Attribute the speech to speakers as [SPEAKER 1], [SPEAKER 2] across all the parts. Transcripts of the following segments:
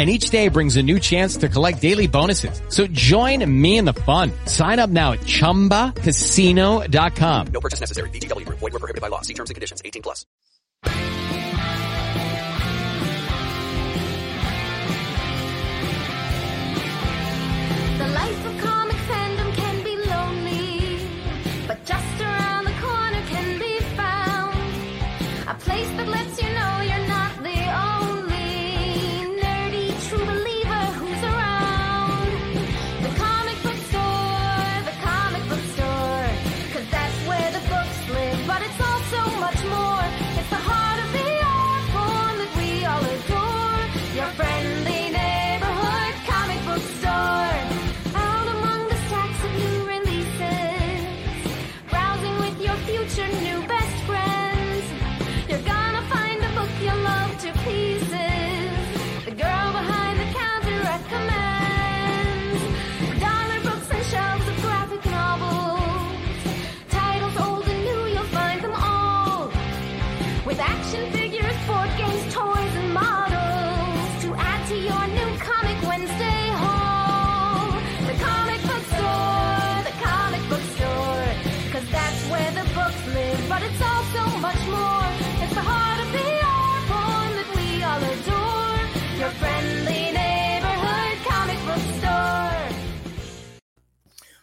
[SPEAKER 1] and each day brings a new chance to collect daily bonuses. So join me in the fun. Sign up now at ChumbaCasino.com.
[SPEAKER 2] No purchase necessary. VGW. Void were prohibited by law. See terms and conditions. 18 plus.
[SPEAKER 3] The life of comic fandom can be lonely, but just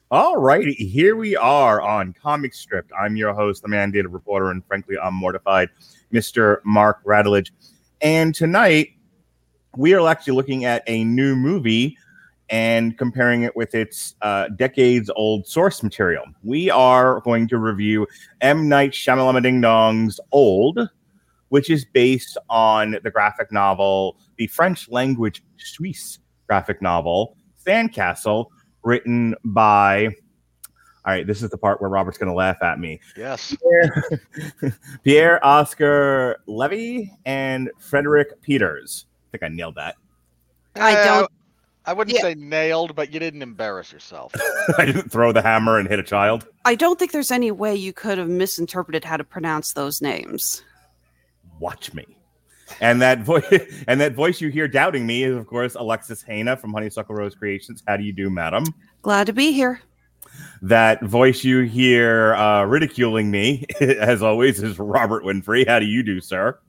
[SPEAKER 3] All
[SPEAKER 4] righty, here we are on Comic Stripped. I'm your host, the mandated reporter, and frankly, I'm mortified, Mr. Mark Radulich. And tonight, we are actually looking at a new movie and comparing it with its uh, decades old source material. We are going to review M. Night Shyamalan Ding Dong's Old, which is based on the graphic novel, the French language Suisse graphic novel, Sandcastle, written by. All right, this is the part where Robert's going to laugh at me.
[SPEAKER 5] Yes.
[SPEAKER 4] Pierre, Pierre Oscar Levy and Frederik Peeters. I think I nailed that.
[SPEAKER 6] I
[SPEAKER 5] Eh,
[SPEAKER 6] don't-
[SPEAKER 5] I wouldn't
[SPEAKER 6] Yeah.
[SPEAKER 5] say nailed, but you didn't embarrass yourself.
[SPEAKER 4] I didn't throw the hammer and hit a child.
[SPEAKER 6] I don't think there's any way you could have misinterpreted how to pronounce those names.
[SPEAKER 4] Watch me. And that voice and that voice you hear doubting me is of course Alexis Hejna from Honeysuckle Rose Creations. How do you do, madam?
[SPEAKER 6] Glad to be here.
[SPEAKER 4] That voice you hear uh, ridiculing me, as always, is Robert Winfree. How do you do, sir?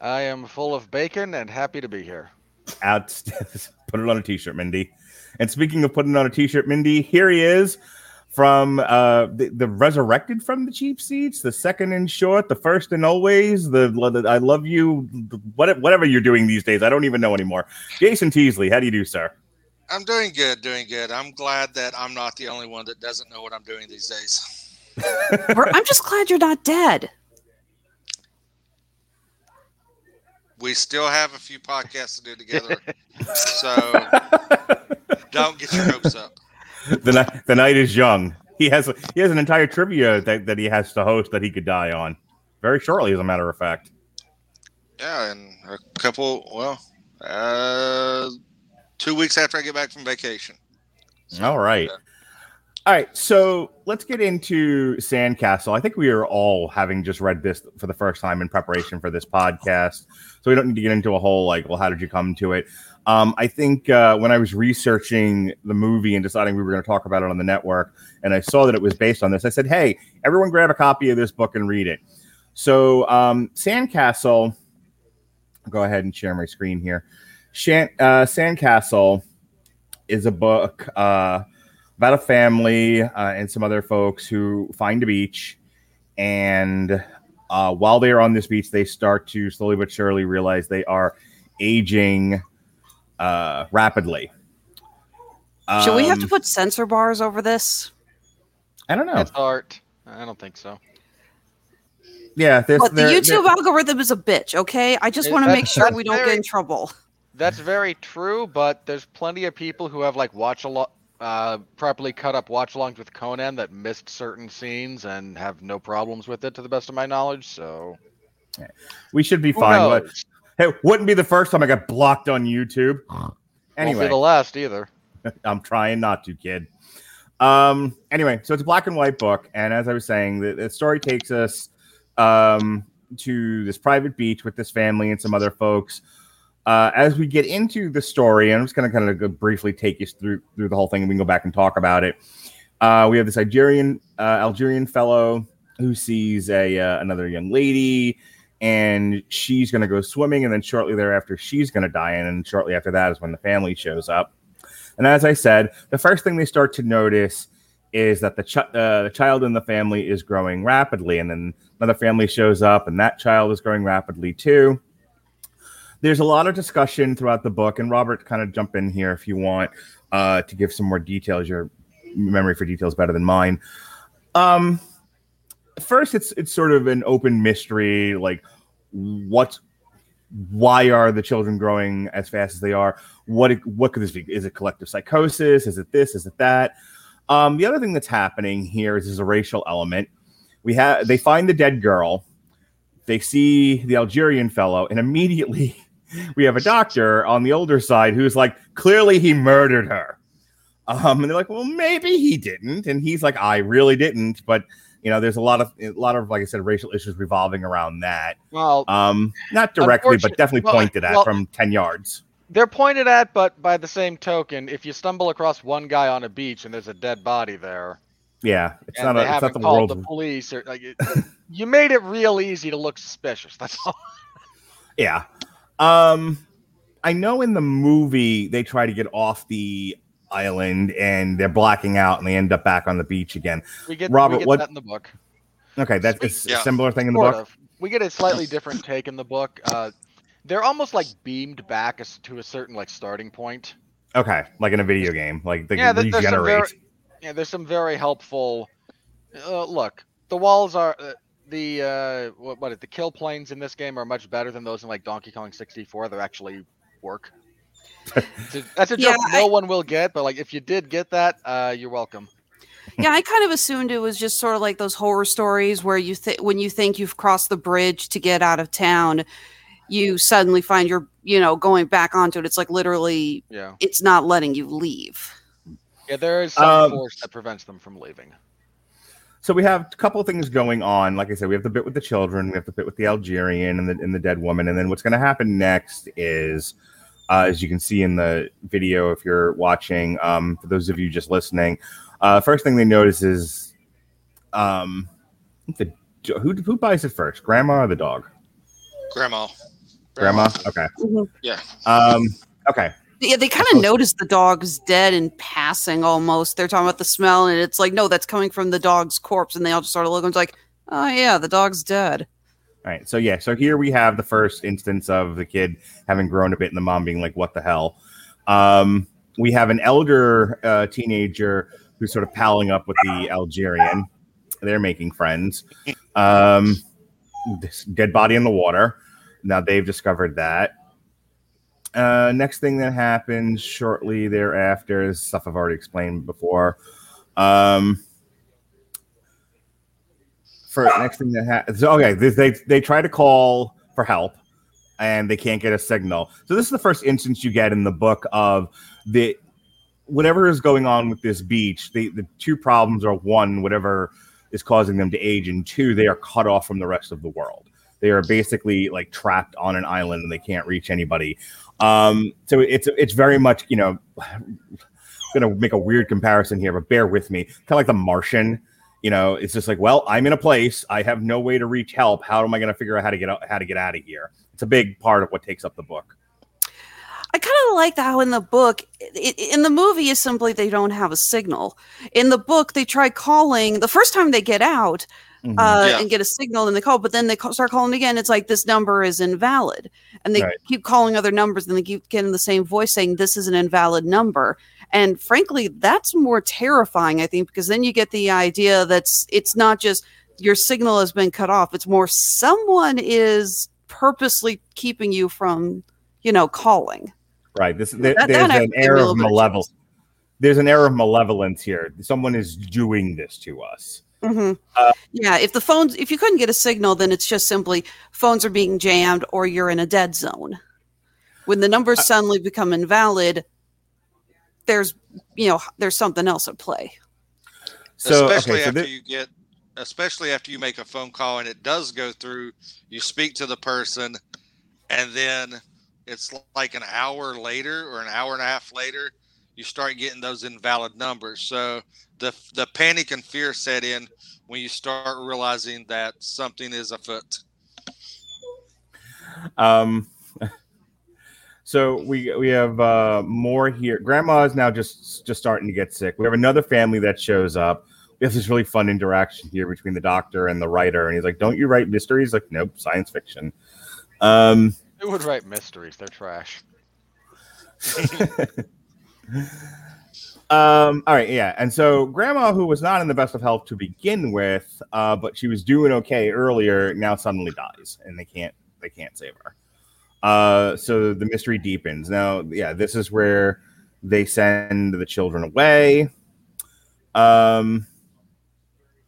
[SPEAKER 5] I am full of bacon and happy to be here.
[SPEAKER 4] Out, put it on a t-shirt, Mindy. And speaking of putting on a t-shirt, Mindy, here he is from uh, the, the resurrected from the cheap seats, the second and short, the first and always, the, the I love you, the- what, whatever you're doing these days. I don't even know anymore. Jason Teasley, how do you do, sir?
[SPEAKER 7] I'm doing good, doing good. I'm glad that I'm not the only one that doesn't know what I'm doing these days.
[SPEAKER 6] I'm just glad you're not dead.
[SPEAKER 7] We still have a few podcasts to do together, so don't get your hopes up.
[SPEAKER 4] the, night, the night is young. He has he has an entire trivia that, that he has to host that he could die on very shortly, as a matter of fact.
[SPEAKER 7] Yeah, and a couple, well, uh, two weeks after I get back from vacation.
[SPEAKER 4] All right. All right, so let's get into Sandcastle. I think we are all having just read this for the first time in preparation for this podcast, so we don't need to get into a whole like, well, how did you come to it? Um, I think uh, when I was researching the movie and deciding we were going to talk about it on the network, and I saw that it was based on this, I said, "Hey, everyone, grab a copy of this book and read it." So, um, Sandcastle. I'll go ahead and share my screen here. Shan- uh, Sandcastle is a book. Uh, about a family uh, and some other folks who find a beach and Uh, while they are on this beach, they start to slowly but surely realize they are aging uh, rapidly.
[SPEAKER 6] Should we have to
[SPEAKER 4] Um,
[SPEAKER 6] put censor bars over this?
[SPEAKER 4] I don't know.
[SPEAKER 5] It's art. I don't think so.
[SPEAKER 4] Yeah, this,
[SPEAKER 6] But the
[SPEAKER 4] they're-
[SPEAKER 6] YouTube
[SPEAKER 4] they're-
[SPEAKER 6] algorithm is a bitch, okay? I just want to make sure we don't
[SPEAKER 5] very-
[SPEAKER 6] get in trouble.
[SPEAKER 5] That's very true, but there's plenty of people who have like watch a lot, uh, properly cut up watch alongs with Conan that missed certain scenes and have no problems with it, to the best of my knowledge. So
[SPEAKER 4] we should be
[SPEAKER 5] who
[SPEAKER 4] fine. But
[SPEAKER 5] knows?
[SPEAKER 4] Hey, wouldn't be the first time I got blocked on YouTube.
[SPEAKER 5] Won't
[SPEAKER 4] Anyway,
[SPEAKER 5] be the last either.
[SPEAKER 4] I'm trying not to, kid. Um, anyway, so it's a black and white book, and as I was saying, the, the story takes us um, to this private beach with this family and some other folks. Uh, as we get into the story, and I'm just going to kind of briefly take you through through the whole thing, and we can go back and talk about it. Uh, we have this Algerian uh, Algerian fellow who sees a uh, another young lady, and she's going to go swimming, and then shortly thereafter, she's going to die, and then shortly after that is when the family shows up. And as I said, the first thing they start to notice is that the, ch- uh, the child in the family is growing rapidly, and then another family shows up, and that child is growing rapidly too. There's a lot of discussion throughout the book, and Robert, kind of jump in here if you want uh, to give some more details. Your memory for details better than mine. Um, first, it's it's sort of an open mystery, like what why are the children growing as fast as they are? What what could this be? Is it collective psychosis? Is it this? Is it that? Um, the other thing that's happening here is there's a racial element. We have they find the dead girl, they see the Algerian fellow, and immediately we have a doctor on the older side who's like, clearly he murdered her. Um, and they're like, well, maybe he didn't, and he's like, I really didn't, but you know, there's a lot of a lot of like I said, racial issues revolving around that.
[SPEAKER 5] Well,
[SPEAKER 4] Um, not directly, but definitely
[SPEAKER 5] well,
[SPEAKER 4] pointed at
[SPEAKER 5] well-
[SPEAKER 4] from ten yards.
[SPEAKER 5] they're pointed at, but by the same token, if you stumble across one guy on a beach and there's a dead body there,
[SPEAKER 4] Yeah, it's
[SPEAKER 5] and
[SPEAKER 4] not
[SPEAKER 5] they
[SPEAKER 4] a, it's
[SPEAKER 5] haven't
[SPEAKER 4] the world.
[SPEAKER 5] the police or like, it, you made it real easy to look suspicious. That's all.
[SPEAKER 4] Yeah. Um, I know in the movie they try to get off the island and they're blacking out and they end up back on the beach again.
[SPEAKER 5] We get
[SPEAKER 4] Robert,
[SPEAKER 5] we get
[SPEAKER 4] what-
[SPEAKER 5] that in the book.
[SPEAKER 4] Okay, that's it's
[SPEAKER 7] Yeah.
[SPEAKER 4] a similar thing in the
[SPEAKER 5] Sort
[SPEAKER 4] book.
[SPEAKER 5] of. We get a slightly different take in the book. Uh, they're almost like beamed back to a certain like starting point.
[SPEAKER 4] Okay, like in a video game, like they
[SPEAKER 5] yeah, there- there's some very, yeah, there's some very helpful. Uh, look, the walls are uh, the uh, what, what the kill planes in this game are much better than those in like Donkey Kong 64. They actually work. It's a- That's a
[SPEAKER 6] Yeah,
[SPEAKER 5] joke no one will get, but like if you did get that, uh, you're welcome.
[SPEAKER 6] yeah, I kind of assumed it was just sort of like those horror stories where you think when you think you've crossed the bridge to get out of town, you suddenly find you're, you know, going back onto it. It's like literally
[SPEAKER 5] Yeah,
[SPEAKER 6] it's not letting you leave.
[SPEAKER 5] yeah, there is some
[SPEAKER 4] Um,
[SPEAKER 5] force that prevents them from leaving.
[SPEAKER 4] So we have a couple of things going on. Like I said, we have the bit with the children, we have the bit with the Algerian and the and the dead woman, and then what's going to happen next is, uh, as you can see in the video, if you're watching, um, for those of you just listening, uh, first thing they notice is, um, the who who buys it first, grandma or the dog?
[SPEAKER 7] Grandma.
[SPEAKER 4] Grandma. Okay.
[SPEAKER 7] Yeah.
[SPEAKER 4] Um. Okay.
[SPEAKER 6] Yeah, they kind of notice the dog's dead and passing almost. They're talking about the smell, and it's like, no, that's coming from the dog's corpse. And they all just sort of look and it's like, oh, yeah, the dog's dead.
[SPEAKER 4] All right. So yeah. So here we have the first instance of the kid having grown a bit, and the mom being like, "What the hell?" Um, we have an elder uh, teenager who's sort of palling up with the Algerian. They're making friends. Um, this dead body in the water. Now they've discovered that. Uh, next thing that happens shortly thereafter is stuff I've already explained before. Um, for next thing that happens, okay, they, they they try to call for help, and they can't get a signal. So this is the first instance you get in the book of the whatever is going on with this beach. The the two problems are one, whatever is causing them to age, and two, they are cut off from the rest of the world. They are basically like trapped on an island and they can't reach anybody. Um, so it's it's very much you know, gonna make a weird comparison here, but bear with me. Kind of like The Martian. You know, it's just like, well, I'm in a place, I have no way to reach help. How am I going to figure out how to get out, how to get out of here? It's a big part of what takes up the book.
[SPEAKER 6] I kind of like how in the book, i- i- in the movie, is simply they don't have a signal. In the book, they try calling. The first time they get out,
[SPEAKER 4] Mhm.
[SPEAKER 6] uh,
[SPEAKER 7] Yeah.
[SPEAKER 6] and get a signal and they call, but then they call, start calling again. It's like this number is invalid, and they
[SPEAKER 4] Right.
[SPEAKER 6] keep calling other numbers, and they keep getting the same voice saying this is an invalid number. And frankly, that's more terrifying, I think, because then you get the idea that's it's not just your signal has been cut off; it's more someone is purposely keeping you from, you know, calling.
[SPEAKER 4] Right. This there,
[SPEAKER 6] That-
[SPEAKER 4] there's
[SPEAKER 6] that
[SPEAKER 4] an air of malevolence. There's an air of malevolence here. Someone is doing this to us.
[SPEAKER 6] hmm
[SPEAKER 4] Uh,
[SPEAKER 6] yeah, if the phones, if you couldn't get a signal, then it's just simply phones are being jammed or you're in a dead zone. When the numbers suddenly become invalid, there's you know there's something else at play.
[SPEAKER 4] So
[SPEAKER 7] especially
[SPEAKER 4] okay, so
[SPEAKER 7] after
[SPEAKER 4] thi-
[SPEAKER 7] you get especially after you make a phone call and it does go through you speak to the person and then it's like an hour later or an hour and a half later you start getting those invalid numbers so the the panic and fear set in when you start realizing that something is afoot
[SPEAKER 4] Um, so we we have uh, more here. Grandma is now just just starting to get sick. We have another family that shows up. We have this really fun interaction here between the doctor and the writer, and he's like, "Don't you write mysteries?" Like, nope, science fiction. Um,
[SPEAKER 5] Who would write mysteries? They're trash.
[SPEAKER 4] Um, all right, yeah. And so grandma, who was not in the best of health to begin with, uh, but she was doing okay earlier, now suddenly dies, and they can't they can't save her. Uh, so the mystery deepens. Now, yeah, this is where they send the children away. Um,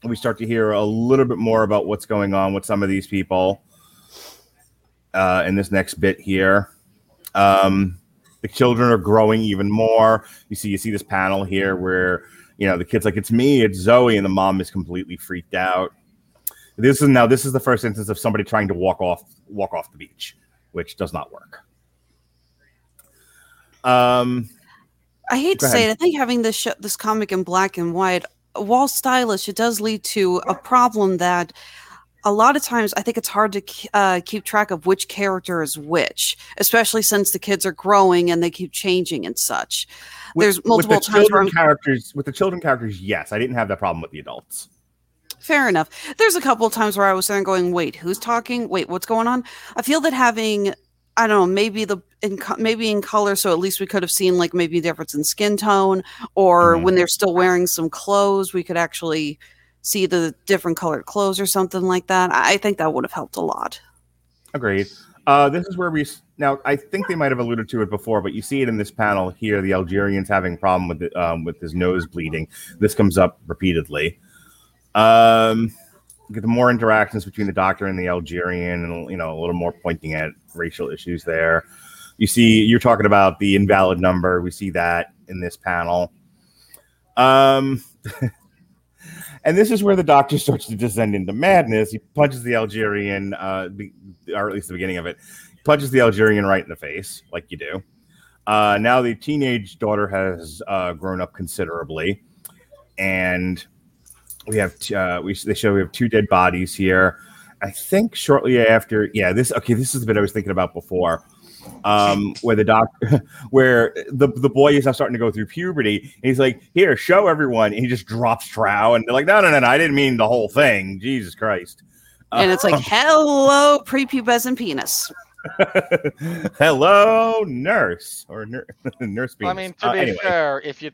[SPEAKER 4] we start to hear a little bit more about what's going on with some of these people uh, in this next bit here. Um, the children are growing even more. You see, you see this panel here where you know the kid's like, "It's me, it's Zoe," and the mom is completely freaked out. This is now this is the first instance of somebody trying to walk off walk off the beach, which does not work. Um,
[SPEAKER 6] I hate to say
[SPEAKER 4] ahead.
[SPEAKER 6] it. I think having this this comic in black and white, while stylish, it does lead to a problem that a lot of times I think it's hard to uh, keep track of which character is which, especially since the kids are growing and they keep changing and such.
[SPEAKER 4] with-
[SPEAKER 6] There's
[SPEAKER 4] with
[SPEAKER 6] multiple
[SPEAKER 4] the
[SPEAKER 6] times where
[SPEAKER 4] children characters with the children characters. Yes, I didn't have that problem with the adults.
[SPEAKER 6] Fair enough. There's a couple of times where I was there going, "Wait, who's talking? Wait, what's going on?" I feel that having, I don't know, maybe the in co- maybe in color, so at least we could have seen like maybe a difference in skin tone, or
[SPEAKER 4] Mhm.
[SPEAKER 6] when they're still wearing some clothes, we could actually see the different colored clothes or something like that. I think that would have helped a lot.
[SPEAKER 4] Agreed. Uh, this is where we now. I think they might have alluded to it before, but you see it in this panel here. The Algerian's having a problem with the, um, with his nose bleeding. This comes up repeatedly. Um, get the more interactions between the doctor and the Algerian, and you know a little more pointing at racial issues there. You see, you're talking about the invalid number. We see that in this panel. Um, and this is where the doctor starts to descend into madness. He punches the Algerian, uh, or at least the beginning of it, punches the Algerian right in the face, like you do. Uh, now the teenage daughter has uh, grown up considerably, and we have uh, we they show we have two dead bodies here. I think shortly after, yeah, this okay. This is the bit I was thinking about before, um, where the doc, where the the boy is now starting to go through puberty. And he's like, "Here, show everyone." And he just drops trow, and they're like, "No, no, no, no! I didn't mean the whole thing. Jesus Christ!"
[SPEAKER 6] And it's like,
[SPEAKER 4] Um,
[SPEAKER 6] "Hello, prepubescent penis."
[SPEAKER 4] "Hello, nurse or nur- nurse."
[SPEAKER 5] I mean, to
[SPEAKER 4] Uh,
[SPEAKER 5] be
[SPEAKER 4] anyway.
[SPEAKER 5] fair, if you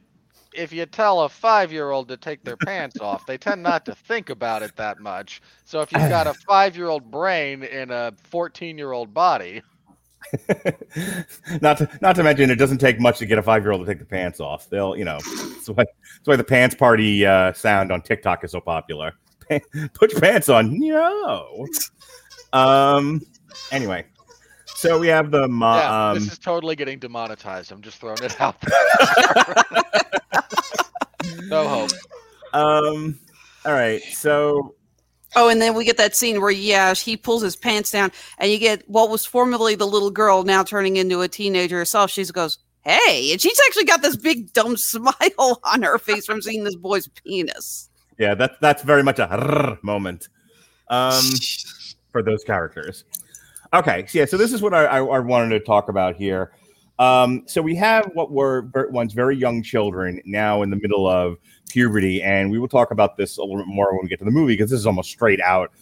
[SPEAKER 5] if you tell a five year old to take their pants off, they tend not to think about it that much. So if you've got a five year old brain in a fourteen year old body,
[SPEAKER 4] not to not to mention, it doesn't take much to get a five year old to take the pants off. They'll, you know, that's why that's why the pants party uh, sound on TikTok is so popular. Put your pants on, no. Um. Anyway, so we have the mo-
[SPEAKER 5] yeah,
[SPEAKER 4] um.
[SPEAKER 5] this is totally getting demonetized. I'm just throwing it out there. No hope.
[SPEAKER 4] Um. All right. So
[SPEAKER 6] Oh, and then we get that scene where, yeah, he pulls his pants down, and you get what was formerly the little girl now turning into a teenager herself. She goes, "Hey," and she's actually got this big dumb smile on her face from seeing this boy's penis.
[SPEAKER 4] yeah, that's that's very much a rrr moment. Um. For those characters. Okay. So yeah. So this is what I, I, I wanted to talk about here. Um, so we have what were once very young children now in the middle of puberty, and we will talk about this a little bit more when we get to the movie because this is almost straight out.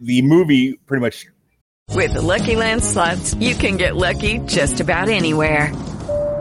[SPEAKER 4] The movie pretty much
[SPEAKER 8] With the Lucky Land slots, you can get lucky just about anywhere.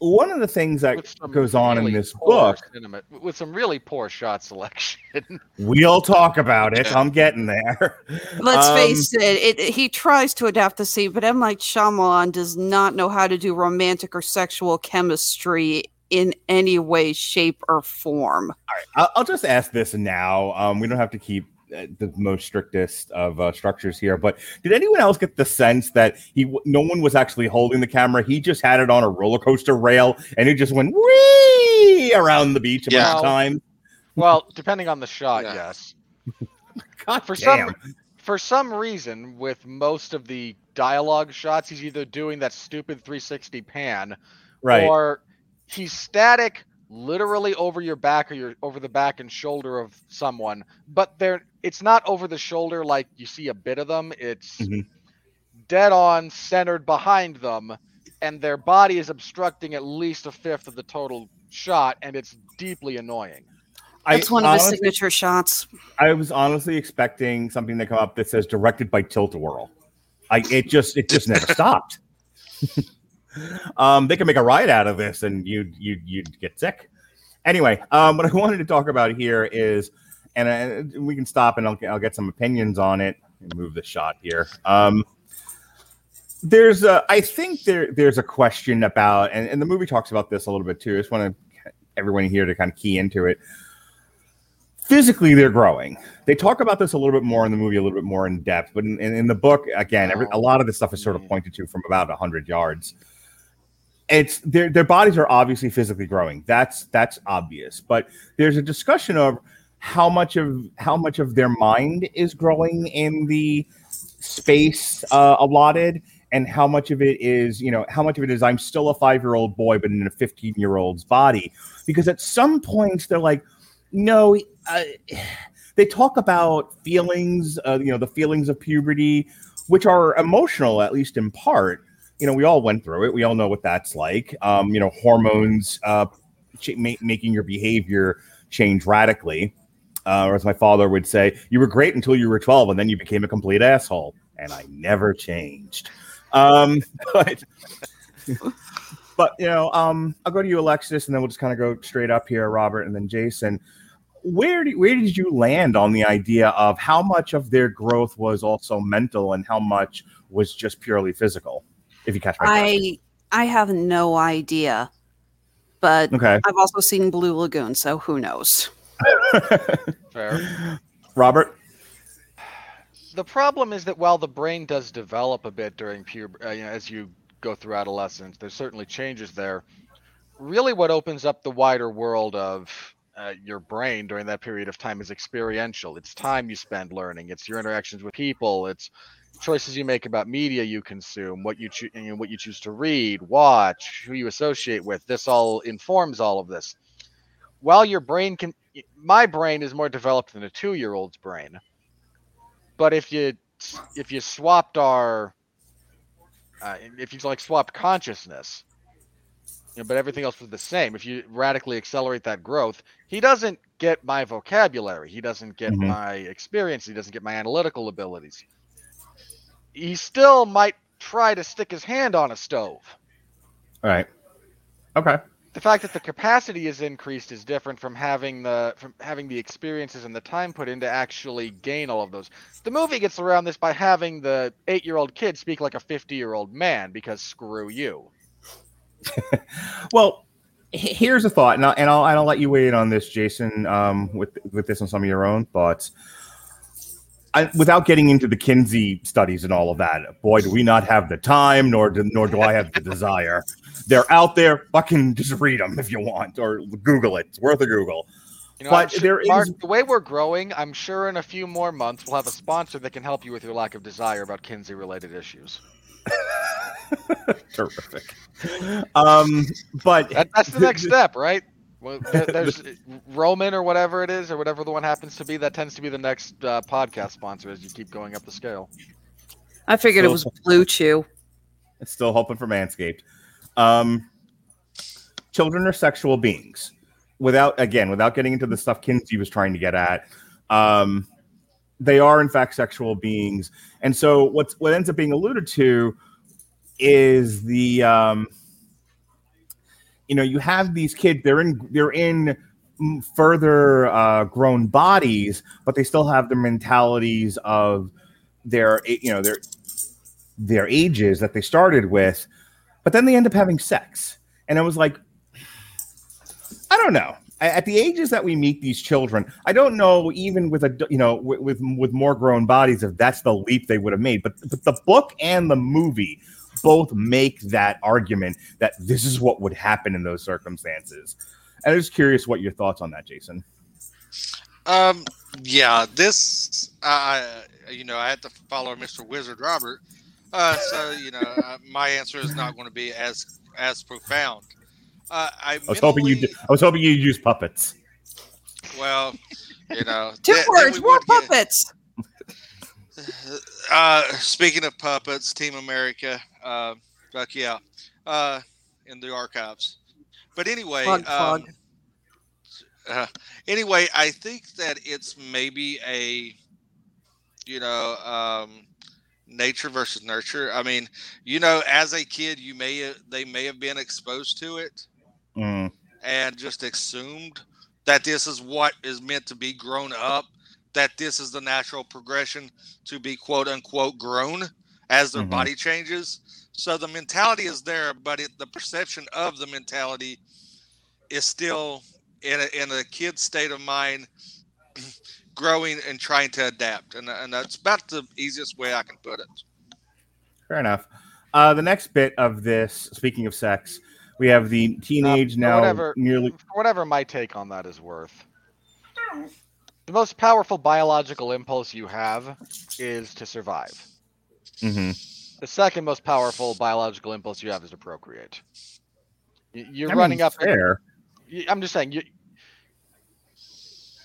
[SPEAKER 4] one of the things that goes on in this book,
[SPEAKER 5] cinema- with some really poor shot selection.
[SPEAKER 4] we'll talk about it. I'm getting there.
[SPEAKER 6] Let's
[SPEAKER 4] Um,
[SPEAKER 6] face it, it. He tries to adapt the scene, but M. Night Shyamalan does not know how to do romantic or sexual chemistry in any way, shape, or form.
[SPEAKER 4] I'll, I'll just ask this now. Um, we don't have to keep the most strictest of uh, structures here, but did anyone else get the sense that he, no one was actually holding the camera? He just had it on a roller coaster rail, and it just went wee around the beach a bunch
[SPEAKER 7] Yeah.
[SPEAKER 4] of times.
[SPEAKER 5] well, depending on the shot,
[SPEAKER 7] Yeah.
[SPEAKER 5] yes.
[SPEAKER 4] God
[SPEAKER 5] For
[SPEAKER 4] damn.
[SPEAKER 5] some for some reason, with most of the dialogue shots, he's either doing that stupid 360 pan,
[SPEAKER 4] right.
[SPEAKER 5] or he's static, literally over your back or your over the back and shoulder of someone. But they're it's not over the shoulder like you see a bit of them. It's
[SPEAKER 4] Mhm.
[SPEAKER 5] dead on, centered behind them, and their body is obstructing at least a fifth of the total shot, and it's deeply annoying.
[SPEAKER 4] I
[SPEAKER 6] That's one of his
[SPEAKER 4] honestly-
[SPEAKER 6] signature shots.
[SPEAKER 4] I was honestly expecting something to come up that says directed by Tilt-A-Whirl. I it just it just never stopped. um, they can make a riot out of this, and you you you'd get sick. Anyway, um, what I wanted to talk about here is, and uh, we can stop and I'll get, I'll get some opinions on it. Move the shot here. Um, there's a, I think there there's a question about, and, and the movie talks about this a little bit too. I just want to everyone here to kind of key into it physically they're growing they talk about this a little bit more in the movie a little bit more in depth but in, in, in the book again every, a lot of this stuff is sort of pointed to from about 100 yards it's their their bodies are obviously physically growing. That's that's obvious. But there's a discussion of how much of how much of their mind is growing in the space uh, allotted and how much of it is you know how much of it is i'm still a five year old boy but in a 15 year old's body. Because at some points they're like no uh, they talk about feelings uh, you know the feelings of puberty which are emotional at least in part you know we all went through it. We all know what that's like. Um, you know hormones uh, ch- ma- making your behavior change radically. Uh, or as my father would say you were great until you were 12 and then you became a complete asshole. And i never changed. Um, but but you know um, i'll go to you alexis and then we'll just kind of go straight up here robert and then jason. Where did, where did you land on the idea of how much of their growth was also mental and how much was just purely physical if you catch my drift.
[SPEAKER 6] I I have no idea, but
[SPEAKER 4] okay
[SPEAKER 6] I've also seen Blue Lagoon, so who knows?
[SPEAKER 5] Fair.
[SPEAKER 4] robert
[SPEAKER 5] the problem is that while the brain does develop a bit during puberty, uh, you know, as you go through adolescence, there's certainly changes there. Really, what opens up the wider world of uh, your brain during that period of time is experiential. It's time you spend learning. It's your interactions with people. It's choices you make about media you consume, what you choose, you know, what you choose to read, watch, who you associate with. This all informs all of this. While your brain can, my brain is more developed than a two-year-old's brain but if you if you swapped our uh, if you like swapped consciousness you know, but everything else was the same if you radically accelerate that growth he doesn't get my vocabulary he doesn't get
[SPEAKER 4] Mhm.
[SPEAKER 5] my experience he doesn't get my analytical abilities he still might try to stick his hand on a stove
[SPEAKER 4] all right okay
[SPEAKER 5] the fact that the capacity is increased is different from having the from having the experiences and the time put in to actually gain all of those. The movie gets around this by having the eight-year-old kid speak like a fifty-year-old man because screw you.
[SPEAKER 4] well here's a thought and I'll, and I'll, and I'll let you weigh in on this jason um, with with this and some of your own thoughts I, without getting into the Kinsey studies and all of that, boy, do we not have the time, nor do, nor do I have the desire. They're out there. Fucking just read them if you want, or Google it. It's worth a Google.
[SPEAKER 5] You know,
[SPEAKER 4] But
[SPEAKER 5] sure-
[SPEAKER 4] there
[SPEAKER 5] Mark,
[SPEAKER 4] is-
[SPEAKER 5] the way we're growing, I'm sure in a few more months we'll have a sponsor that can help you with your lack of desire about Kinsey-related issues.
[SPEAKER 4] Terrific. Um, but
[SPEAKER 5] That, that's the next step, right? Well, there's Roman or whatever it is, or whatever the one happens to be. That tends to be the next uh, podcast sponsor as you keep going up the scale.
[SPEAKER 6] I figured it was BlueChew.
[SPEAKER 4] still hoping for Manscaped. Um, children are sexual beings. Without again, without getting into the stuff Kinsey was trying to get at, um, they are in fact sexual beings. And so, what's what ends up being alluded to is the, um, you know, you have these kids. They're in they're in further uh, grown bodies, but they still have the mentalities of their, you know, their their ages that they started with, but then they end up having sex. And I was like, I don't know. At the ages that we meet these children, I don't know even with a you know with, with more grown bodies if that's the leap they would have made. But, but the book and the movie both make that argument that this is what would happen in those circumstances. And I was curious what your thoughts on that, Jason.
[SPEAKER 7] Um, yeah, this, uh, you know, I had to follow Mr. Wizard Robert. Uh, so you know, uh, my answer is not going to be as as profound. Uh, I,
[SPEAKER 4] I was hoping you
[SPEAKER 7] mentally-
[SPEAKER 4] I was hoping you'd use puppets.
[SPEAKER 7] Well, you know,
[SPEAKER 6] Two
[SPEAKER 7] then- then
[SPEAKER 6] words,
[SPEAKER 7] we
[SPEAKER 6] more
[SPEAKER 7] would get-
[SPEAKER 6] puppets.
[SPEAKER 7] Uh, speaking of puppets, Team America, uh, fuck yeah, uh, in the archives. But anyway,
[SPEAKER 6] Plug,
[SPEAKER 7] um,
[SPEAKER 6] plug.
[SPEAKER 7] uh, anyway, I think that it's maybe a, you know, um, nature versus nurture. I mean, you know, as a kid, you may they may have been exposed to it
[SPEAKER 4] Mm,
[SPEAKER 7] and just assumed that this is what is meant to be grown up, that this is the natural progression to be quote unquote grown as their
[SPEAKER 4] Mhm.
[SPEAKER 7] body changes. So the mentality is there, but it, the perception of the mentality is still in a, in a kid's state of mind, growing and trying to adapt. And, and that's about the easiest way I can put it.
[SPEAKER 4] Fair enough. Uh, the next bit of this, speaking of sex, we have the teenage
[SPEAKER 5] Um,
[SPEAKER 4] now
[SPEAKER 5] whatever-
[SPEAKER 4] nearly.
[SPEAKER 5] Whatever my take on that is worth. The most powerful biological impulse you have is to survive.
[SPEAKER 4] Mhm.
[SPEAKER 5] The second most powerful biological impulse you have is to procreate. You're
[SPEAKER 4] I mean,
[SPEAKER 5] running up. there. I'm just saying, you,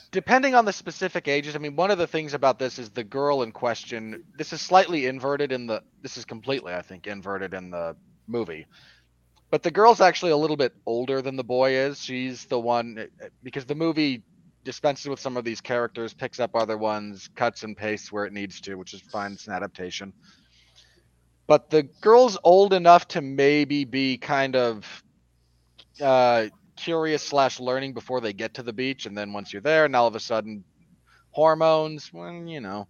[SPEAKER 5] depending on the specific ages. I mean, one of the things about this is the girl in question. This is slightly inverted in the. This is completely, I think, inverted in the movie. But the girl's actually a little bit older than the boy is. She's the one because the movie dispenses with some of these characters, picks up other ones, cuts and pastes where it needs to, which is fine. It's an adaptation. But the girl's old enough to maybe be kind of uh, curious slash learning before they get to the beach, and then once you're there, and all of a sudden, hormones. Well, you know,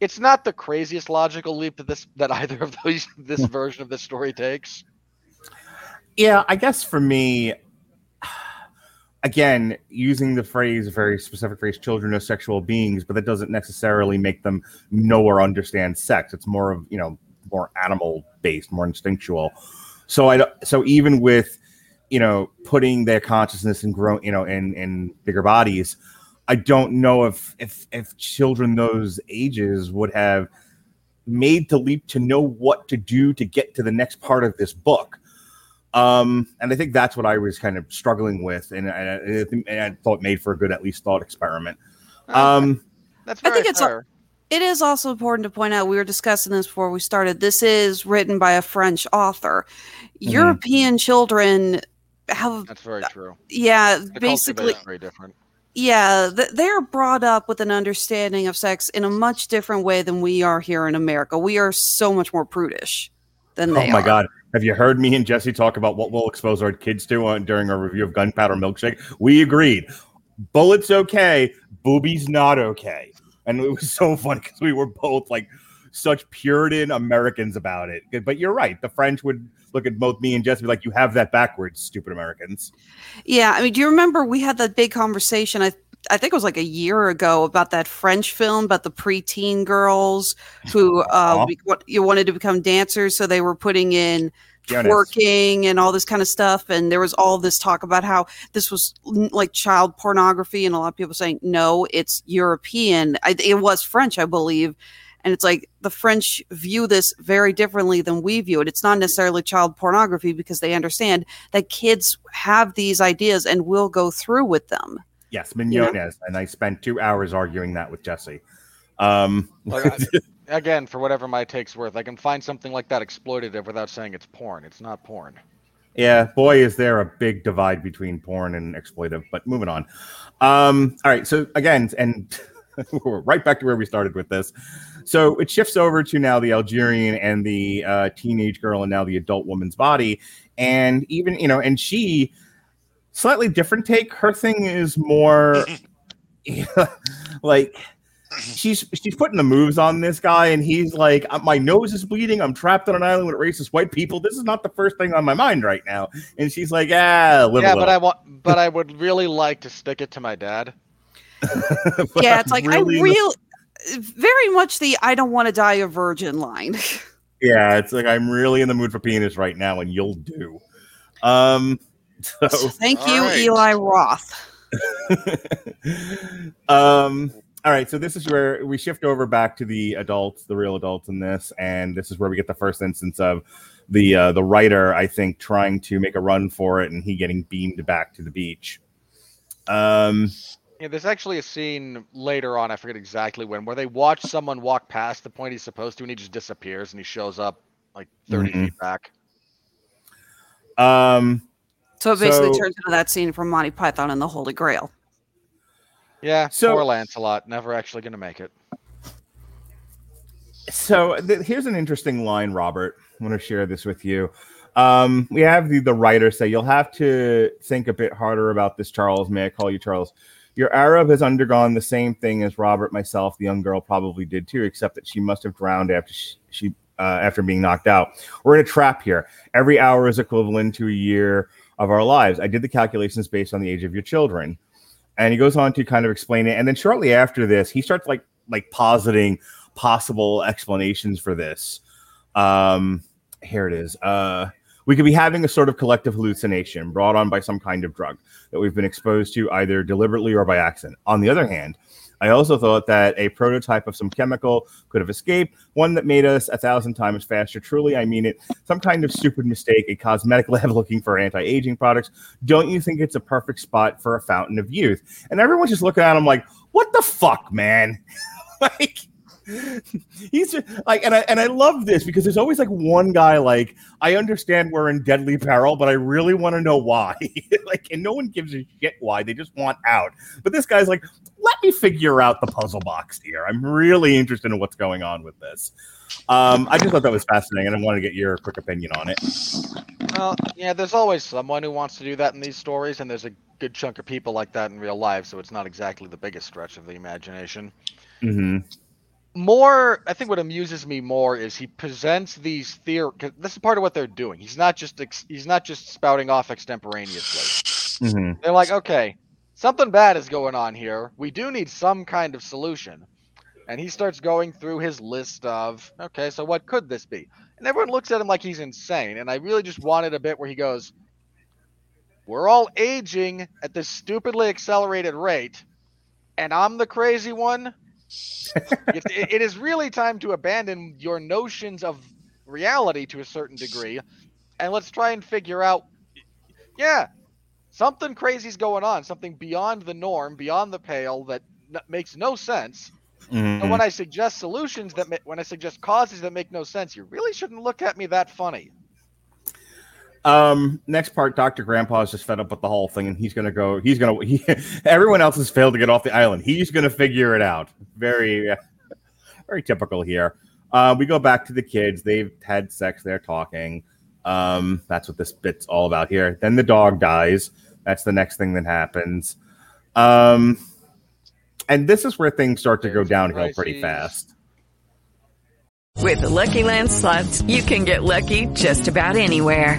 [SPEAKER 5] it's not the craziest logical leap that this that either of those this version of the story takes.
[SPEAKER 4] Yeah, I guess for me, again, using the phrase, very specific phrase, children are sexual beings, but that doesn't necessarily make them know or understand sex. It's more of, you know, more animal based, more instinctual. So I so even with, you know, putting their consciousness and grow, you know, in, in bigger bodies, I don't know if, if, if children those ages would have made the leap to know what to do to get to the next part of this book. Um, and I think that's what I was kind of struggling with, and I, I, and I thought made for a good at least thought experiment. Um,
[SPEAKER 5] That's
[SPEAKER 6] I think it's a-
[SPEAKER 5] fair.
[SPEAKER 6] It is also important to point out we were discussing this before we started. This is written by a French author.
[SPEAKER 4] Mm-hmm.
[SPEAKER 6] European children have,
[SPEAKER 5] That's very true.
[SPEAKER 6] yeah,
[SPEAKER 5] The
[SPEAKER 6] basically,
[SPEAKER 5] very different.
[SPEAKER 6] yeah, th- they're brought up with an understanding of sex in a much different way than we are here in America. We are so much more prudish than
[SPEAKER 4] oh
[SPEAKER 6] they Oh
[SPEAKER 4] my
[SPEAKER 6] are.
[SPEAKER 4] god, have you heard me and Jesse talk about what we'll expose our kids to on, during our review of Gunpowder Milkshake? We agreed. Bullets okay, boobies not okay, and it was so funny because we were both like such Puritan Americans about it. But you're right. The French would look at both me and Jesse like, "You have that backwards, stupid Americans."
[SPEAKER 6] Yeah, I mean, do you remember we had that big conversation? I I think it was like a year ago about that French film about the preteen girls who uh, be- you wanted to become dancers, so they were putting in twerking and all this kind of stuff, and there was all this talk about how this was like child pornography, and a lot of people saying no, it's European. I, it was French, I believe. And it's like the French view this very differently than we view it. It's not necessarily child pornography because they understand that kids have these ideas and will go through with them.
[SPEAKER 4] Yes, Mignonnes. And I spent two hours arguing that with Jesse. Um,
[SPEAKER 5] I- again, for whatever my take's worth, I can find something like that exploitative without saying it's porn. It's not porn.
[SPEAKER 4] yeah, boy, is there a big divide between porn and exploitive. But moving on. Um, all right. So again, and we're right back to where we started with this. So it shifts over to now the Algerian and the uh, teenage girl, and now the adult woman's body, and even you know, and she slightly different take. Her thing is more like she's she's putting the moves on this guy, and he's like, "Uh, "My nose is bleeding. I'm trapped on an island with racist white people. This is not the first thing on my mind right now." And she's like, "Ah, live a
[SPEAKER 5] yeah,
[SPEAKER 4] little."
[SPEAKER 5] but I want, but I would really like to stick it to my dad.
[SPEAKER 6] Yeah, it's like
[SPEAKER 4] really
[SPEAKER 6] I
[SPEAKER 4] really, the-
[SPEAKER 6] very much the I don't want to die a virgin line.
[SPEAKER 4] yeah, it's like I'm really in the mood for penis right now, and you'll do. Um, so
[SPEAKER 6] Thank you,
[SPEAKER 7] right.
[SPEAKER 6] Eli Roth.
[SPEAKER 4] um all right so this is where we shift over back to the adults the real adults in this and this is where we get the first instance of the uh the writer i think trying to make a run for it and he getting beamed back to the beach um
[SPEAKER 5] Yeah, there's actually a scene later on, I forget exactly when, where they watch someone walk past the point he's supposed to, and he just disappears, and he shows up like 30
[SPEAKER 4] Mhm.
[SPEAKER 5] feet back.
[SPEAKER 4] um
[SPEAKER 6] So it basically
[SPEAKER 4] So-
[SPEAKER 6] turns into that scene from Monty Python and the Holy Grail.
[SPEAKER 5] Yeah,
[SPEAKER 4] So-
[SPEAKER 5] poor Lancelot, never actually going to make it.
[SPEAKER 4] so th- here's an interesting line robert. I want to share this with you. Um we have the, the writer say you'll have to think a bit harder about this charles. May i call you charles? Your arab has undergone the same thing as robert myself the young girl probably did too except that she must have drowned after she, she uh, after being knocked out. We're in a trap here. Every hour is equivalent to a year of our lives i did the calculations based on the age of your children and he goes on to kind of explain it and then shortly after this he starts like like positing possible explanations for this. Um, here it is. Uh, we could be having a sort of collective hallucination brought on by some kind of drug that we've been exposed to either deliberately or by accident. On the other hand, I also thought that a prototype of some chemical could have escaped, one that made us a thousand times faster. Truly, I mean it. Some kind of stupid mistake, a cosmetic lab looking for anti aging products. Don't you think it's a perfect spot for a fountain of youth? And everyone's just looking at him like, what the fuck, man? like, he's just, like and I and I love this because there's always like one guy like I understand we're in deadly peril, but I really want to know why. like, and no one gives a shit why. They just want out. But this guy's like, let me figure out the puzzle box here. I'm really interested in what's going on with this. Um, I just thought that was fascinating, and I wanted to get your quick opinion on it.
[SPEAKER 5] Well, yeah, there's always someone who wants to do that in these stories, and there's a good chunk of people like that in real life, so it's not exactly the biggest stretch of the imagination.
[SPEAKER 4] hmm
[SPEAKER 5] More, I think what amuses me more is he presents these theory. This is part of what they're doing. He's not just ex- he's not just spouting off extemporaneously.
[SPEAKER 4] hmm
[SPEAKER 5] They're like, okay, something bad is going on here. We do need some kind of solution. And he starts going through his list of, okay, so what could this be? And everyone looks at him like he's insane. And I really just wanted a bit where he goes, We're all aging at this stupidly accelerated rate, and I'm the crazy one. It, is really time to abandon your notions of reality to a certain degree, and let's try and figure out. Yeah, something crazy's going on, something beyond the norm, beyond the pale that n- makes no sense. Mm-hmm. And when I suggest solutions that, ma- when I suggest causes that make no sense, you really shouldn't look at me that funny.
[SPEAKER 4] Um, next part, Doctor Grandpa is just fed up with the whole thing, and he's gonna go. He's gonna. He, everyone else has failed to get off the island. He's gonna figure it out. Very, uh, very typical here. Uh, we go back to the kids. They've had sex. They're talking. Um, that's what this bit's all about here. Then the dog dies. That's the next thing that happens. Um, and this is where things start to go downhill pretty fast.
[SPEAKER 8] With the Lucky Land slots, you can get lucky just about anywhere.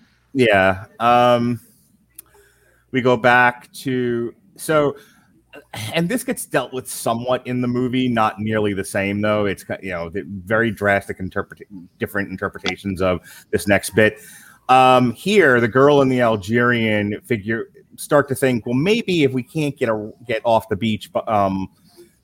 [SPEAKER 4] Yeah. Um, we go back to so, and this gets dealt with somewhat in the movie, not nearly the same though. It's you know very drastic interpret different interpretations of this next bit. Um, here, the girl and the Algerian figure start to think, well, maybe if we can't get a, get off the beach, um,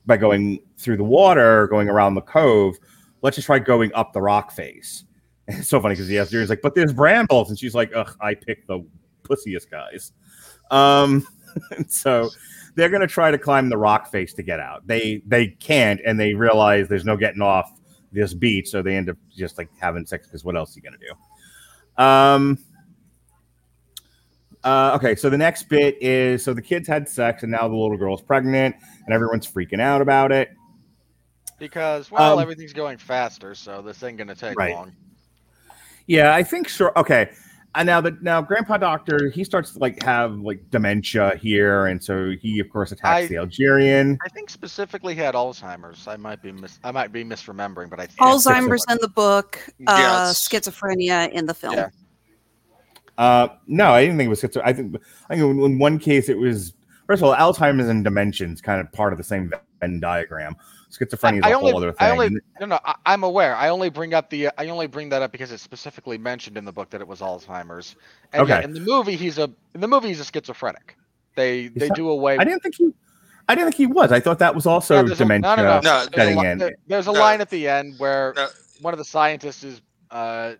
[SPEAKER 4] by going through the water, going around the cove, let's just try going up the rock face. It's so funny because the he's like, but there's brambles, and she's like, ugh, I picked the pussiest guys. Um, so they're gonna try to climb the rock face to get out. They they can't, and they realize there's no getting off this beach, so they end up just like having sex because what else are you gonna do? Um. Uh, okay, so the next bit is so the kids had sex, and now the little girl's pregnant, and everyone's freaking out about it.
[SPEAKER 5] Because well,
[SPEAKER 4] Um,
[SPEAKER 5] everything's going faster, so this ain't gonna take
[SPEAKER 4] Right.
[SPEAKER 5] long.
[SPEAKER 4] Yeah, I think sure. Okay, and now that now Grandpa Doctor he starts to like have like dementia here, and so he of course attacks
[SPEAKER 5] I-
[SPEAKER 4] the Algerian.
[SPEAKER 5] I think specifically he had Alzheimer's. I might be mis- I might be misremembering, but I think
[SPEAKER 6] Alzheimer's in the book, uh,
[SPEAKER 7] Yes.
[SPEAKER 6] schizophrenia in the film.
[SPEAKER 5] Yeah.
[SPEAKER 4] Uh, no, I didn't think it was schizo. I think I think in- in one case it was first of all Alzheimer's and dementia is kind of part of the same Venn diagram. Schizophrenia is
[SPEAKER 5] I
[SPEAKER 4] a
[SPEAKER 5] only,
[SPEAKER 4] whole other thing.
[SPEAKER 5] I only, no, no, I, I'm aware. I only bring up the, I only bring that up because it's specifically mentioned in the book that it was Alzheimer's. And yeah,
[SPEAKER 4] Okay.
[SPEAKER 5] in the movie, he's a, in the movie, he's a schizophrenic. They, they
[SPEAKER 4] that-
[SPEAKER 5] do away.
[SPEAKER 4] I didn't think he. I didn't think he was. I thought that was also
[SPEAKER 5] Yeah, there's a-
[SPEAKER 4] dementia.
[SPEAKER 5] no, no, no.
[SPEAKER 7] No,
[SPEAKER 5] There's a, li-
[SPEAKER 4] in.
[SPEAKER 5] there- there's a
[SPEAKER 7] No.
[SPEAKER 5] line at the end where
[SPEAKER 7] No.
[SPEAKER 5] one of the scientists is, uh,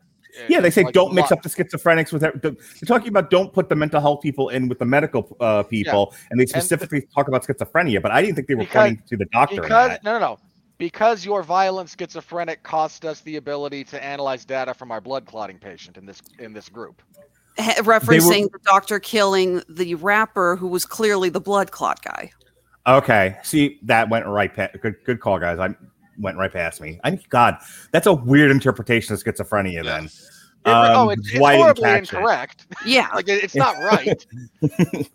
[SPEAKER 4] Yeah, they say
[SPEAKER 5] like,
[SPEAKER 4] don't mix
[SPEAKER 5] lo-
[SPEAKER 4] up the schizophrenics with. ev- They're talking about don't put the mental health people in with the medical uh, people, and they specifically talk about schizophrenia. But I didn't think they were
[SPEAKER 5] Because-
[SPEAKER 4] pointing to the doctor.
[SPEAKER 5] because no, no, no. Because your violent schizophrenic cost us the ability to analyze data from our blood clotting patient in this in this group.
[SPEAKER 6] He- referencing the doctor killing the rapper who was clearly the blood clot guy.
[SPEAKER 4] Okay, see that went right past. Good, good call, guys. I went right past me. I God, that's a weird interpretation of schizophrenia. Then,
[SPEAKER 5] It- oh,
[SPEAKER 4] Um,
[SPEAKER 5] it's, it's
[SPEAKER 4] why
[SPEAKER 5] horribly
[SPEAKER 4] catch it.
[SPEAKER 5] incorrect.
[SPEAKER 6] Yeah.
[SPEAKER 5] Like it- it's not right.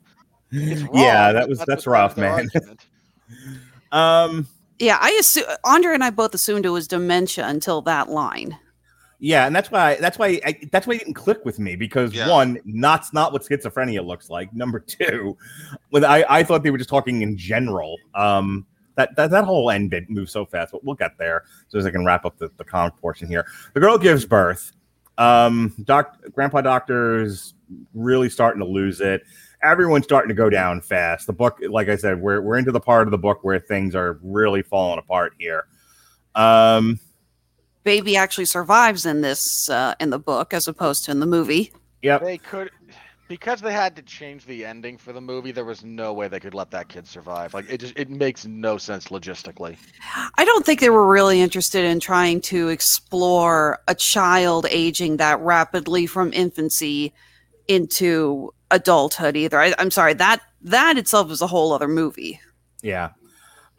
[SPEAKER 5] It's
[SPEAKER 4] Yeah, that was-
[SPEAKER 5] the
[SPEAKER 4] that's rough, man. Um,
[SPEAKER 6] Yeah, I assume Andre and I both assumed it was dementia until that line.
[SPEAKER 4] yeah, and that's why that's why I, that's why it didn't click with me because
[SPEAKER 7] Yeah.
[SPEAKER 4] one, not not what schizophrenia looks like. Number two, with I I thought they were just talking in general. Um, that that, that whole end bit moves so fast, but we'll get there so as I can wrap up the, the comic portion here. The girl gives birth. Um, doc, Grandpa Doctor's really starting to lose it. Everyone's starting to go down fast. The book, like I said, we're we're into the part of the book where things are really falling apart here. Um,
[SPEAKER 6] Baby actually survives in this uh, in the book as opposed to in the movie.
[SPEAKER 4] yep.
[SPEAKER 5] They could because they had to change the ending for the movie. There was no way they could let that kid survive. Like it just it makes no sense logistically.
[SPEAKER 6] I don't think they were really interested in trying to explore a child aging that rapidly from infancy into adulthood either. I, I'm sorry that that itself is a whole other movie.
[SPEAKER 4] Yeah.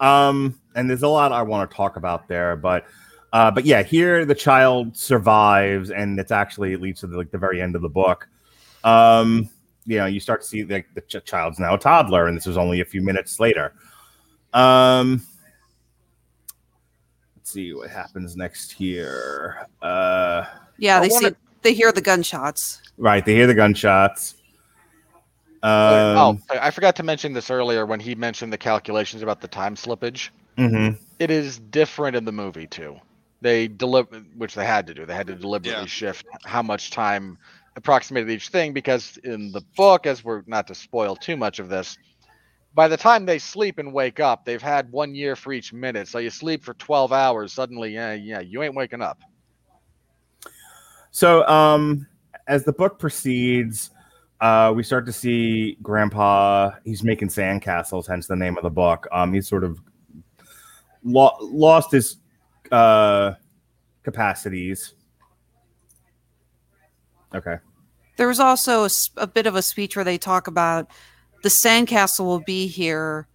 [SPEAKER 4] Um, and there's a lot I want to talk about there, but uh, but yeah, here the child survives, and it's actually it leads to the, like the very end of the book. Um, you know, you start to see like the ch- child's now a toddler, and this was only a few minutes later. Um, let's see what happens next here. Uh,
[SPEAKER 6] Yeah,
[SPEAKER 5] I
[SPEAKER 6] they
[SPEAKER 5] wanna-
[SPEAKER 6] see they hear the gunshots.
[SPEAKER 4] right, they hear the gunshots. Um,
[SPEAKER 5] oh, I I forgot to mention this earlier when he mentioned the calculations about the time slippage.
[SPEAKER 4] mhm.
[SPEAKER 5] It is different in the movie too. They deliver, which they had to do. They had to deliberately
[SPEAKER 7] Yeah.
[SPEAKER 5] shift how much time approximated each thing because in the book, as we're not to spoil too much of this, by the time they sleep and wake up, they've had one year for each minute. So you sleep for 12 hours, suddenly, yeah, yeah, you ain't waking up.
[SPEAKER 4] So, um, as the book proceeds, uh, we start to see Grandpa. He's making sandcastles, hence the name of the book. Um, he's sort of lo- lost his uh, capacities. Okay.
[SPEAKER 6] There was also a bit of a speech where they talk about the sandcastle will be here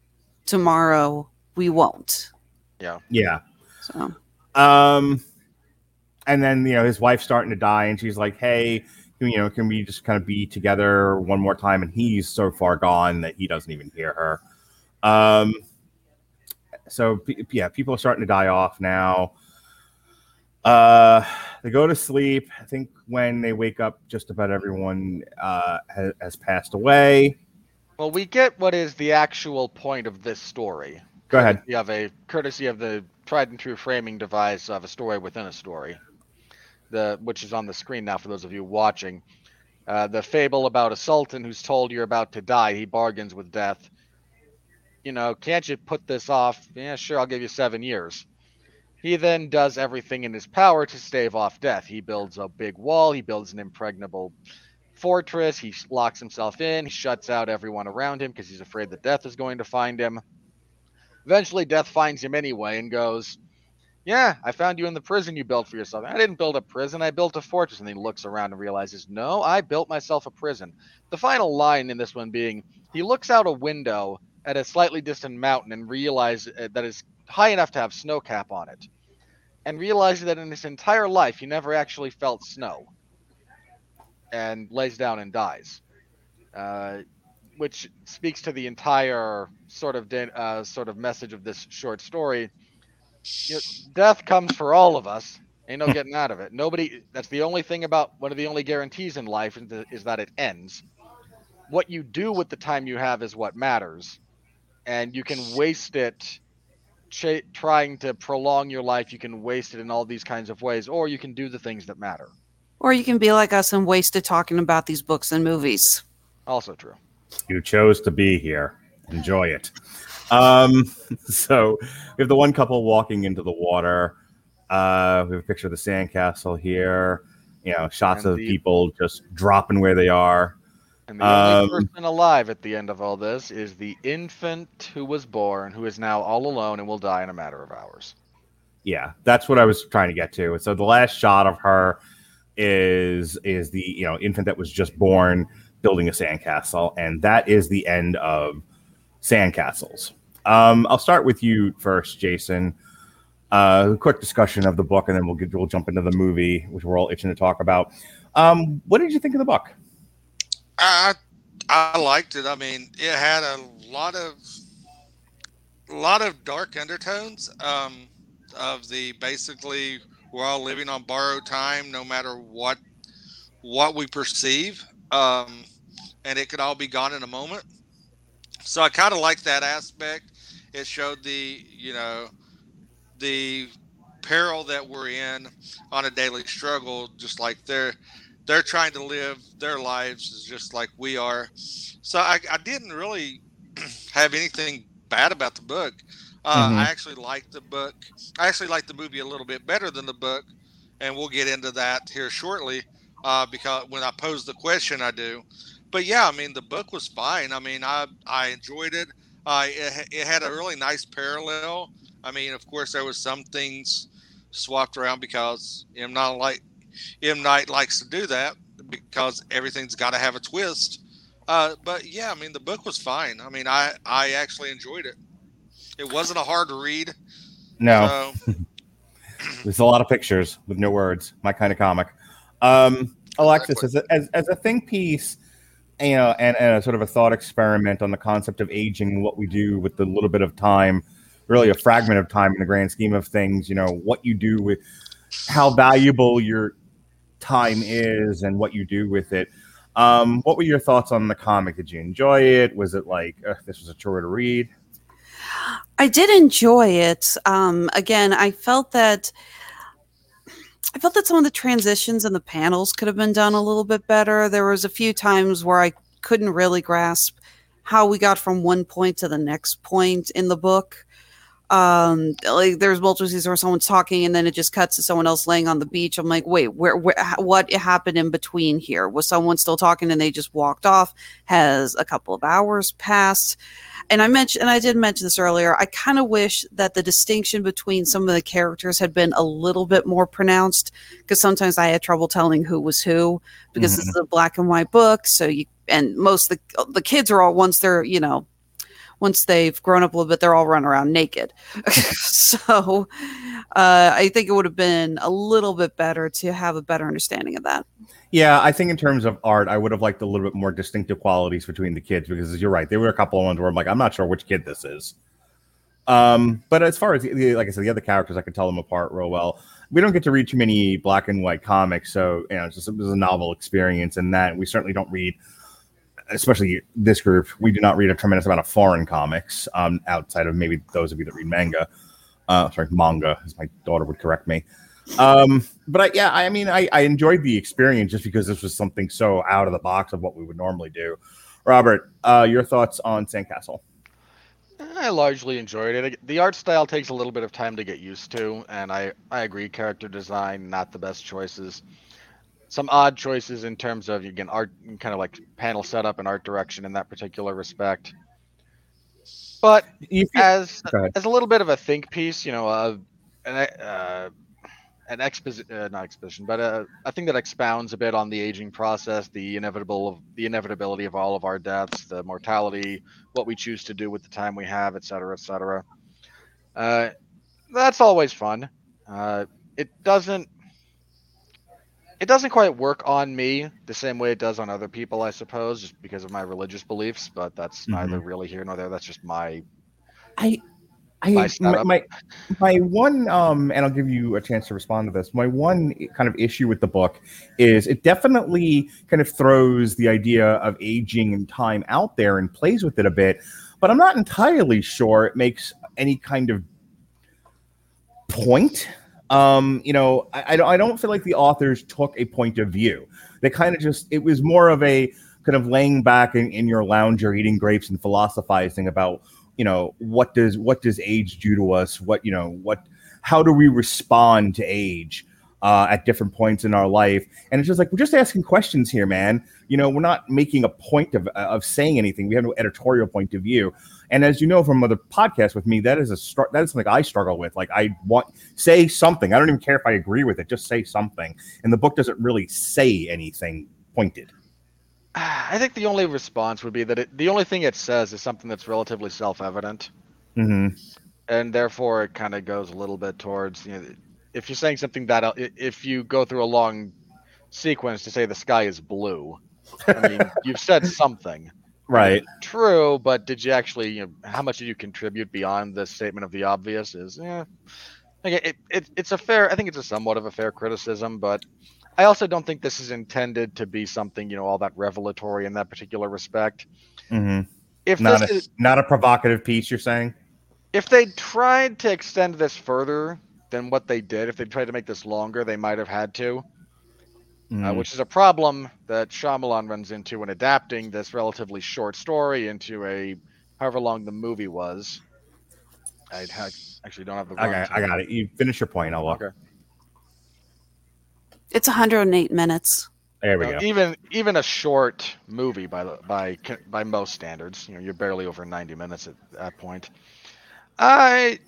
[SPEAKER 6] tomorrow. We won't.
[SPEAKER 5] Yeah.
[SPEAKER 4] Yeah.
[SPEAKER 6] So
[SPEAKER 4] Um, and then you know his wife's starting to die, and she's like, "Hey, you know, can we just kind of be together one more time?" And he's so far gone that he doesn't even hear her. Um, so yeah, people are starting to die off now. Uh, they go to sleep. I think when they wake up, just about everyone uh, has, has passed away.
[SPEAKER 5] Well, we get what is the actual point of this story.
[SPEAKER 4] Go ahead.
[SPEAKER 5] You have a courtesy of the tried and true framing device of a story within a story, the which is on the screen now for those of you watching. Uh, the fable about a sultan who's told you're about to die. He bargains with death. You know, can't you put this off? Yeah, sure, I'll give you seven years. He then does everything in his power to stave off death. He builds a big wall. He builds an impregnable fortress. He locks himself in. He shuts out everyone around him because he's afraid that death is going to find him. Eventually, death finds him anyway and goes, Yeah, I found you in the prison you built for yourself. I didn't build a prison, I built a fortress. And he looks around and realizes, No, I built myself a prison. The final line in this one being, He looks out a window at a slightly distant mountain and realizes uh, that it's high enough to have snow cap on it. And realizes that in his entire life, he never actually felt snow. And lays down and dies. Uh, which speaks to the entire sort of uh, sort of message of this short story. You know, death comes for all of us. Ain't no getting out of it. Nobody. That's the only thing about one of the only guarantees in life is that it ends. What you do with the time you have is what matters, and you can waste it ch- trying to prolong your life. You can waste it in all these kinds of ways, or you can do the things that matter.
[SPEAKER 6] Or you can be like us and waste it talking about these books and movies.
[SPEAKER 5] Also true.
[SPEAKER 4] You chose to be here. Enjoy it. Um, so we have the one couple walking into the water. Uh, we have a picture of the sandcastle here. You know, shots
[SPEAKER 5] And
[SPEAKER 4] of
[SPEAKER 5] the-
[SPEAKER 4] people just dropping where they are.
[SPEAKER 5] And the only
[SPEAKER 4] Um,
[SPEAKER 5] person alive at the end of all this is the infant who was born, who is now all alone and will die in a matter of hours.
[SPEAKER 4] Yeah, that's what I was trying to get to. So the last shot of her is is the you know infant that was just born building a sandcastle, and that is the end of sandcastles. Um, I'll start with you first, Jason. Uh, a quick discussion of the book, and then we'll get, we'll jump into the movie, which we're all itching to talk about. Um, what did you think of the book?
[SPEAKER 7] I I liked it. I mean, it had a lot of a lot of dark undertones um, of the basically we're all living on borrowed time, no matter what what we perceive, um, and it could all be gone in a moment. So I kind of like that aspect. It showed the you know the peril that we're in on a daily struggle, just like they're they're trying to live their lives just like we are. So I, I didn't really have anything bad about the book. Uh,
[SPEAKER 4] Mhm.
[SPEAKER 7] I actually liked the book. I actually liked the movie a little bit better than the book, and we'll get into that here shortly. Uh, because when I pose the question, I do. But yeah, I mean, the book was fine. I mean, I I enjoyed it. Uh, it, it had a really nice parallel. I mean, of course, there was some things swapped around because M not like M Night likes to do that because everything's got to have a twist. Uh, but yeah, I mean, the book was fine. I mean, I I actually enjoyed it. It wasn't a hard read.
[SPEAKER 4] No,
[SPEAKER 7] So,
[SPEAKER 4] there's a lot of pictures with no words. My kind of comic. Um, Alexis, as a, as, as a think piece, you know, and, and a sort of a thought experiment on the concept of aging, and what we do with the little bit of time, really a fragment of time in the grand scheme of things. You know, what you do with how valuable your time is and what you do with it. Um, what were your thoughts on the comic? Did you enjoy it? Was it like uh, this was a chore to read?
[SPEAKER 6] I did enjoy it. Um, again, I felt that I felt that some of the transitions and the panels could have been done a little bit better. There was a few times where I couldn't really grasp how we got from one point to the next point in the book. Um, like there's multiple scenes where someone's talking and then it just cuts to someone else laying on the beach. I'm like, wait, where, where, what happened in between here? Was someone still talking and they just walked off? Has a couple of hours passed? And I mentioned, and I did mention this earlier. I kind of wish that the distinction between some of the characters had been a little bit more pronounced because sometimes I had trouble telling who was who because this is a black and white book. So you and most of the the kids are all once they're you know once they've grown up a little bit, they're all run around naked. so uh, I think it would have been a little bit better to have a better understanding of that.
[SPEAKER 4] Yeah, I think in terms of art, I would have liked a little bit more distinctive qualities between the kids because you're right. There were a couple of ones where I'm like, I'm not sure which kid this is. Um, but as far as the- like I said, the other characters, I could tell them apart real well. We don't get to read too many black and white comics, so you know, it's just it was a novel experience, and that we certainly don't read. Especially this group, we do not read a tremendous amount of foreign comics um, outside of maybe those of you that read manga. Uh, sorry, manga, as my daughter would correct me. Um, but I, yeah, I mean, I, I enjoyed the experience just because this was something so out of the box of what we would normally do. Robert, uh, your thoughts on Sandcastle?
[SPEAKER 5] I largely enjoyed it. The art style takes a little bit of time to get used to, and I, I agree. Character design, not the best choices. Some odd choices in terms of again art, kind of like panel setup and art direction in that particular respect. But
[SPEAKER 4] feel-
[SPEAKER 5] as as a little bit of a think piece, you know, uh, an uh, an exposition, uh, not exposition, but uh, a thing that expounds a bit on the aging process, the inevitable, the inevitability of all of our deaths, the mortality, what we choose to do with the time we have, et cetera, et cetera. Uh, that's always fun. Uh, it doesn't. It doesn't quite work on me the same way it does on other people, I suppose, just because of my religious beliefs. But that's neither really here nor there. That's just my
[SPEAKER 4] I, I,
[SPEAKER 5] My
[SPEAKER 4] my, my, my one, um, and I'll give you a chance to respond to this. My one kind of issue with the book is it definitely kind of throws the idea of aging and time out there and plays with it a bit, but I'm not entirely sure it makes any kind of point. Um, you know, I, I don't- feel like the authors took a point of view. They kind of just, it was more of a kind of laying back in, in your lounger, eating grapes and philosophizing about, you know, what does, what does age do to us? What, you know, what, how do we respond to age? Uh, at different points in our life, and it's just like we're just asking questions here, man. You know, we're not making a point of of saying anything. We have no editorial point of view. And as you know from other podcasts with me, that is a str- that is something I struggle with. Like I want say something. I don't even care if I agree with it. Just say something. And the book doesn't really say anything pointed.
[SPEAKER 5] I think the only response would be that it, the only thing it says is something that's relatively self-evident,
[SPEAKER 4] Mm-hmm.
[SPEAKER 5] and therefore it kind of goes a little bit towards you know, if you're saying something that uh, if you go through a long sequence to say the sky is blue, I mean you've said something.
[SPEAKER 4] Right.
[SPEAKER 5] True, but did you actually? You know, how much did you contribute beyond the statement of the obvious? Is yeah, okay, it, it it's a fair. I think it's a somewhat of a fair criticism, but I also don't think this is intended to be something you know all that revelatory in that particular respect.
[SPEAKER 4] Mm-hmm.
[SPEAKER 5] If
[SPEAKER 4] Not
[SPEAKER 5] this
[SPEAKER 4] a
[SPEAKER 5] is,
[SPEAKER 4] not a provocative piece. You're saying.
[SPEAKER 5] if they tried to extend this further than what they did, if they tried to make this longer, they might have had to. Uh,
[SPEAKER 4] Mhm.
[SPEAKER 5] which is a problem that Shyamalan runs into when adapting this relatively short story into a however long the movie was. I ha- actually don't have the.
[SPEAKER 4] I got. I got it. You finish your point. I'll look.
[SPEAKER 5] Okay.
[SPEAKER 6] It's 108 minutes.
[SPEAKER 4] There we go.
[SPEAKER 5] even even a short movie by the by by most standards, you know, you're barely over 90 minutes at that point. I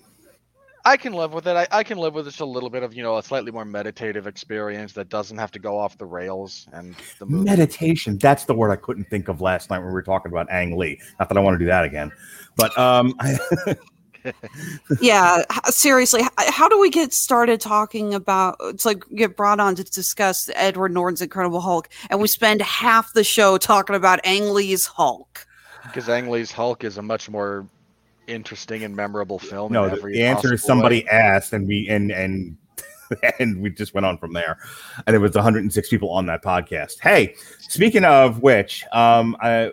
[SPEAKER 5] I can live with it. I, I can live with just a little bit of you know a slightly more meditative experience that doesn't have to go off the rails and the movie.
[SPEAKER 4] Meditation. That's the word I couldn't think of last night when we were talking about Ang Lee. Not that I want to do that again, but um,
[SPEAKER 6] yeah seriously how do we get started talking about it's like get brought on to discuss edward norton's incredible hulk and we spend half the show talking about ang lee's hulk
[SPEAKER 5] Because Ang Lee's Hulk is a much more interesting and memorable film.
[SPEAKER 4] no.
[SPEAKER 5] in
[SPEAKER 4] The,
[SPEAKER 5] every
[SPEAKER 4] the answer is somebody
[SPEAKER 5] way.
[SPEAKER 4] asked, and we and and and we just went on from there. And there was 106 people on that podcast. Hey, speaking of which, um, I,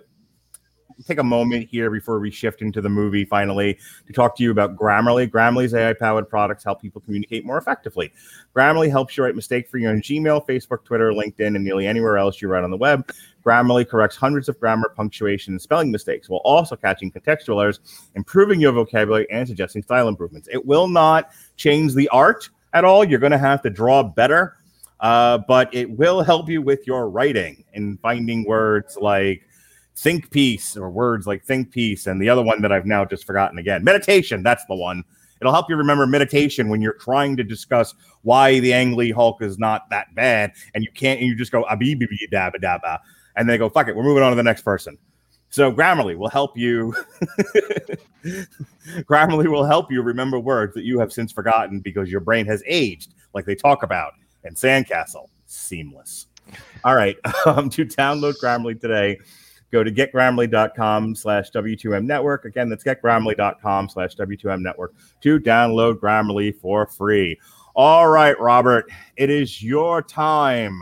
[SPEAKER 4] take a moment here before we shift into the movie finally to talk to you about Grammarly. Grammarly's AI powered products help people communicate more effectively. Grammarly helps you write mistake free on Gmail, Facebook, Twitter, LinkedIn, and nearly anywhere else you write on the web. Grammarly corrects hundreds of grammar, punctuation, and spelling mistakes while also catching contextual errors, improving your vocabulary, and suggesting style improvements. It will not change the art at all. You're going to have to draw better, uh, but it will help you with your writing and finding words like think piece or words like think piece and the other one that I've now just forgotten again. Meditation, that's the one. It'll help you remember meditation when you're trying to discuss why the Ang Lee Hulk is not that bad and you can't and you just go abibi dabba dabba and they go fuck it, we're moving on to the next person. So Grammarly will help you. Grammarly will help you remember words that you have since forgotten because your brain has aged, like they talk about in Sandcastle. Seamless. All right. Um, to download Grammarly today, go to getgrammarly.com slash W2M network. Again, that's getgrammarly.com slash W2M network to download Grammarly for free. All right, Robert, it is your time.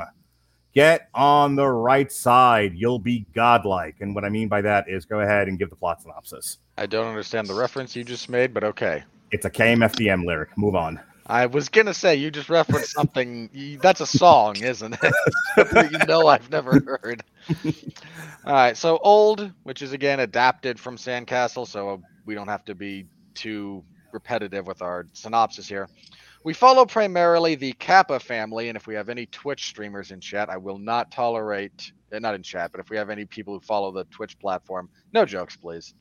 [SPEAKER 4] Get on the right side. You'll be godlike. And what I mean by that is go ahead and give the plot synopsis.
[SPEAKER 5] I don't understand the reference you just made, but okay.
[SPEAKER 4] It's a KMFDM lyric. Move on.
[SPEAKER 5] I was gonna say you just referenced something. That's a song, isn't it? You know I've never heard. All right, so old, which is again adapted from Sandcastle, so we don't have to be too repetitive with our synopsis here. We follow primarily the Cappa family, and if we have any Twitch streamers in chat, I will not tolerate, uh, not in chat, but if we have any people who follow the Twitch platform, no jokes, please.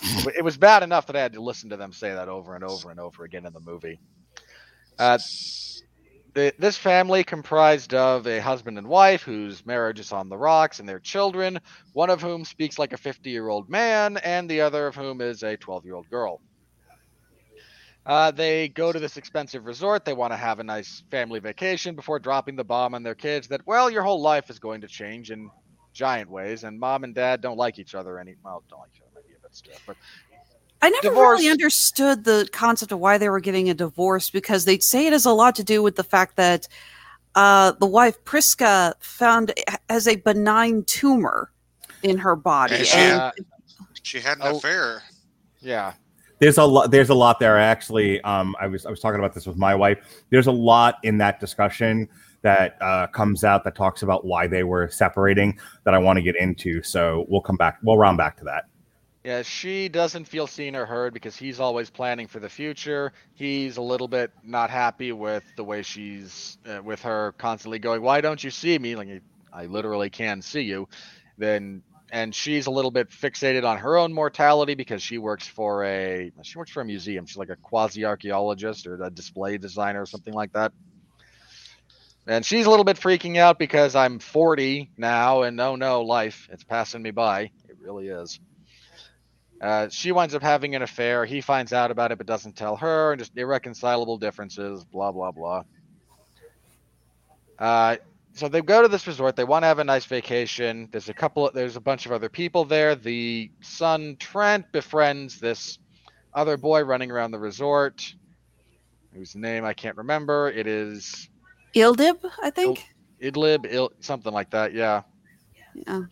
[SPEAKER 5] It- it was bad enough that I had to listen to them say that over and over and over again in the movie. Uh, the, this family comprised of a husband and wife whose marriage is on the rocks and their children, one of whom speaks like a 50 year old man, and the other of whom is a 12 year old girl. Uh, they go to this expensive resort. They want to have a nice family vacation before dropping the bomb on their kids that, well, your whole life is going to change in giant ways, and mom and dad don't like each other any. Well, don't like each other, maybe a bit stiff, but
[SPEAKER 6] I never
[SPEAKER 5] Divorce.
[SPEAKER 6] really understood the concept of why they were getting a divorce because they'd say it has a lot to do with the fact that uh, the wife Priska found has a benign tumor in her body.
[SPEAKER 7] And she
[SPEAKER 6] and-
[SPEAKER 7] had, she had an
[SPEAKER 5] Oh.
[SPEAKER 7] affair.
[SPEAKER 5] yeah.
[SPEAKER 4] There's a lot. There's a lot there. Actually, um, I was I was talking about this with my wife. There's a lot in that discussion that uh, comes out that talks about why they were separating that I want to get into. So we'll come back. We'll round back to that.
[SPEAKER 5] Yeah, she doesn't feel seen or heard because he's always planning for the future. He's a little bit not happy with the way she's uh, with her constantly going, "Why don't you see me?" Like I literally can see you. Then and she's a little bit fixated on her own mortality because she works for a she works for a museum. She's like a quasi archaeologist or a display designer or something like that. And she's a little bit freaking out because I'm 40 now and oh no, life, it's passing me by. It really is. Uh, she winds up having an affair. He finds out about it but doesn't tell her, and just irreconcilable differences, blah, blah, blah. Uh, so they go to this resort. They want to have a nice vacation. There's a couple, Of, there's a bunch of other people there. The son, Trent, befriends this other boy running around the resort, whose name I can't remember. It is
[SPEAKER 6] Ildib, I think.
[SPEAKER 5] Idlib, Il- something like that, yeah.
[SPEAKER 6] Yeah.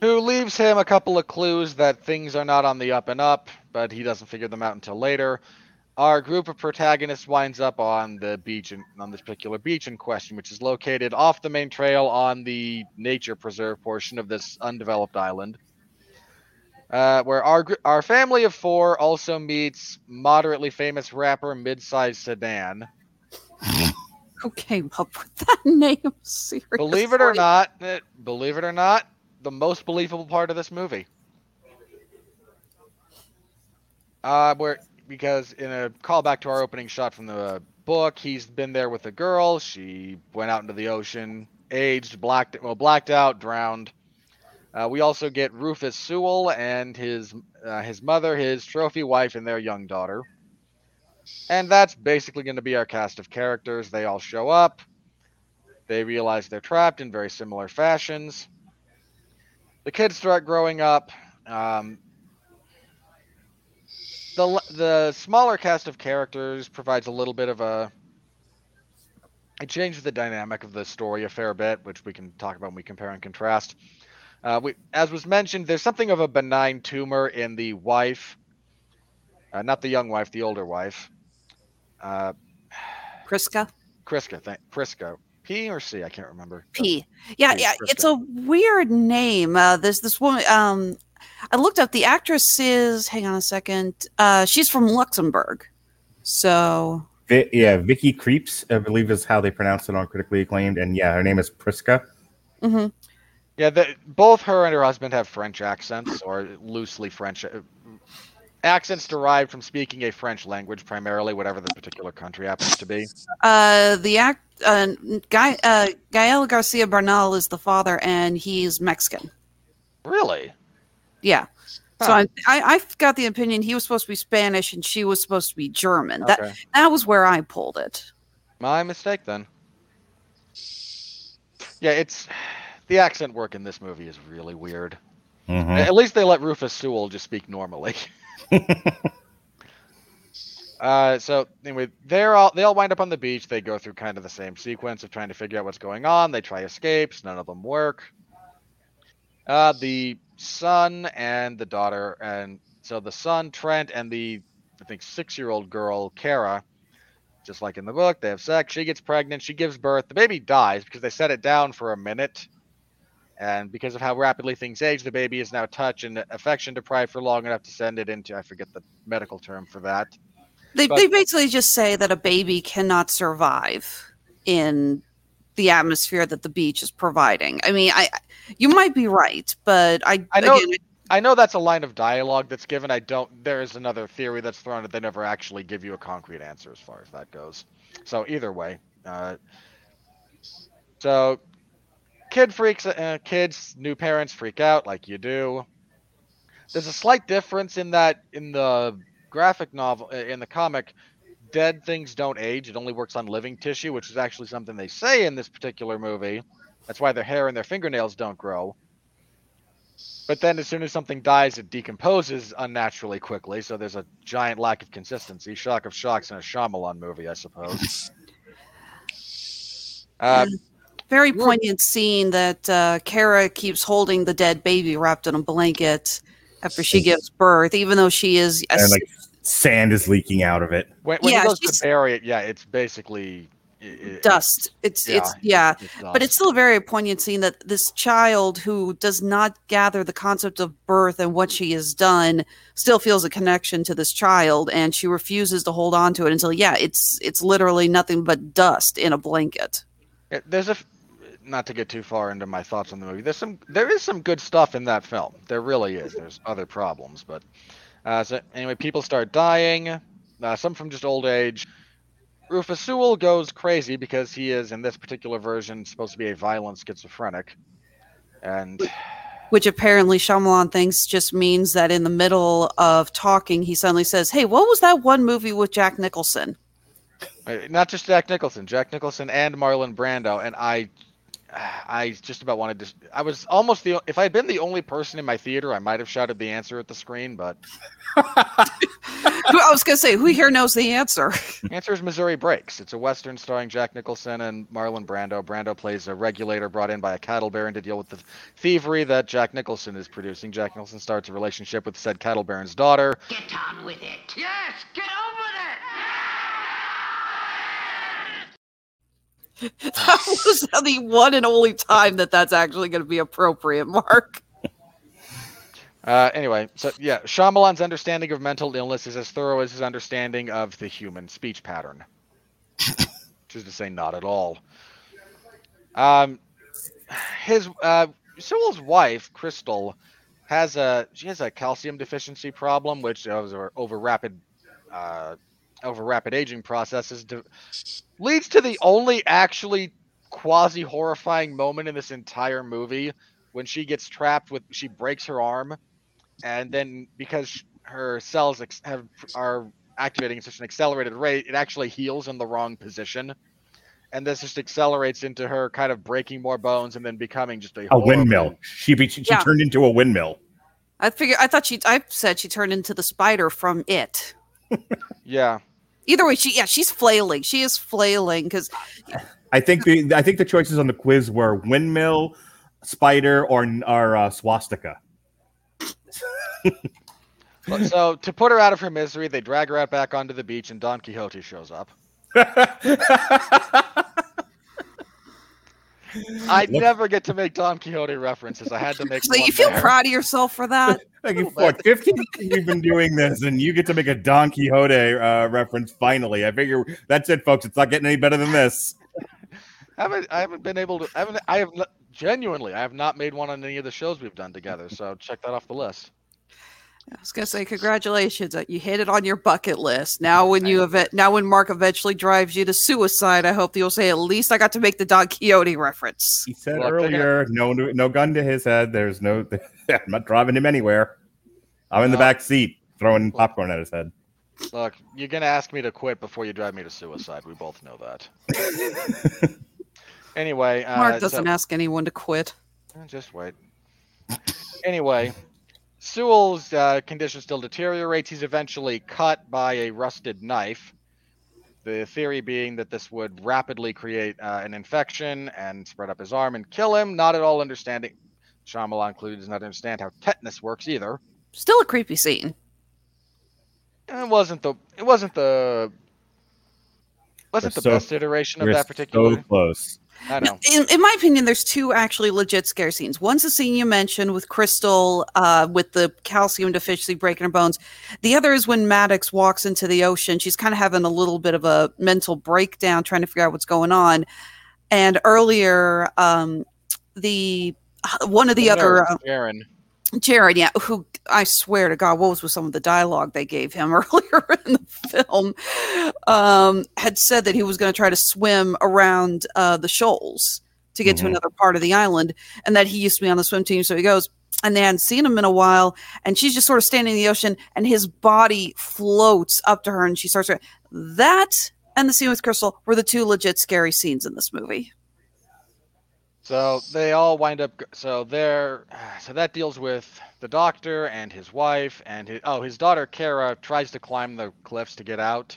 [SPEAKER 5] who leaves him a couple of clues that things are not on the up and up, but he doesn't figure them out until later. Our group of protagonists winds up on the beach in, on this particular beach in question, which is located off the main trail on the nature preserve portion of this undeveloped island. Uh, where our our family of four also meets moderately famous rapper Midsize Sedan.
[SPEAKER 6] Who came up with that name? Seriously.
[SPEAKER 5] Believe it or not, believe it or not, the most believable part of this movie. Uh, where because in a callback to our opening shot from the book, he's been there with a girl. She went out into the ocean, aged, blacked, well, blacked out, drowned. Uh, we also get Rufus Sewell and his uh, his mother, his trophy wife, and their young daughter. And that's basically going to be our cast of characters. They all show up. They realize they're trapped in very similar fashions. The kids start growing up. Um, the the smaller cast of characters provides a little bit of a it changes the dynamic of the story a fair bit, which we can talk about when we compare and contrast. Uh, we, as was mentioned, there's something of a benign tumor in the wife, uh, not the young wife, the older wife. Uh,
[SPEAKER 6] Priska.
[SPEAKER 5] Kriska, thank Priska. P or C? I can't remember.
[SPEAKER 6] P. Yeah,
[SPEAKER 5] P,
[SPEAKER 6] yeah.
[SPEAKER 5] Priska.
[SPEAKER 6] It's a weird name. Uh, there's this woman. Um, I looked up the actress is. Hang on a second. Uh, she's from Luxembourg. So
[SPEAKER 4] Vi- yeah, Vicky Krieps, I believe is how they pronounce it on critically acclaimed, and yeah, her name is Priska.
[SPEAKER 6] Mm-hmm.
[SPEAKER 5] Yeah, the, both her and her husband have French accents, or loosely French uh, accents derived from speaking a French language, primarily, whatever the particular country happens to be.
[SPEAKER 6] uh, the act. Uh, Guy uh, Gael Garcia Bernal is the father, and he's Mexican.
[SPEAKER 5] Really?
[SPEAKER 6] Yeah. So
[SPEAKER 5] Huh.
[SPEAKER 6] I, I, I got the opinion he was supposed to be Spanish and she was supposed to be German.
[SPEAKER 5] Okay.
[SPEAKER 6] That that was where I pulled it.
[SPEAKER 5] My mistake then. Yeah, it's the accent work in this movie is really weird.
[SPEAKER 4] Mhm.
[SPEAKER 5] At least they let Rufus Sewell just speak normally. uh, so anyway, they're all they all wind up on the beach. They go through kind of the same sequence of trying to figure out what's going on. They try escapes. None of them work. Uh, the son and the daughter, and so the son Trent and the I think six year old girl Kara, just like in the book, they have sex. She gets pregnant. She gives birth. The baby dies because they set it down for a minute. And because of how rapidly things age, the baby is now touch and affection deprived for long enough to send it into I forget the medical term for that.
[SPEAKER 6] They
[SPEAKER 5] But-
[SPEAKER 6] they basically just say that a baby cannot survive in the atmosphere that the beach is providing. I mean, I you might be right, but I,
[SPEAKER 5] I know-
[SPEAKER 6] again,
[SPEAKER 5] I know that's a line of dialogue that's given. I don't. There is another theory that's thrown that they never actually give you a concrete answer as far as that goes. So either way, uh, so kid freaks. Uh, kids, new parents freak out like you do. There's a slight difference in that in the graphic novel uh, in the comic. Dead things don't age. It only works on living tissue, which is actually something they say in this particular movie. That's why their hair and their fingernails don't grow. But then, as soon as something dies, it decomposes unnaturally quickly. So there's a giant lack of consistency. Shock of shocks in a Shyamalan movie, I suppose. Uh,
[SPEAKER 6] very poignant scene that uh, Kara keeps holding the dead baby wrapped in a blanket after she gives birth, even though she is a
[SPEAKER 4] and like sand is leaking out of it.
[SPEAKER 5] when when
[SPEAKER 6] Yeah,
[SPEAKER 5] he goes
[SPEAKER 6] she's-
[SPEAKER 5] to bury it, yeah, it's basically i- i-
[SPEAKER 6] dust. It's
[SPEAKER 5] yeah,
[SPEAKER 6] it's yeah,
[SPEAKER 5] it's
[SPEAKER 6] but it's still a very poignant scene that this child who does not gather the concept of birth and what she has done still feels a connection to this child, and she refuses to hold on to it until yeah, it's it's literally nothing but dust in a blanket.
[SPEAKER 5] There's a, f- not to get too far into my thoughts on the movie. There's some, there is some good stuff in that film. There really is. There's other problems, but uh, so anyway, people start dying. Uh, some from just old age. Rufus Sewell goes crazy because he is in this particular version supposed to be a violent schizophrenic, and
[SPEAKER 6] Which apparently Shyamalan thinks just means that in the middle of talking, he suddenly says, "Hey, what was that one movie with Jack Nicholson?"
[SPEAKER 5] Uh, not just Jack Nicholson, Jack Nicholson and Marlon Brando, and I, I just about wanted to. I was almost the. If I had been the only person in my theater, I might have shouted the answer at the screen, but
[SPEAKER 6] I was going to say, who here knows the answer?
[SPEAKER 5] answer is Missouri Breaks. It's a western starring Jack Nicholson and Marlon Brando. Brando plays a regulator brought in by a cattle baron to deal with the thievery that Jack Nicholson is producing. Jack Nicholson starts a relationship with said cattle baron's daughter.
[SPEAKER 9] Get on with it. Yes, get on with it.
[SPEAKER 6] that was the one and only time that that's actually going to be appropriate, Mark.
[SPEAKER 5] Uh, anyway, so yeah, Shyamalan's understanding of mental illness is as thorough as his understanding of the human speech pattern. Which is to say, not at all. Um, his uh, Sewell's wife, Chrystal, has a she has a calcium deficiency problem, which over, over rapid uh, over rapid aging processes de- leads to the only actually quasi horrifying moment in this entire movie when she gets trapped with she breaks her arm and then because her cells ex- have are activating at such an accelerated rate it actually heals in the wrong position and this just accelerates into her kind of breaking more bones and then becoming just a,
[SPEAKER 4] A windmill. She be, she, she
[SPEAKER 6] Yeah.
[SPEAKER 4] turned into a windmill.
[SPEAKER 6] I figure I thought she I said she turned into the spider from it.
[SPEAKER 5] yeah
[SPEAKER 6] Either way, she yeah, she's flailing. She is flailing because
[SPEAKER 4] I think the I think the choices on the quiz were windmill, spider, or or uh, swastika.
[SPEAKER 5] So to put her out of her misery, they drag her out back onto the beach, and Don Quixote shows up. I
[SPEAKER 4] Look-
[SPEAKER 5] never get to make Don Quixote references. I had to make.
[SPEAKER 6] So you feel
[SPEAKER 5] there.
[SPEAKER 6] proud of yourself for that?
[SPEAKER 4] Like what? Fifteen years we've been doing this, and you get to make a Don Quixote uh, reference. Finally, I figure that's it, folks. It's not getting any better than this.
[SPEAKER 5] I haven't, I haven't been able to. I haven't. I have genuinely. I have not made one on any of the shows we've done together. So check that off the list.
[SPEAKER 6] I was gonna say congratulations, uh, you hit it on your bucket list. Now, when you eve- now when Mark eventually drives you to suicide, I hope you'll say at least I got to make the Don Quixote reference.
[SPEAKER 4] He said
[SPEAKER 5] Well,
[SPEAKER 4] earlier, no, no gun to his head. There's no. I'm not driving him anywhere. I'm in the back seat throwing popcorn at his head.
[SPEAKER 5] Look, you're gonna ask me to quit before you drive me to suicide. We both know that. anyway, uh,
[SPEAKER 6] Mark
[SPEAKER 5] so-
[SPEAKER 6] doesn't ask anyone to quit.
[SPEAKER 5] Just wait. anyway, Sewell's uh, condition still deteriorates. He's eventually cut by a rusted knife. The theory being that this would rapidly create uh, an infection and spread up his arm and kill him. Not at all understanding. Shyamalan clearly does not understand how tetanus works either.
[SPEAKER 6] Still a creepy scene.
[SPEAKER 5] It wasn't the. It wasn't the. Wasn't
[SPEAKER 4] We're
[SPEAKER 5] the
[SPEAKER 4] so-
[SPEAKER 5] best iteration of that particular.
[SPEAKER 4] so close.
[SPEAKER 5] I know.
[SPEAKER 6] In, in my opinion, there's two actually legit scare scenes. One's the scene you mentioned with Chrystal, uh, with the calcium deficiency breaking her bones. The other is when Maddox walks into the ocean. She's kind of having a little bit of a mental breakdown, trying to figure out what's going on. And earlier, um, the one of the other uh,
[SPEAKER 5] Aaron.
[SPEAKER 6] Jared, yeah, who I swear to God, what was with some of the dialogue they gave him earlier in the film, um, had said that he was going to try to swim around uh, the shoals to get to
[SPEAKER 4] Mhm.
[SPEAKER 6] another part of the island, and that he used to be on the swim team. So he goes, and they hadn't seen him in a while, and she's just sort of standing in the ocean, and his body floats up to her, and she starts. That and the scene with Chrystal were the two legit scary scenes in this movie.
[SPEAKER 5] So they all wind up. So they're. So that deals with the doctor and his wife and his. Oh, his daughter Kara tries to climb the cliffs to get out,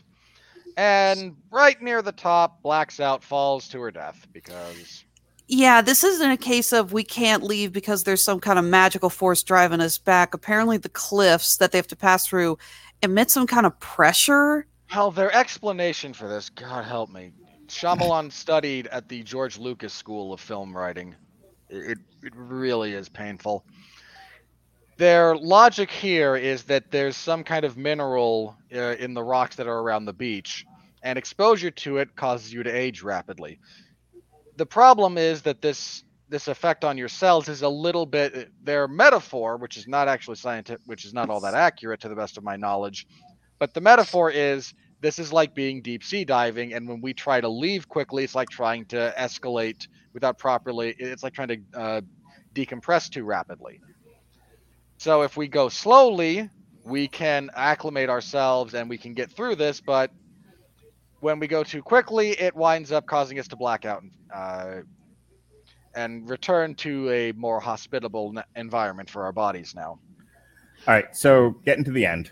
[SPEAKER 5] and right near the top, blacks out, falls to her death because.
[SPEAKER 6] Yeah, this isn't a case of we can't leave because there's some kind of magical force driving us back. Apparently, the cliffs that they have to pass through emit some kind of pressure.
[SPEAKER 5] Well, their explanation for this, God help me, Shyamalan studied at the George Lucas School of Film Writing. It, it, really is painful. Their logic here is that there's some kind of mineral uh, in the rocks that are around the beach, and exposure to it causes you to age rapidly. The problem is that this this effect on your cells is a little bit their metaphor, which is not actually scientific, which is not all that accurate to the best of my knowledge. But the metaphor is this is like being deep sea diving, and when we try to leave quickly, it's like trying to escalate without properly. It's like trying to uh, decompress too rapidly. So if we go slowly, we can acclimate ourselves and we can get through this. But when we go too quickly, it winds up causing us to black out uh, and return to a more hospitable environment for our bodies now.
[SPEAKER 4] All right, so getting to the end.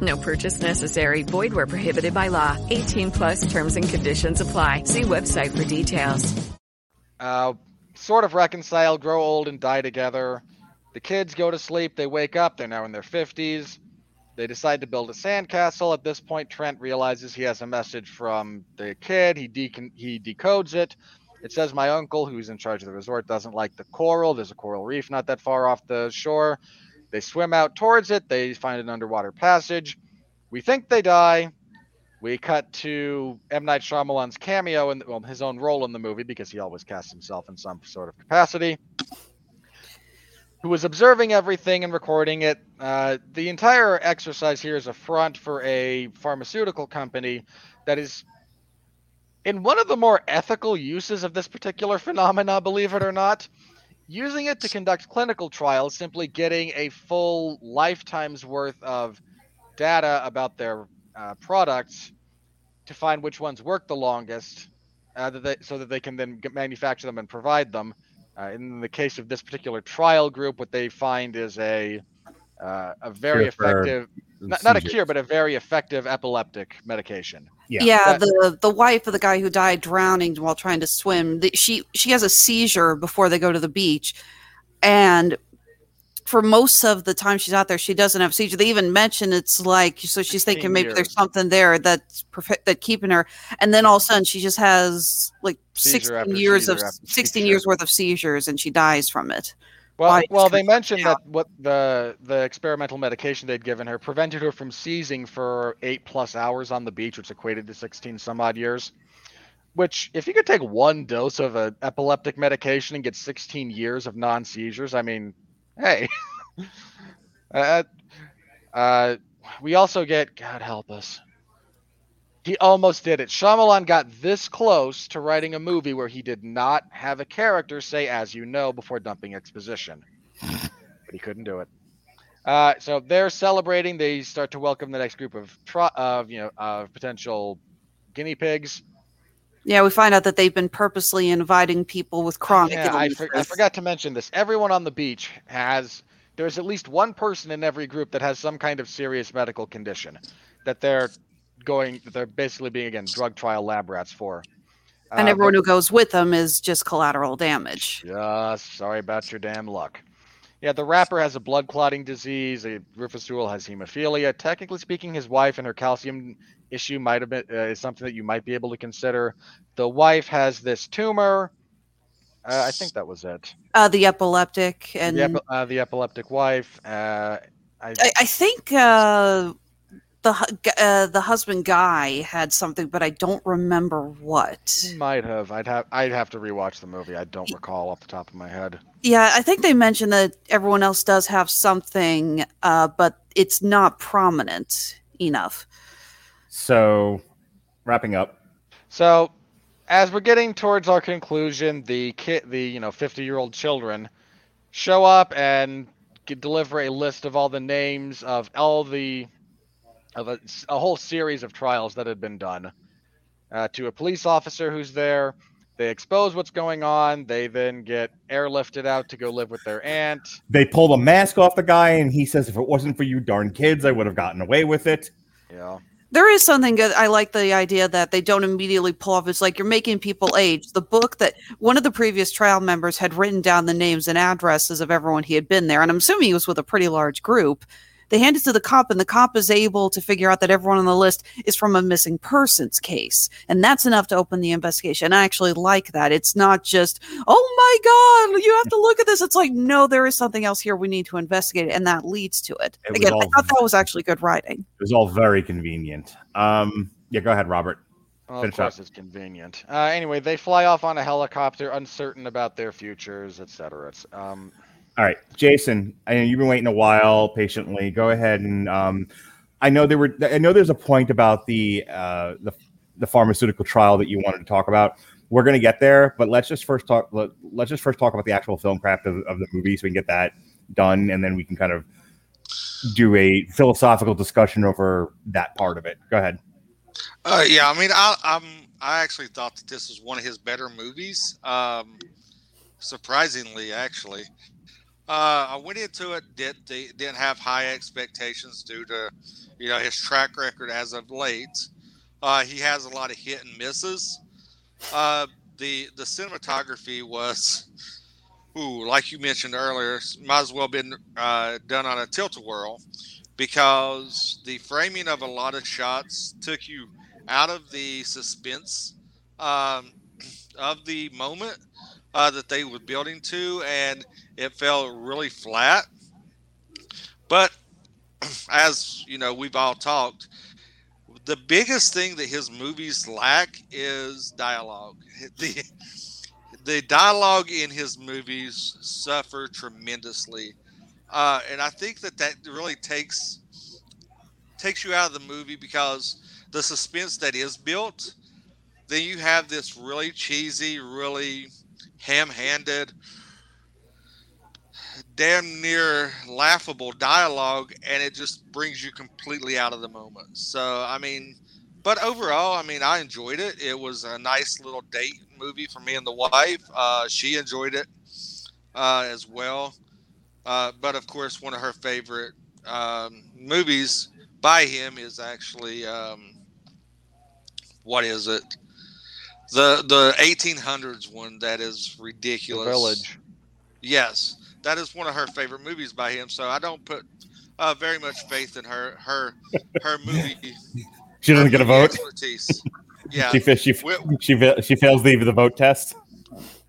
[SPEAKER 8] No purchase necessary. Void where prohibited by law. 18 plus terms and conditions apply. See website for details.
[SPEAKER 5] uh, sort of reconcile, grow old, and die together. The kids go to sleep. They wake up. They're now in their 50s. They decide to build a sandcastle. At this point, Trent realizes he has a message from the kid. He decon- he decodes it. It says, "My uncle, who's in charge of the resort, doesn't like the coral. There's a coral reef not that far off the shore. They swim out towards it. They find an underwater passage. We think they die. We cut to M Night Shyamalan's cameo and well, his own role in the movie because he always casts himself in some sort of capacity. Who was observing everything and recording it. Uh, the entire exercise here is a front for a pharmaceutical company that is in one of the more ethical uses of this particular phenomena, believe it or not, using it to conduct clinical trials, simply getting a full lifetime's worth of data about their uh, products to find which ones work the longest, uh, that they, so that they can then manufacture them and provide them. Uh, in the case of this particular trial group, what they find is a uh, a very
[SPEAKER 4] Cure
[SPEAKER 5] effective, not, not a cure, but a very effective epileptic medication.
[SPEAKER 6] Yeah,
[SPEAKER 5] That-
[SPEAKER 6] the the wife of the guy who died drowning while trying to swim. The, she she has a seizure before they go to the beach, and for most of the time she's out there, she doesn't have a seizure. They even mention it's like so she's thinking
[SPEAKER 5] 16
[SPEAKER 6] maybe there's something there that's perfect that keeping her, and then all of a sudden she just has like
[SPEAKER 5] Seizure
[SPEAKER 6] sixteen years of sixteen
[SPEAKER 5] seizure.
[SPEAKER 6] years worth of seizures, and she dies from it.
[SPEAKER 5] Well, well, they mentioned that what the the experimental medication they'd given her prevented her from seizing for eight plus hours on the beach, which equated to sixteen some odd years. Which, if you could take one dose of an epileptic medication and get sixteen years of non seizures, I mean, hey. uh, uh, we also get God help us. He almost did it. Shyamalan got this close to writing a movie where he did not have a character say "as you know" before dumping exposition, but he couldn't do it. Uh, so they're celebrating. They start to welcome the next group of tri- of you know of potential guinea pigs.
[SPEAKER 6] Yeah, we find out that they've been purposely inviting people with chronic
[SPEAKER 5] Yeah, I, for- I forgot to mention this. Everyone on the beach has. There's at least one person in every group that has some kind of serious medical condition that they're going. They're basically being again drug trial lab rats for.
[SPEAKER 6] and
[SPEAKER 5] Uh,
[SPEAKER 6] everyone
[SPEAKER 5] but-
[SPEAKER 6] who goes with them is just collateral damage.
[SPEAKER 5] Yeah, sorry about your damn luck. Yeah, the rapper has a blood clotting disease. A Rufus Sewell has hemophilia. Technically speaking, his wife and her calcium issue might have been uh, is something that you might be able to consider. The wife has this tumor. Uh, I think that was it.
[SPEAKER 6] Uh, the epileptic and
[SPEAKER 5] the, epi- uh, the epileptic wife. Uh, I,
[SPEAKER 6] I, I think uh, the uh, the husband guy had something, but I don't remember what.
[SPEAKER 5] might have. I'd have. I'd have to rewatch the movie. I don't recall off the top of my head.
[SPEAKER 6] Yeah, I think they mentioned that everyone else does have something, uh, but it's not prominent enough.
[SPEAKER 4] So, wrapping up.
[SPEAKER 5] So, as we're getting towards our conclusion, the kid, the you know, fifty-year-old children, show up and deliver a list of all the names of all the of a whole series of trials that had been done uh, to a police officer who's there. They expose what's going on. They then get airlifted out to go live with their aunt.
[SPEAKER 4] They pull the mask off the guy, and he says, "If it wasn't for you darn kids, I would have gotten away with it."
[SPEAKER 5] Yeah.
[SPEAKER 6] There is something good. I like the idea that they don't immediately pull off. It's like you're making people age. The book that one of the previous trial members had written down the names and addresses of everyone he had been there, and I'm assuming he was with a pretty large group. They hand it to the cop, and the cop is able to figure out that everyone on the list is from a missing persons case, and that's enough to open the investigation. I actually like that. It's not just, oh my god, you have to look at this. It's like, no, there is something else here. We need to investigate and that leads to it.
[SPEAKER 4] It was
[SPEAKER 6] Again, I thought that was actually good writing.
[SPEAKER 4] It was all very convenient. Um, yeah, go ahead, Robert.
[SPEAKER 5] Well, of course,
[SPEAKER 4] up.
[SPEAKER 5] it's convenient. Uh, anyway, they fly off on a helicopter, uncertain about their futures, etc. It's um,
[SPEAKER 4] All right, Jason. I know you've been waiting a while patiently. Go ahead and um, I know there were. I know there's a point about the uh, the the pharmaceutical trial that you wanted to talk about. We're going to get there, but let's just first talk. Let, let's just first talk about the actual film craft of, of the movie, so we can get that done, and then we can kind of do a philosophical discussion over that part of it. Go ahead.
[SPEAKER 7] Uh, yeah, I mean, I, I'm I actually thought that this was one of his better movies. Um, surprisingly, actually, uh, I went into it did didn't have high expectations due to you know his track record as of late. Uh, he has a lot of hit and misses. Uh, the the cinematography was, ooh, like you mentioned earlier, might as well have been uh, done on a tilt a whirl because the framing of a lot of shots took you out of the suspense um, of the moment uh, that they were building to, and it felt really flat. But as you know, we've all talked. The biggest thing that his movies lack is dialogue. The the dialogue in his movies suffer tremendously, uh, and I think that that really takes takes you out of the movie because the suspense that is built. Then you have this really cheesy, really ham-handed, damn near laughable dialogue, and it just brings you completely out of the moment. So, I mean, but overall, I mean, I enjoyed it. It was a nice little date movie for me and the wife. Uh, she enjoyed it uh, as well. Uh, but of course, one of her favorite um, movies by him is actually um, what is it? The the 1800s one that is ridiculous.
[SPEAKER 5] The Village.
[SPEAKER 7] Yes, that is one of her favorite movies by him. So I don't put uh, very much faith in her her her movie.
[SPEAKER 4] She doesn't get a vote.
[SPEAKER 7] Expertise. Yeah.
[SPEAKER 4] She fa- she she she fails the the vote test.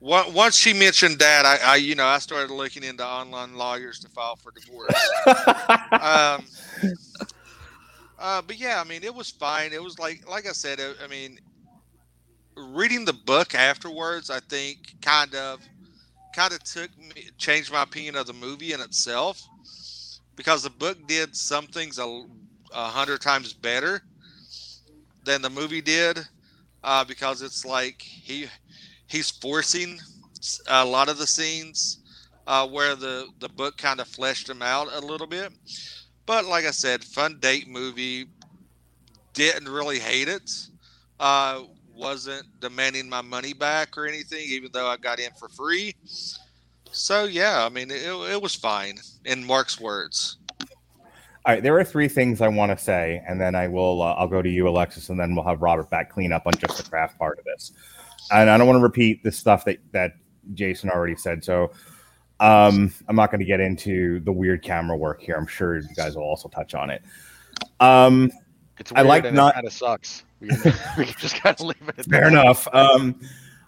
[SPEAKER 7] Once once she mentioned that, I, I you know I started looking into online lawyers to file for divorce. um, uh, but yeah, I mean, it was fine. It was like like I said. I I mean, reading the book afterwards, I think kind of kind of took me changed my opinion of the movie in itself because the book did some things a, a hundred times better than the movie did uh, because it's like he he's forcing a lot of the scenes uh, where the the book kind of fleshed him out a little bit. But like I said, fun date movie. Didn't really hate it. Uh, wasn't demanding my money back or anything, even though I got in for free. So yeah, I mean, it, it was fine. In Mark's words.
[SPEAKER 4] All right, there are three things I want to say, and then I will. Uh, I'll go to you, Alexis, and then we'll have Robert back clean up on just the craft part of this. And I don't want to repeat the stuff that that Jason already said. So um, I'm not going to get into the weird camera work here. I'm sure you guys will also touch on it. Um,
[SPEAKER 5] It's
[SPEAKER 4] I
[SPEAKER 5] weird
[SPEAKER 4] like
[SPEAKER 5] and
[SPEAKER 4] not.
[SPEAKER 5] It kind of sucks. We just of leave it.
[SPEAKER 4] Fair enough. Um,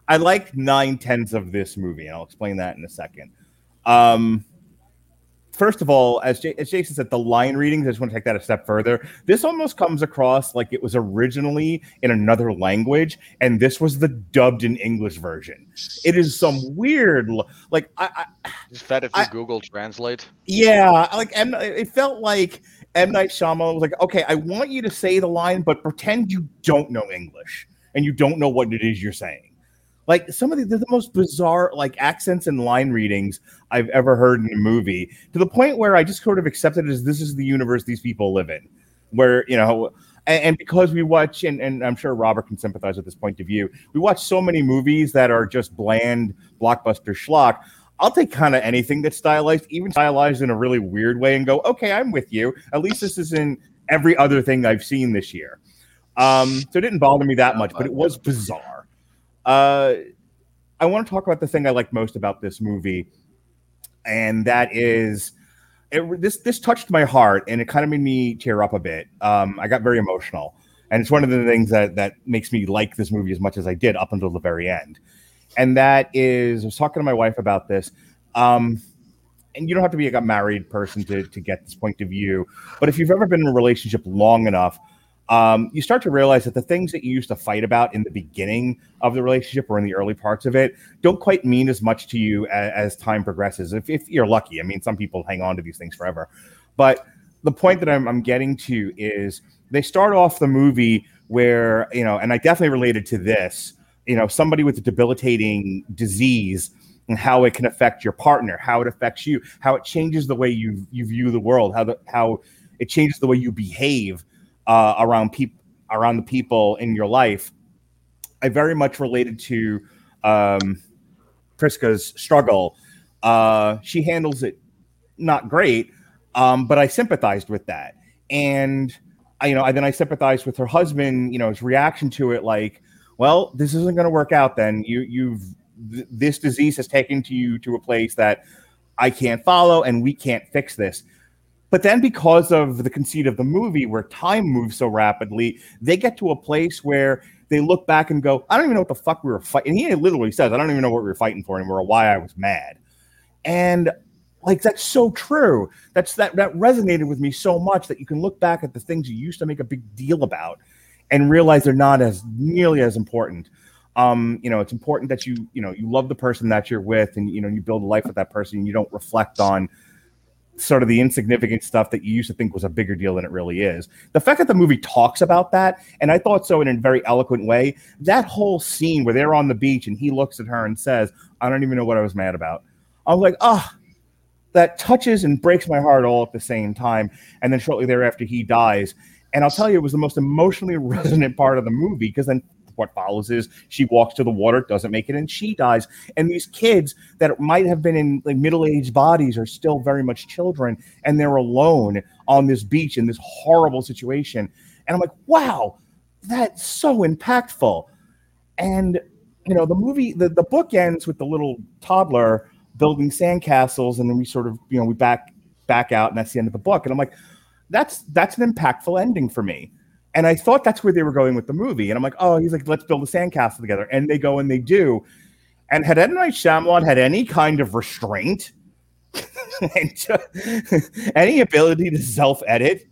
[SPEAKER 4] I like nine tenths of this movie, and I'll explain that in a second. Um, first of all, as, J- as Jason said, the line readings, I just want to take that a step further. This almost comes across like it was originally in another language, and this was the dubbed in English version. It is some weird, like, I, I
[SPEAKER 5] Just fed it through Google Translate.
[SPEAKER 4] yeah, like and it felt like M Night Shyamalan was like, okay, I want you to say the line, but pretend you don't know English and you don't know what it is you're saying. Like some of the, the most bizarre like accents and line readings I've ever heard in a movie, to the point where I just sort of accepted as this is the universe these people live in, where you know. And, and because we watch, and, and I'm sure Robert can sympathize with this point of view, we watch so many movies that are just bland blockbuster schlock. I'll take kind of anything that's stylized, even stylized in a really weird way, and go, okay, I'm with you. At least this is in every other thing I've seen this year. Um, so it didn't bother me that much, but it was bizarre. Uh, I want to talk about the thing I like most about this movie, and that is it, this. This touched my heart, and it kind of made me tear up a bit. Um, I got very emotional, and it's one of the things that that makes me like this movie as much as I did up until the very end. And that is, I was talking to my wife about this. Um, and you don't have to be a married person to, to get this point of view. But if you've ever been in a relationship long enough, um, you start to realize that the things that you used to fight about in the beginning of the relationship or in the early parts of it don't quite mean as much to you as, as time progresses. If, if you're lucky, I mean, some people hang on to these things forever. But the point that I'm, I'm getting to is they start off the movie where, you know, and I definitely related to this, you know, somebody with a debilitating disease and how it can affect your partner, how it affects you, how it changes the way you you view the world, how the how it changes the way you behave uh, around people around the people in your life. I very much related to um, Prisca's struggle. Uh, she handles it not great, um, but I sympathized with that, and I, you know, I, then I sympathized with her husband. You know, his reaction to it, like, well, this isn't going to work out. Then you you've th- this disease has taken to you to a place that I can't follow, and we can't fix this. But then, because of the conceit of the movie, where time moves so rapidly, they get to a place where they look back and go, "I don't even know what the fuck we were fighting." And he literally says, "I don't even know what we were fighting for anymore, or why I was mad." And like that's so true. That's that that resonated with me so much that you can look back at the things you used to make a big deal about and realize they're not as nearly as important. Um, you know, it's important that you, you know, you love the person that you're with and you know, you build a life with that person and you don't reflect on sort of the insignificant stuff that you used to think was a bigger deal than it really is. The fact that the movie talks about that, and I thought so in a very eloquent way, that whole scene where they're on the beach and he looks at her and says, I don't even know what I was mad about. I was like, oh, that touches and breaks my heart all at the same time. And then shortly thereafter, he dies. And I'll tell you, it was the most emotionally resonant part of the movie because then what follows is she walks to the water, doesn't make it, and she dies. And these kids that might have been in like middle-aged bodies are still very much children, and they're alone on this beach in this horrible situation. And I'm like, wow, that's so impactful. And you know, the movie, the, the book ends with the little toddler building sandcastles, and then we sort of, you know, we back back out, and that's the end of the book. And I'm like, that's that's an impactful ending for me. And I thought that's where they were going with the movie. And I'm like, oh, he's like, let's build a sandcastle together. And they go and they do. And had M. Night Shyamalan had any kind of restraint, and ju- any ability to self-edit,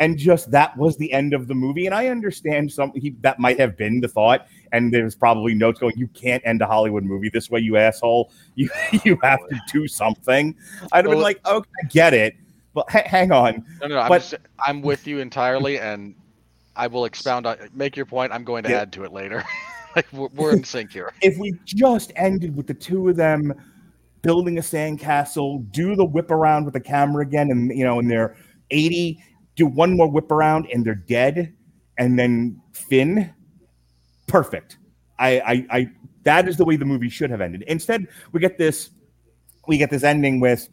[SPEAKER 4] and just that was the end of the movie. And I understand some he, that might have been the thought. And there's probably notes going, "You can't end a Hollywood movie this way, you asshole. You you have to do something." I'd have been like, "Okay, I get it." But ha- hang on.
[SPEAKER 5] No, no, no I'm, just, I'm with you entirely, and I will expound on make your point. I'm going to
[SPEAKER 4] Yeah.
[SPEAKER 5] add to it later. like we're, we're in sync here.
[SPEAKER 4] if we just ended with the two of them building a sandcastle, do the whip around with the camera again, and you know, and they're 80, do one more whip around and they're dead, and then fin, perfect. I, I, I that is the way the movie should have ended. Instead, we get this, we get this ending with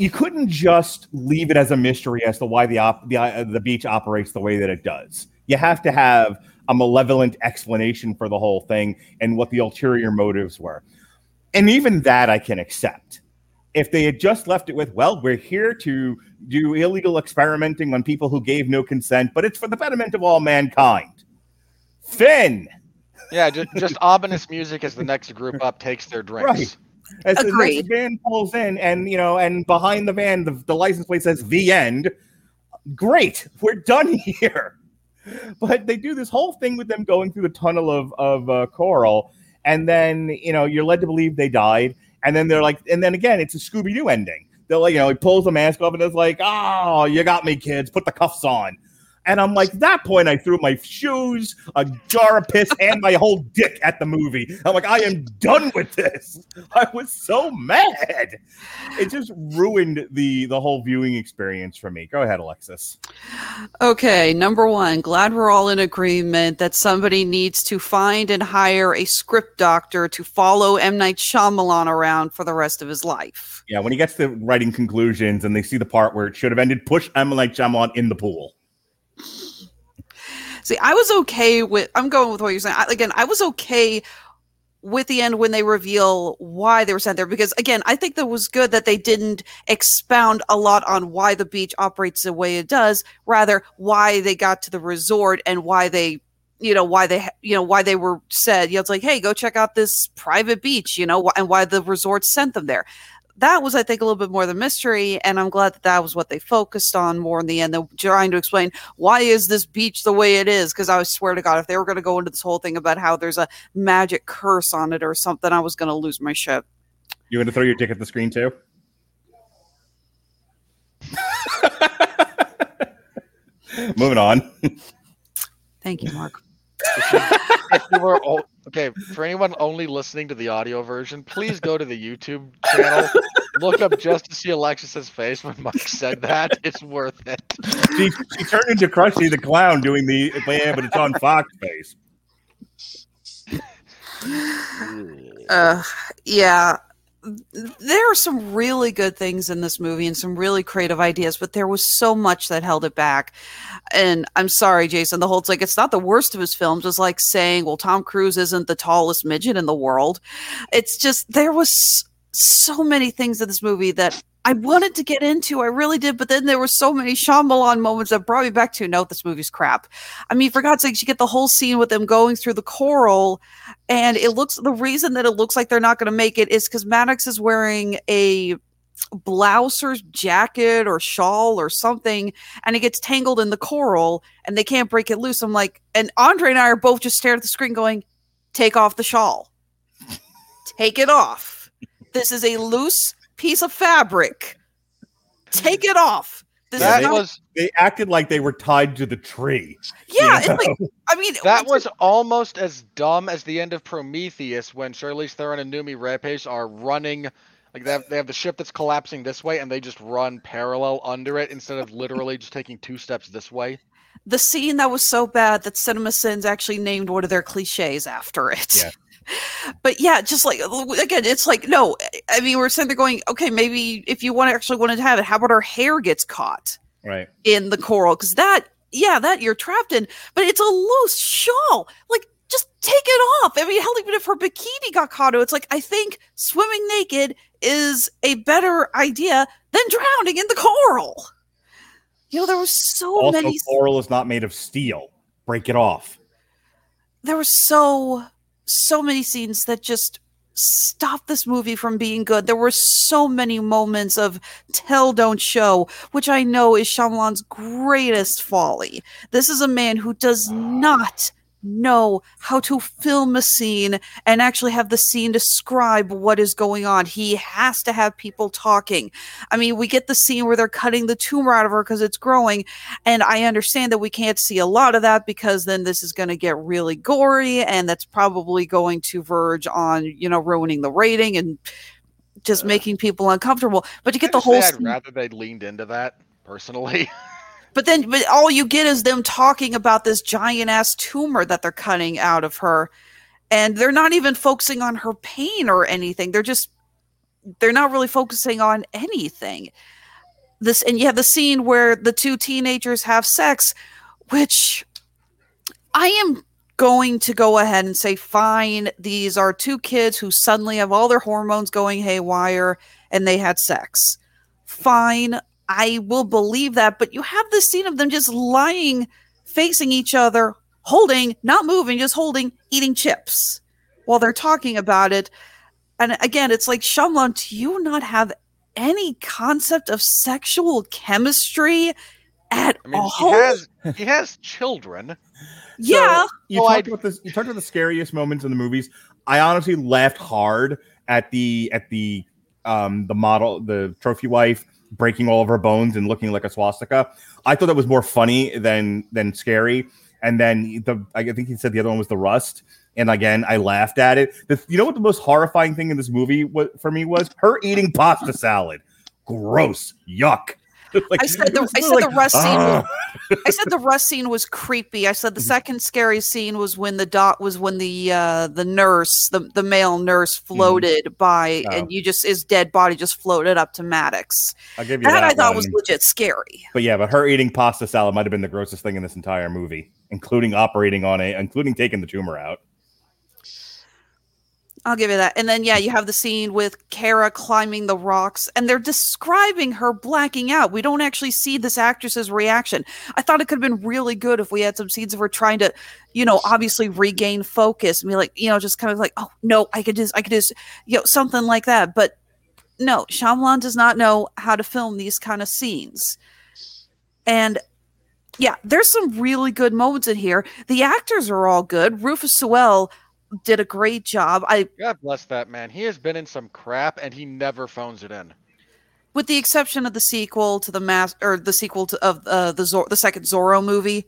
[SPEAKER 4] you couldn't just leave it as a mystery as to why the op- the, uh, the beach operates the way that it does. You have to have a malevolent explanation for the whole thing and what the ulterior motives were. And even that I can accept. If they had just left it with, well, we're here to do illegal experimenting on people who gave no consent, but it's for the betterment of all mankind. fin,
[SPEAKER 5] Yeah, just, just ominous music as the next group up takes their drinks.
[SPEAKER 4] Right. As the next van pulls in, and you know, and behind the van, the, the license plate says "the end." Great, we're done here. But they do this whole thing with them going through the tunnel of of uh, coral, and then you know you're led to believe they died, and then they're like, and then again, it's a Scooby Doo ending. They're like, you know, he pulls the mask off and it's like, "Oh, you got me, kids. Put the cuffs on." And I'm like, that point, I threw my shoes, a jar of piss, and my whole dick at the movie. I'm like, I am done with this. I was so mad. It just ruined the the whole viewing experience for me. Go ahead, Alexis.
[SPEAKER 6] Okay, number one, glad we're all in agreement that somebody needs to find and hire a script doctor to follow M. Night Shyamalan around for the rest of his life.
[SPEAKER 4] Yeah, when he gets to writing conclusions and they see the part where it should have ended, push M. Night Shyamalan in the pool.
[SPEAKER 6] See, I was okay with. I'm going with what you're saying. I, again, I was okay with the end when they reveal why they were sent there because again i think that was good that they didn't expound a lot on why the beach operates the way it does rather why they got to the resort and why they you know why they you know why they were said you know it's like hey go check out this private beach you know and why the resort sent them there that was i think a little bit more the mystery and i'm glad that that was what they focused on more in the end than trying to explain why is this beach the way it is because i swear to god if they were going to go into this whole thing about how there's a magic curse on it or something i was going to lose my shit
[SPEAKER 4] You going to throw your dick at the screen too? Moving on.
[SPEAKER 6] thank you mark
[SPEAKER 5] if you were o- okay for anyone only listening to the audio version, please go to the YouTube channel. look up just to see Alexis's face when Mike said that. It's worth it.
[SPEAKER 4] she, she turned into Krusty the Clown doing the yeah, but it's on Fox face.
[SPEAKER 6] uh yeah there are some really good things in this movie and some really creative ideas but there was so much that held it back. And i'm sorry jason the whole like it's not the worst of his films it's like saying well tom cruise isn't the tallest midget in the world. It's just there was so many things in this movie that I wanted to get into. I really did, but then there were so many Shyamalan moments that brought me back to no, this movie's crap. I mean, for God's sake, you get the whole scene with them going through the coral, and it looks the reason that it looks like they're not going to make it is because Maddox is wearing a blouse jacket or shawl or something and it gets tangled in the coral and they can't break it loose. I'm like, and Andre and I are both just staring at the screen going, take off the shawl. Take it off. This is a loose piece of fabric. Take it off. This
[SPEAKER 4] Yeah,
[SPEAKER 6] is
[SPEAKER 4] they, they acted like they were tied to the tree.
[SPEAKER 6] yeah,
[SPEAKER 4] you
[SPEAKER 6] it's like? I mean
[SPEAKER 5] That was almost as dumb as the end of Prometheus when Charlize Theron and Noomi Rapace are running. Like they have, they have the ship that's collapsing this way, and they just run parallel under it instead of literally just taking two steps this way.
[SPEAKER 6] the scene that was so bad that CinemaSins actually named one of their cliches after it.
[SPEAKER 4] Yeah.
[SPEAKER 6] But yeah, just like again, it's like no. I mean, we're sitting there going, okay, maybe if you want to actually wanted to have it, how about our hair gets caught
[SPEAKER 4] Right.
[SPEAKER 6] in the coral? Because that, yeah, that you're trapped in. But it's a loose shawl. Like, just take it off. I mean, hell, even if her bikini got caught, it's like I think swimming naked is a better idea than drowning in the coral. You know, there were so
[SPEAKER 4] Also,
[SPEAKER 6] many
[SPEAKER 4] coral is not made of steel. Break it off.
[SPEAKER 6] there were so so many scenes that just stopped this movie from being good. There were so many moments of tell don't show, which I know is Shyamalan's greatest folly. This is a man who does not know how to film a scene and actually have the scene describe what is going on. He has to have people talking. I mean, we get the scene where they're cutting the tumor out of her because it's growing, and I understand that we can't see a lot of that because then this is going to get really gory, and that's probably going to verge on, you know, ruining the rating and just uh. making people uncomfortable. But to get the whole
[SPEAKER 5] I'd rather they leaned into that personally.
[SPEAKER 6] But then, but all you get is them talking about this giant ass tumor that they're cutting out of her, and they're not even focusing on her pain or anything. They're just, they're not really focusing on anything. This, and you have the scene where the two teenagers have sex, which I am going to go ahead and say, fine, these are two kids who suddenly have all their hormones going haywire and they had sex. Fine, I will believe that, but you have this scene of them just lying, facing each other, holding, not moving, just holding, eating chips while they're talking about it. And again, it's like, Shyamalan, do you not have any concept of sexual chemistry at
[SPEAKER 5] I mean,
[SPEAKER 6] all?
[SPEAKER 5] he has he has children.
[SPEAKER 6] yeah.
[SPEAKER 4] You
[SPEAKER 5] Well,
[SPEAKER 4] talked about this. You talked about the scariest moments in the movies. I honestly laughed hard at the at the um the model, the trophy wife breaking all of her bones and looking like a swastika. I thought that was more funny than than scary. And then the I think he said the other one was the rust. And again, I laughed at it. The, you know what the most horrifying thing in this movie was, for me was her eating pasta salad. Gross, yuck. Like,
[SPEAKER 6] I said the I said
[SPEAKER 4] literally
[SPEAKER 6] the
[SPEAKER 4] like,
[SPEAKER 6] rust scene.
[SPEAKER 4] "Ah."
[SPEAKER 6] Was, I said the rust scene was creepy. I said the second scary scene was when the dot was when the uh the nurse, the the male nurse, floated by,
[SPEAKER 4] Oh.
[SPEAKER 6] and you just his dead body just floated up to Maddox.
[SPEAKER 4] I'll give you
[SPEAKER 6] That,
[SPEAKER 4] that.
[SPEAKER 6] I thought was legit scary.
[SPEAKER 4] But yeah, but her eating pasta salad might have been the grossest thing in this entire movie, including operating on a, including taking the tumor out.
[SPEAKER 6] I'll give you that. And then yeah, you have the scene with Kara climbing the rocks, and they're describing her blacking out. We don't actually see this actress's reaction. I thought it could have been really good if we had some scenes of her trying to, you know, obviously regain focus and be like, you know, just kind of like, oh no, I could just, I could just, you know, something like that. But no, Shyamalan does not know how to film these kind of scenes. And yeah, there's some really good moments in here. The actors are all good. Rufus Sewell did a great job. I
[SPEAKER 5] God bless that man. He has been in some crap and he never phones it in.
[SPEAKER 6] with the exception of the sequel to the mass or the sequel to of uh, the Zor- the second Zorro movie,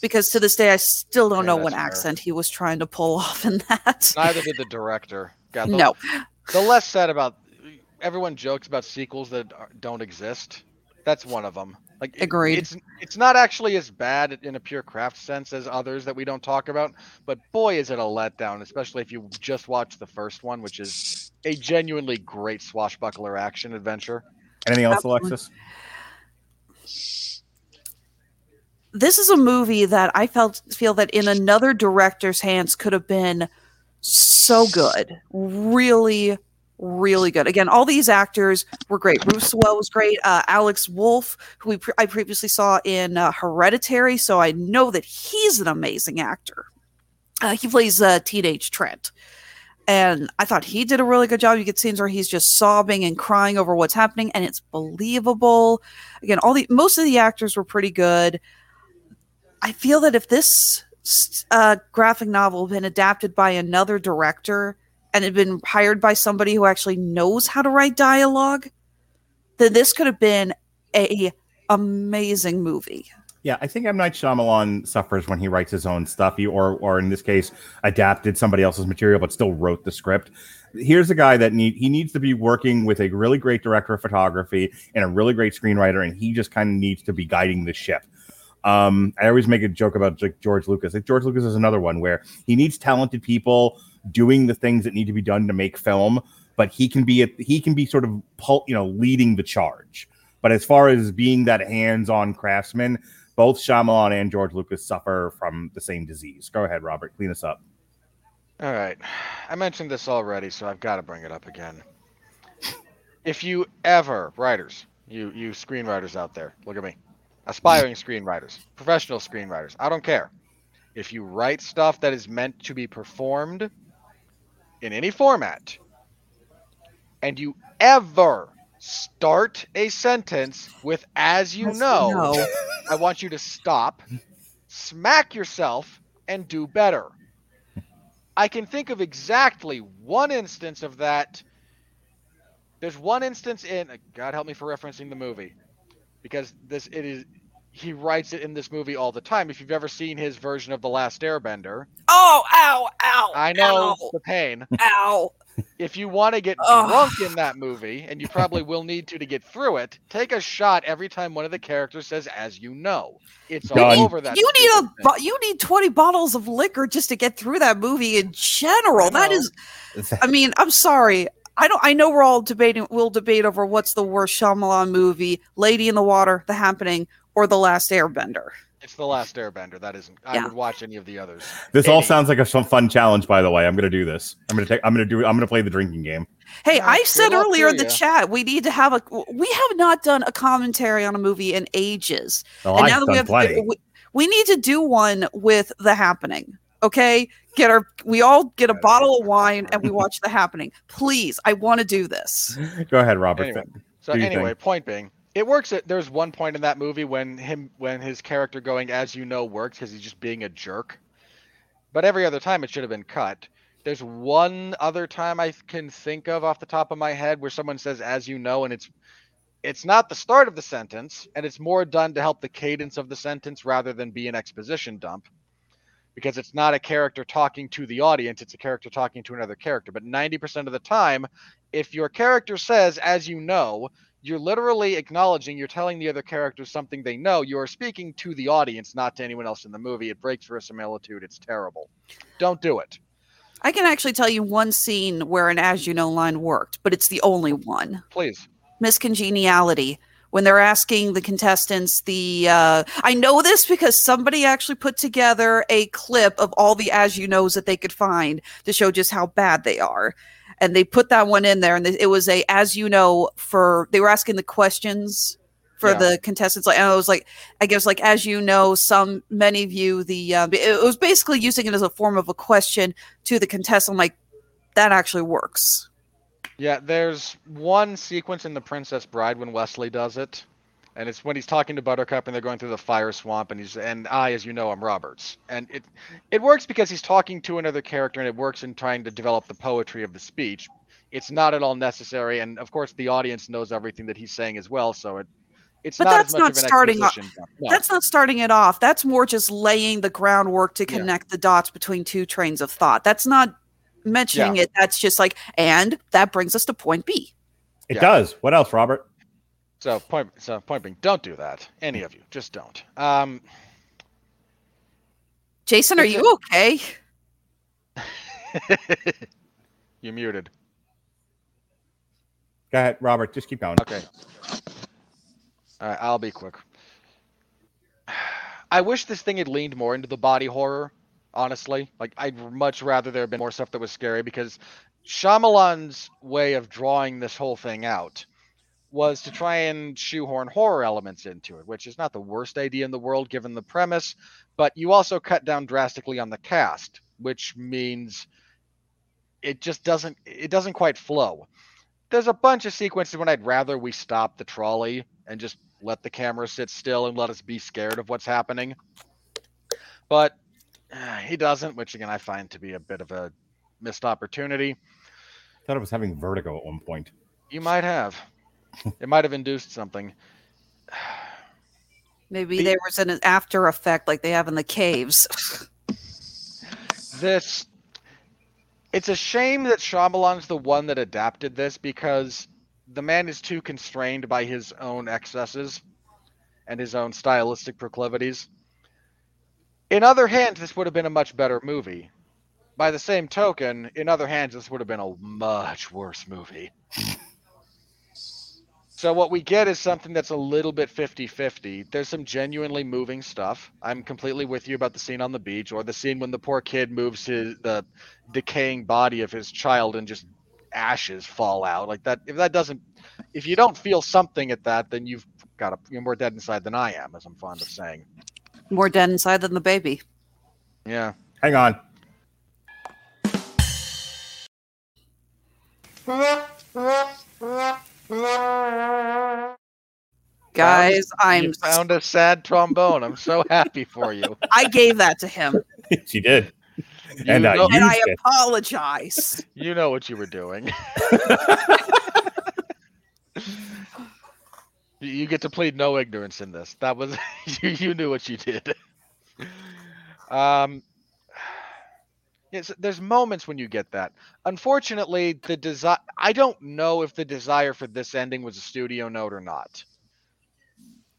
[SPEAKER 6] because to this day I still don't
[SPEAKER 5] Yeah,
[SPEAKER 6] know what
[SPEAKER 5] fair.
[SPEAKER 6] accent he was trying to pull off in that.
[SPEAKER 5] Neither did the director. God, the,
[SPEAKER 6] No.
[SPEAKER 5] The less said about everyone jokes about sequels that don't exist. That's one of them. Like it-
[SPEAKER 6] Agreed.
[SPEAKER 5] It's it's not actually as bad in a pure craft sense as others that we don't talk about, but boy is it a letdown, especially if you just watch the first one, which is a genuinely great swashbuckler action adventure.
[SPEAKER 4] Anything else,
[SPEAKER 6] Absolutely.
[SPEAKER 4] Alexis?
[SPEAKER 6] this is a movie that I felt feel that in another director's hands could have been so good, really, really good. Again, all these actors were great. Bruce Sewell was great. Uh, Alex Wolff, who we pre- I previously saw in uh, Hereditary, so I know that he's an amazing actor. Uh, he plays uh, teenage Trent, and I thought he did a really good job. You get scenes where he's just sobbing and crying over what's happening, and it's believable. Again, all the most of the actors were pretty good. I feel that if this uh, graphic novel had been adapted by another director and had been hired by somebody who actually knows how to write dialogue, then this could have been a amazing movie.
[SPEAKER 4] Yeah, I think M Night Shyamalan suffers when he writes his own stuff, he, or or in this case, adapted somebody else's material but still wrote the script. Here's a guy that need he needs to be working with a really great director of photography and a really great screenwriter, and he just kind of needs to be guiding the ship. Um, I always make a joke about like George Lucas. Like George Lucas is another one where he needs talented people doing the things that need to be done to make film, but he can be a, he can be sort of you know leading the charge. But as far as being that hands-on craftsman, both Shyamalan and George Lucas suffer from the same disease. Go ahead, Robert. Clean us up.
[SPEAKER 5] All right. I mentioned this already, so I've got to bring it up again. If you ever, writers, you you screenwriters out there, look at me. Aspiring screenwriters, professional screenwriters, I don't care. If you write stuff that is meant to be performed in any format, and you ever start a sentence with as you know. I want you to stop, smack yourself, and do better. I can think of exactly one instance of that. There's one instance in God help me for referencing the movie because this it is he writes it in this movie all the time. If you've ever seen his version of The Last Airbender,
[SPEAKER 6] Oh, ow, ow.
[SPEAKER 5] I know
[SPEAKER 6] ow,
[SPEAKER 5] the pain.
[SPEAKER 6] Ow.
[SPEAKER 5] If you want to get
[SPEAKER 6] Ugh.
[SPEAKER 5] drunk in that movie, and you probably will need to to get through it, take a shot every time one of the characters says "as you know." It's all
[SPEAKER 4] Done.
[SPEAKER 5] over that.
[SPEAKER 6] You need a
[SPEAKER 5] stupid
[SPEAKER 6] bo- you need 20 bottles of liquor just to get through that movie in general. That is, I mean, I'm sorry. I don't I know we're all debating we'll debate over what's the worst Shyamalan movie, Lady in the Water, The Happening, or The Last Airbender.
[SPEAKER 5] It's the Last Airbender. That isn't. I
[SPEAKER 6] Yeah.
[SPEAKER 5] would watch any of the others.
[SPEAKER 4] This all sounds like a fun challenge. By the way, I'm going to do this. I'm going to take. I'm going to do. I'm going to play the drinking game.
[SPEAKER 6] Hey,
[SPEAKER 5] Yeah,
[SPEAKER 6] I said earlier in the chat we need to have a we have not done a commentary on a movie in ages.
[SPEAKER 4] Oh,
[SPEAKER 6] and
[SPEAKER 4] I've
[SPEAKER 6] now that we
[SPEAKER 4] done
[SPEAKER 6] have
[SPEAKER 4] plenty.
[SPEAKER 6] we, we need to do one with The Happening. Okay? Get our we all get a bottle of wine and we watch The Happening. Please, I want to do this.
[SPEAKER 4] Go ahead, Robert.
[SPEAKER 5] Anyway, So anyway,
[SPEAKER 4] thing.
[SPEAKER 5] point being, it works. At, there's one point in that movie when him when his character going as you know works because he's just being a jerk. But every other time it should have been cut. There's one other time I can think of off the top of my head where someone says as you know and it's it's not the start of the sentence and it's more done to help the cadence of the sentence rather than be an exposition dump because it's not a character talking to the audience it's a character talking to another character but 90% of the time if your character says as you know you're literally acknowledging you're telling the other characters something they know. You are speaking to the audience not to anyone else in the movie. It breaks verisimilitude it's terrible. Don't do it.
[SPEAKER 6] I can actually tell you one scene where an as you know line worked, but it's the only one.
[SPEAKER 5] please.
[SPEAKER 6] Miss Congeniality when they're asking the contestants the uh, i know this because somebody actually put together a clip of all the as you knows that they could find to show just how bad they are and they put that one in there and it was a as you know for they were asking the questions for
[SPEAKER 5] Yeah.
[SPEAKER 6] the contestants like and i was like i guess like as you know some many view the uh, it was basically using it as a form of a question to the contestant I'm like that actually works
[SPEAKER 5] Yeah, there's one sequence in The Princess Bride when Westley does it, and it's when he's talking to Buttercup and they're going through the fire swamp, and he's and I, as you know, I'm Roberts, and it it works because he's talking to another character, and it works in trying to develop the poetry of the speech. It's not at all necessary, and of course the audience knows everything that he's saying as well, so it it's
[SPEAKER 6] But
[SPEAKER 5] not
[SPEAKER 6] that's
[SPEAKER 5] as much
[SPEAKER 6] not
[SPEAKER 5] of an
[SPEAKER 6] starting off-
[SPEAKER 5] No.
[SPEAKER 6] That's not starting it off. That's more just laying the groundwork to
[SPEAKER 5] Yeah.
[SPEAKER 6] connect the dots between two trains of thought. That's not mentioning
[SPEAKER 5] Yeah.
[SPEAKER 6] it. That's just like, and that brings us to point B.
[SPEAKER 4] It
[SPEAKER 5] Yeah.
[SPEAKER 4] does. What else, Robert?
[SPEAKER 5] So point so point being, don't do that. Any of you, just don't. Um,
[SPEAKER 6] Jason, are you okay?
[SPEAKER 5] You're muted.
[SPEAKER 4] Go ahead, Robert. Just keep going.
[SPEAKER 5] Okay. All right, I'll be quick. I wish this thing had leaned more into the body horror, honestly. Like, I'd much rather there had been more stuff that was scary because Shyamalan's way of drawing this whole thing out was to try and shoehorn horror elements into it, which is not the worst idea in the world given the premise, but you also cut down drastically on the cast, which means it just doesn't it doesn't quite flow. There's a bunch of sequences when I'd rather we stop the trolley and just let the camera sit still and let us be scared of what's happening. But uh, he doesn't, which again I find to be a bit of a missed opportunity.
[SPEAKER 4] I thought I was having vertigo at one point.
[SPEAKER 5] You might have. It might have induced something.
[SPEAKER 6] Maybe there was an after effect like they have in the caves.
[SPEAKER 5] this it's a shame that Shyamalan's the one that adapted this because the man is too constrained by his own excesses and his own stylistic proclivities. In other hands, this would have been a much better movie. By the same token, in other hands, this would have been a much worse movie. So what we get is something that's a little bit 50-50. There's some genuinely moving stuff. I'm completely with you about the scene on the beach or the scene when the poor kid moves his the decaying body of his child and just ashes fall out. Like that if that doesn't if you don't feel something at that, then you've got a you're more dead inside than I am, as I'm fond of saying.
[SPEAKER 6] More dead inside than the baby.
[SPEAKER 5] Yeah.
[SPEAKER 4] Hang on.
[SPEAKER 6] Guys, I'm
[SPEAKER 5] you found a sad trombone. I'm so happy for you.
[SPEAKER 6] I gave that to him.
[SPEAKER 4] she did.
[SPEAKER 5] You
[SPEAKER 4] and I
[SPEAKER 5] know-
[SPEAKER 4] used
[SPEAKER 6] and I
[SPEAKER 4] it.
[SPEAKER 6] apologize.
[SPEAKER 5] You know what you were doing. You- you get to plead no ignorance in this. That was you, you knew what you did. Um yes, there's moments when you get that. Unfortunately, the desire I don't know if the desire for this ending was a studio note or not.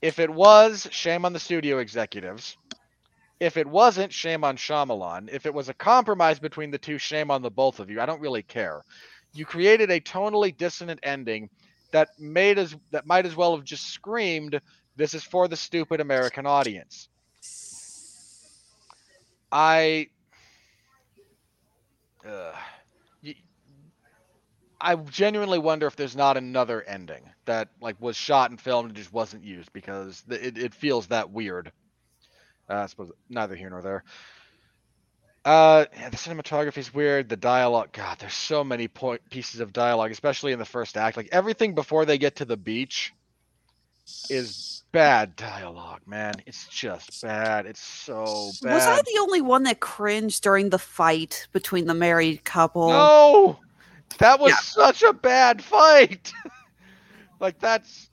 [SPEAKER 5] If it was, shame on the studio executives. If it wasn't, shame on Shyamalan. If it was a compromise between the two, shame on the both of you. I don't really care. You created a tonally dissonant ending that made as that might as well have just screamed, "This is for the stupid American audience." I, I genuinely wonder if there's not another ending that like was shot and filmed and just wasn't used because it, it feels that weird. Uh, I suppose neither here nor there. Uh, yeah, the cinematography is weird. The dialogue, God, there's so many point pieces of dialogue, especially in the first act. Like everything before they get to the beach is bad dialogue, man. It's just bad. It's so bad.
[SPEAKER 6] Was I the only one that cringed during the fight between the married couple?
[SPEAKER 5] No, that was
[SPEAKER 6] Yeah.
[SPEAKER 5] such a bad fight. like that's.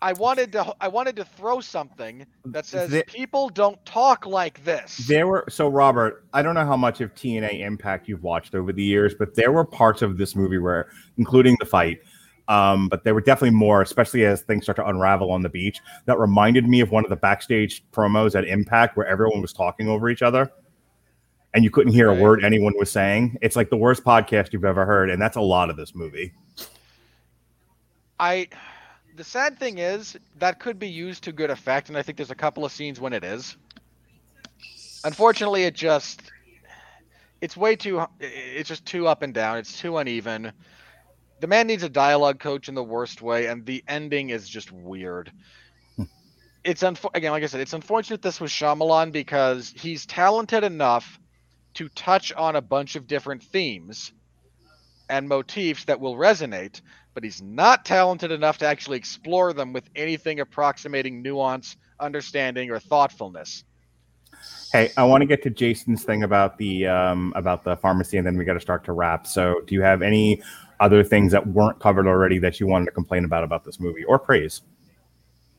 [SPEAKER 5] I wanted to. I wanted to throw something that says
[SPEAKER 4] The-
[SPEAKER 5] people don't talk like this.
[SPEAKER 4] There were so Robert. I don't know how much of TNA Impact you've watched over the years, but there were parts of this movie where, including the fight, um, but there were definitely more, especially as things start to unravel on the beach, that reminded me of one of the backstage promos at Impact where everyone was talking over each other, and you couldn't hear a word anyone was saying. It's like the worst podcast you've ever heard, and that's a lot of this movie.
[SPEAKER 5] I the sad thing is that could be used to good effect, and I think there's a couple of scenes when it is. Unfortunately, it just it's way too it's just too up and down. It's too uneven. The man needs a dialogue coach in the worst way, and the ending is just weird. It's unfo- again, like I said, it's unfortunate this was Shyamalan because he's talented enough to touch on a bunch of different themes and motifs that will resonate, but he's not talented enough to actually explore them with anything approximating nuance, understanding, or thoughtfulness.
[SPEAKER 4] Hey, I want to get to Jason's thing about the um, about the pharmacy, and then we got to start to wrap. So, do you have any other things that weren't covered already that you wanted to complain about about this movie or praise?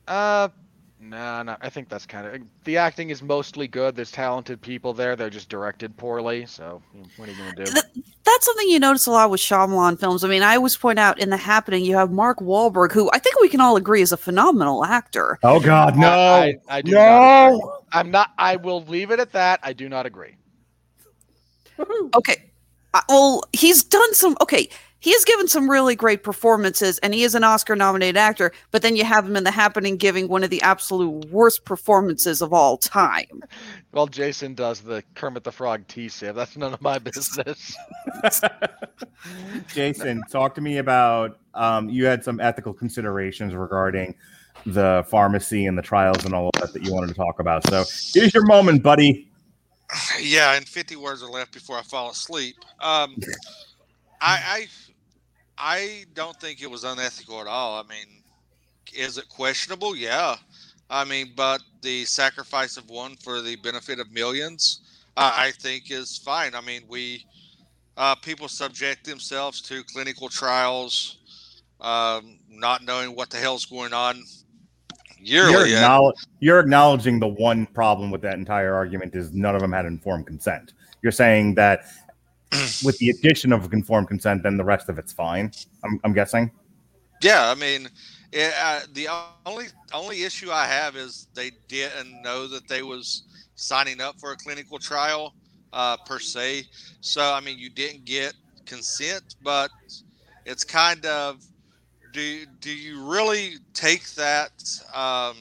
[SPEAKER 5] Uh, no, no, I think that's kind of the acting is mostly good. There's talented people there. They're just directed poorly. So, what are you gonna do?
[SPEAKER 6] That's something you notice a lot with Shyamalan films. I mean, I always point out in The Happening, you have Mark Wahlberg, who I think we can all agree is a phenomenal actor.
[SPEAKER 4] Oh God, no,
[SPEAKER 5] I, I do
[SPEAKER 4] no.
[SPEAKER 5] not. I'm not. I will leave it at that. I do not agree.
[SPEAKER 6] Okay. Uh, well, he's done some. Okay. He has given some really great performances, and he is an Oscar nominated actor, but then you have him in The Happening giving one of the absolute worst performances of all time.
[SPEAKER 5] Well, Jason does the Kermit the Frog T save. That's none of my business.
[SPEAKER 4] Jason, talk to me about um, you had some ethical considerations regarding the pharmacy and the trials and all of that that you wanted to talk about. So here's your moment, buddy.
[SPEAKER 7] Yeah, and 50 words are left before I fall asleep. Um, I, I I don't think it was unethical at all. I mean, is it questionable? Yeah. I mean, but the sacrifice of one for the benefit of millions, uh, I think is fine. I mean, we uh, people subject themselves to clinical trials, um, not knowing what the hell's going on
[SPEAKER 4] You're, acknowledge, you're acknowledging the one problem with that entire argument is none of them had informed consent. You're saying that with the addition of informed consent, then the rest of it's fine. I'm, I'm guessing.
[SPEAKER 7] Yeah, I mean, it, uh, the only only issue I have is they didn't know that they was signing up for a clinical trial uh, per se. So I mean, you didn't get consent, but it's kind of do do you really take that um,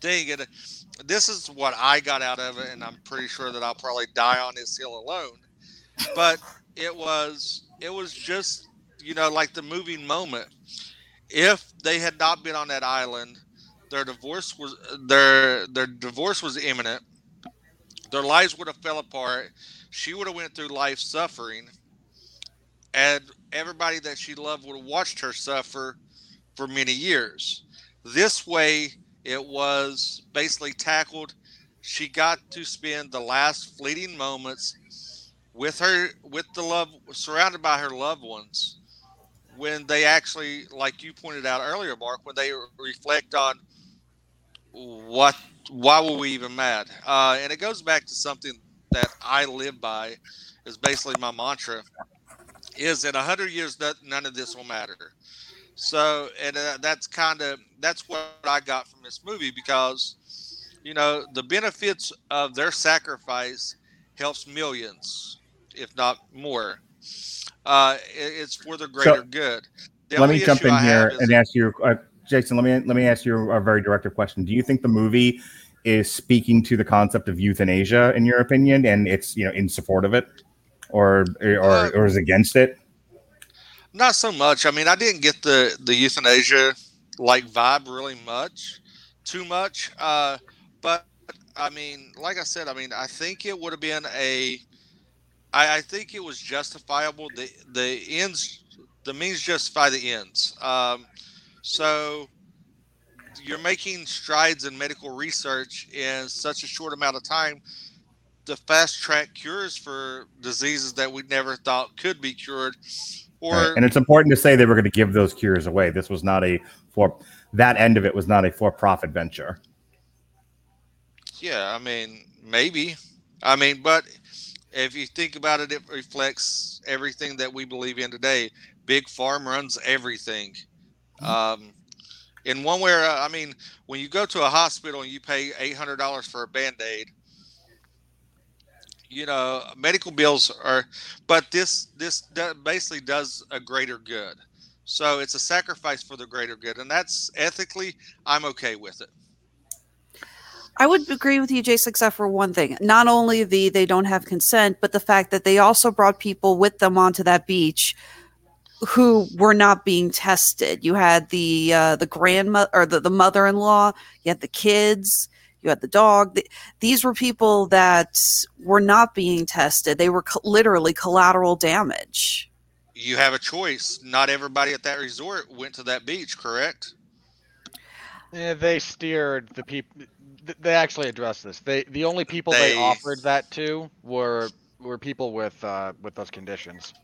[SPEAKER 7] thing? And this is what I got out of it, and I'm pretty sure that I'll probably die on this hill alone. But it was it was just you know like the moving moment if they had not been on that island, their divorce was their their divorce was imminent. Their lives would have fell apart. She would have went through life suffering, and everybody that she loved would have watched her suffer for many years. This way, it was basically tackled. She got to spend the last fleeting moments with her, with the love, surrounded by her loved ones when they actually, like you pointed out earlier, Mark, when they reflect on what, why were we even mad? Uh, and it goes back to something that I live by, is basically my mantra, is in a hundred years that none of this will matter. So, and uh, that's kind of that's what I got from this movie because, you know, the benefits of their sacrifice helps millions, if not more. Uh, it- it's for the greater good. The
[SPEAKER 4] let me jump in
[SPEAKER 7] I
[SPEAKER 4] here and ask you, uh, Jason. Let me let me ask you a very directive question. Do you think the movie is speaking to the concept of euthanasia, in your opinion, and it's you know in support of it, or or
[SPEAKER 7] Uh,
[SPEAKER 4] or is against it?
[SPEAKER 7] Not so much. I mean, I didn't get the the euthanasia like vibe really much, too much. Uh, but I mean, like I said, I mean, I think it would have been a. I, I think it was justifiable. The the ends, the means justify the ends. Um, so you're making strides in medical research in such a short amount of time to fast track cures for diseases that we never thought could be cured or
[SPEAKER 4] Right. And it's important to say they were going to give those cures away. This was not a for that end of it was not a for profit venture.
[SPEAKER 7] Yeah, I mean, maybe. I mean, but if you think about it, it reflects everything that we believe in today. Big farm runs everything. Um, in one way, or I mean, when you go to a hospital and you pay eight hundred dollars for a band aid, you know, medical bills are. But this this basically does a greater good. So it's a sacrifice for the greater good, and that's ethically, I'm okay with it.
[SPEAKER 6] I would agree with you, Jason, except for one thing. Not only the they don't have consent, but the fact that they also brought people with them onto that beach who were not being tested. You had the uh, the grandmother or the, the mother in law. You had the kids. You had the dog. Th- These were people that were not being tested. They were co- literally collateral damage.
[SPEAKER 7] you have a choice. Not everybody at that resort went to that beach, correct?
[SPEAKER 5] Yeah, they steered the people. They actually addressed this. They the only people they,
[SPEAKER 7] They-
[SPEAKER 5] offered that to were were people with uh, with those conditions.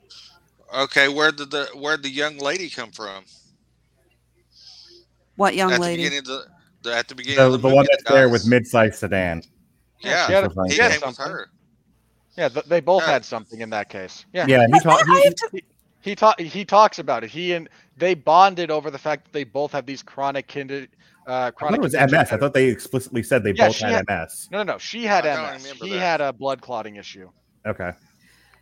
[SPEAKER 7] Okay, where did the where did the young lady come from?
[SPEAKER 6] What young
[SPEAKER 7] at
[SPEAKER 6] lady?
[SPEAKER 7] the beginning of the, the at the beginning
[SPEAKER 4] The,
[SPEAKER 7] of the,
[SPEAKER 4] the one that's there with mid-sized sedan.
[SPEAKER 7] Yeah,
[SPEAKER 5] she had,
[SPEAKER 4] That's what
[SPEAKER 5] she
[SPEAKER 7] he
[SPEAKER 5] had
[SPEAKER 7] came with
[SPEAKER 5] something.
[SPEAKER 7] her.
[SPEAKER 5] Yeah, they both
[SPEAKER 7] Yeah.
[SPEAKER 5] had something in that case. Yeah,
[SPEAKER 4] Yeah, he talked. He,
[SPEAKER 6] to-
[SPEAKER 5] he he, ta- he talks about it. He and they bonded over the fact that they both have these chronic kinder, uh,
[SPEAKER 4] I thought
[SPEAKER 5] chronic.
[SPEAKER 4] it was MS. I thought they explicitly said they
[SPEAKER 5] Yeah,
[SPEAKER 4] both had
[SPEAKER 5] had-
[SPEAKER 4] MS.
[SPEAKER 5] No, no, no. She had
[SPEAKER 7] I
[SPEAKER 5] MS. He
[SPEAKER 7] that.
[SPEAKER 5] had a blood clotting issue.
[SPEAKER 4] Okay.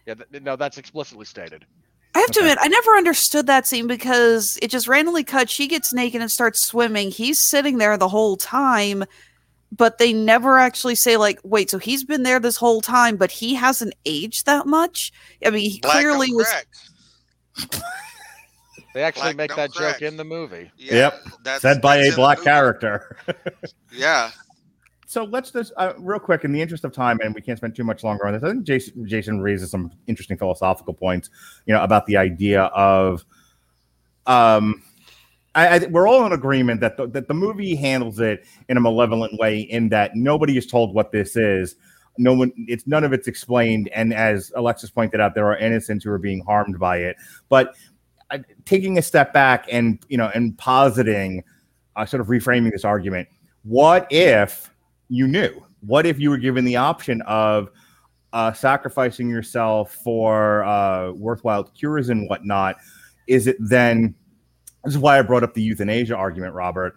[SPEAKER 5] Yeah, th- no, that's explicitly stated.
[SPEAKER 6] I have to admit, I never understood that scene because it just randomly cuts. She gets naked and starts swimming. He's sitting there the whole time, but they never actually say, like, wait, so he's been there this whole time, but he hasn't aged that much? I mean, he
[SPEAKER 7] Black
[SPEAKER 6] clearly was.
[SPEAKER 7] crack.
[SPEAKER 5] They actually
[SPEAKER 7] Black
[SPEAKER 5] make that
[SPEAKER 7] crack.
[SPEAKER 5] joke in the movie.
[SPEAKER 7] Yeah,
[SPEAKER 4] Yep.
[SPEAKER 7] that's-
[SPEAKER 4] Said by
[SPEAKER 7] that's
[SPEAKER 4] a black character.
[SPEAKER 7] Yeah,
[SPEAKER 4] so let's just uh, real quick in the interest of time, and we can't spend too much longer on this. I think Jason Jason raises some interesting philosophical points, you know, about the idea of, um, I, I we're all in agreement that the, that the movie handles it in a malevolent way, in that nobody is told what this is. No one, it's none of it's explained, and as Alexis pointed out, there are innocents who are being harmed by it. But uh, taking a step back and you know, and positing, uh, sort of reframing this argument, what if you knew? What if you were given the option of uh, sacrificing yourself for uh, worthwhile cures and whatnot? Is it then? This is why I brought up the euthanasia argument, Robert.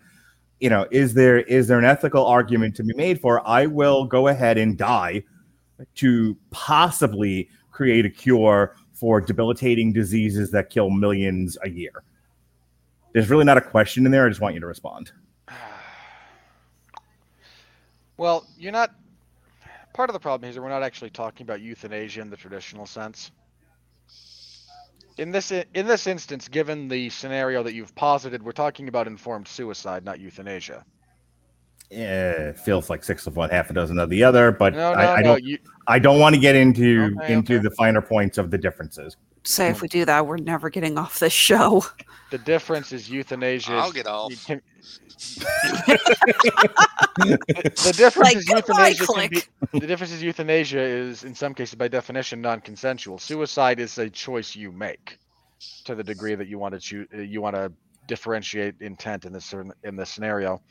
[SPEAKER 4] You know, is there is there an ethical argument to be made for I will go ahead and die to possibly create a cure for debilitating diseases that kill millions a year? There's really not a question in there. I just want you to respond.
[SPEAKER 5] Well, you're not. Part of the problem is that we're not actually talking about euthanasia in the traditional sense. In this in this instance, given the scenario that you've posited, we're talking about informed suicide, not euthanasia.
[SPEAKER 4] Yeah, it feels like six of one, half a dozen of the other, but
[SPEAKER 5] No, no,
[SPEAKER 4] I, I
[SPEAKER 5] no,
[SPEAKER 4] don't.
[SPEAKER 5] you-
[SPEAKER 4] I don't want to get into
[SPEAKER 5] Okay,
[SPEAKER 4] into
[SPEAKER 5] okay.
[SPEAKER 4] the finer points of the differences.
[SPEAKER 6] Say if hmm. we do that, we're never getting off this show.
[SPEAKER 5] The difference is euthanasia.
[SPEAKER 7] I'll get off.
[SPEAKER 5] can- the difference
[SPEAKER 6] Like,
[SPEAKER 5] is euthanasia. Can be, the difference is euthanasia is, in some cases, by definition, non-consensual. Suicide is a choice you make, to the degree that you want to choose. Uh, you want to differentiate intent in this in this scenario.